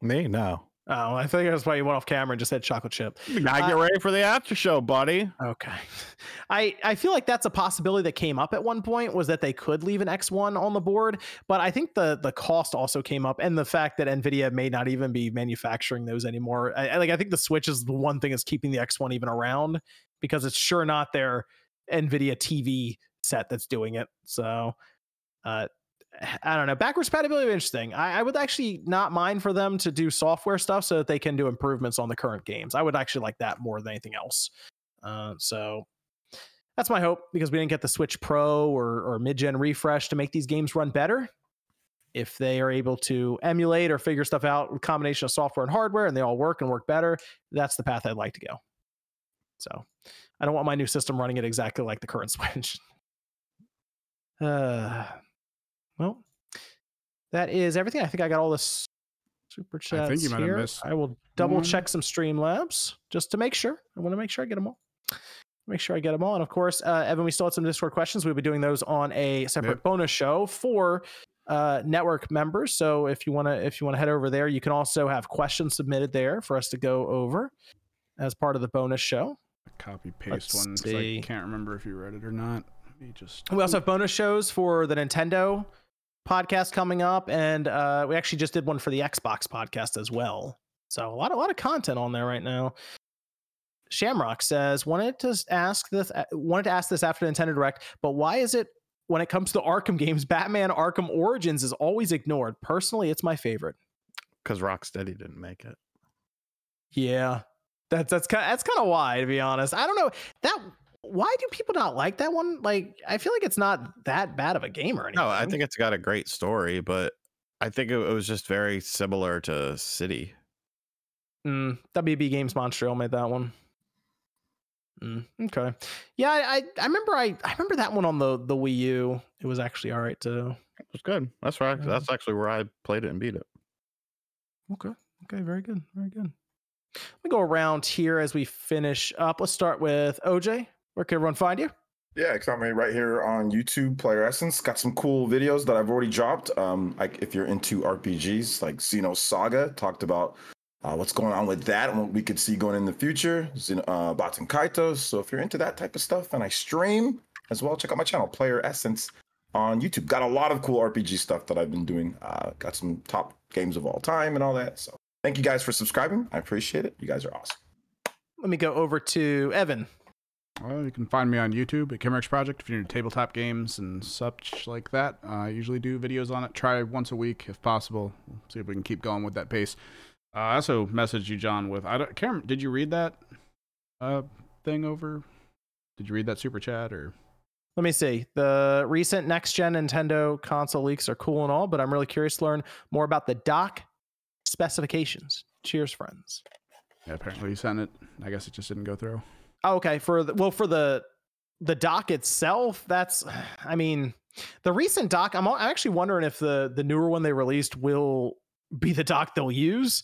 Me? No. Oh, I think that's why you went off camera and just said chocolate chip. I get Uh, ready for the after show, buddy. Okay. I I feel like that's a possibility that came up at one point was that they could leave an X1 on the board, but I think the the cost also came up and the fact that Nvidia may not even be manufacturing those anymore. I, I like I think the Switch is the one thing that's keeping the X1 even around because it's sure not their Nvidia TV set that's doing it. So uh I don't know. Backwards compatibility be interesting. I, I would actually not mind for them to do software stuff so that they can do improvements on the current games. I would actually like that more than anything else. Uh, so that's my hope because we didn't get the Switch Pro or, or mid gen refresh to make these games run better. If they are able to emulate or figure stuff out with combination of software and hardware and they all work and work better, that's the path I'd like to go. So I don't want my new system running it exactly like the current Switch. Uh, that is everything. I think I got all this super chats I think you might have here. missed I will double one. check some Streamlabs just to make sure. I want to make sure I get them all. Make sure I get them all. And of course, uh, Evan, we still had some Discord questions. We'll be doing those on a separate Yep. bonus show for uh, network members. So if you want to, if you want to head over there, you can also have questions submitted there for us to go over as part of the bonus show. Copy Let's paste one because. I can't remember if you read it or not. Me just. We also have bonus shows for the Nintendo podcast coming up, and uh, we actually just did one for the Xbox podcast as well. So a lot, a lot of content on there right now. Shamrock says wanted to ask this, uh, wanted to ask this after Nintendo Direct, but why is it when it comes to Arkham games, Batman Arkham Origins is always ignored? Personally, it's my favorite. Because Rocksteady didn't make it. Yeah, that's that's kind that's kind of why, to be honest. I don't know that. Why do people not like that one? Like, I feel like it's not that bad of a game or anything. No, I think it's got a great story, but I think it, it was just very similar to City. Mm, WB Games Montreal made that one. Mm, okay. Yeah, I, I remember I I remember that one on the the Wii U. It was actually all right too. It was good. That's right. That's actually where I played it and beat it. Okay. Okay. Very good. Very good. Let me go around here as we finish up. Let's start with OJ. Where can everyone find you? Yeah, got me right here on YouTube, Playeressence. Got some cool videos that I've already dropped. Um, like if you're into RPGs, like Xenosaga, talked about uh, what's going on with that and what we could see going in the future. Xeno, uh, Baten Kaitos. So if you're into that type of stuff, and I stream as well, check out my channel, Playeressence, on YouTube. Got a lot of cool RPG stuff that I've been doing. Uh, got some top games of all time and all that. So thank you guys for subscribing. I appreciate it. You guys are awesome. Let me go over to Evan. Well, you can find me on YouTube at KimerexProjekt if you're into tabletop games and such like that. Uh, I usually do videos on it. Try once a week if possible. See if we can keep going with that pace. Uh, I also messaged you, John, with I don't. Karen, did you read that uh, thing over? Did you read that super chat or? Let me see. The recent next gen Nintendo console leaks are cool and all, but I'm really curious to learn more about the dock specifications. Cheers, friends. Yeah, apparently you sent it. I guess it just didn't go through. Oh, okay, for the well, for the the dock itself, that's I mean, the recent dock. I'm, I'm actually wondering if the the newer one they released will be the dock they'll use.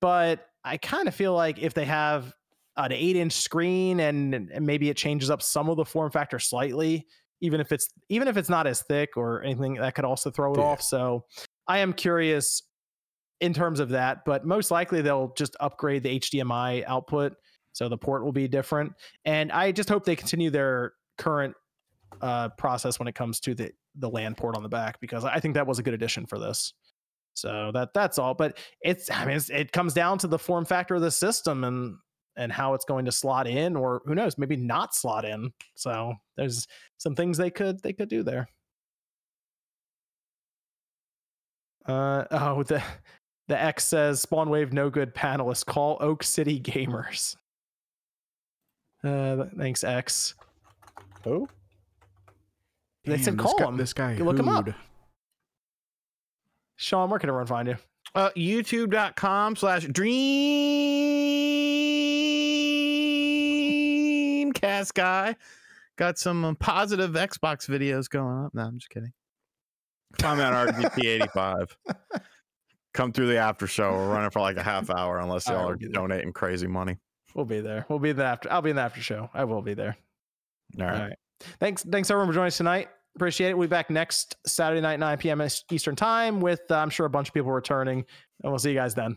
But I kind of feel like if they have an eight inch screen and, and maybe it changes up some of the form factor slightly, even if it's even if it's not as thick or anything, that could also throw it Yeah. off. So I am curious in terms of that, but most likely they'll just upgrade the HDMI output. So the port will be different. And I just hope they continue their current uh, process when it comes to the, the LAN port on the back, because I think that was a good addition for this. So that that's all. But it's I mean it's, it comes down to the form factor of the system, and and how it's going to slot in, or who knows, maybe not slot in. So there's some things they could they could do there. Uh oh, the the X says Spawn Wave no good panelists Call Oak City Gamers. Uh, thanks X. Who? They said Damn, this call guy- him. This guy, Look him up. who'd. Sean, where can everyone find you? Uh, YouTube.com slash Dreamcast guy. Got some um, positive Xbox videos going up. No, I'm just kidding. Find me on RGT85. Come through the after show. We're running for like a half hour unless y'all are donating crazy money. We'll be there. We'll be in the after. I'll be in the after show. I will be there. All right. All right. Thanks. Thanks everyone for joining us tonight. Appreciate it. We'll be back next Saturday night, 9 p.m. Eastern time with, uh, I'm sure, a bunch of people returning. And we'll see you guys then.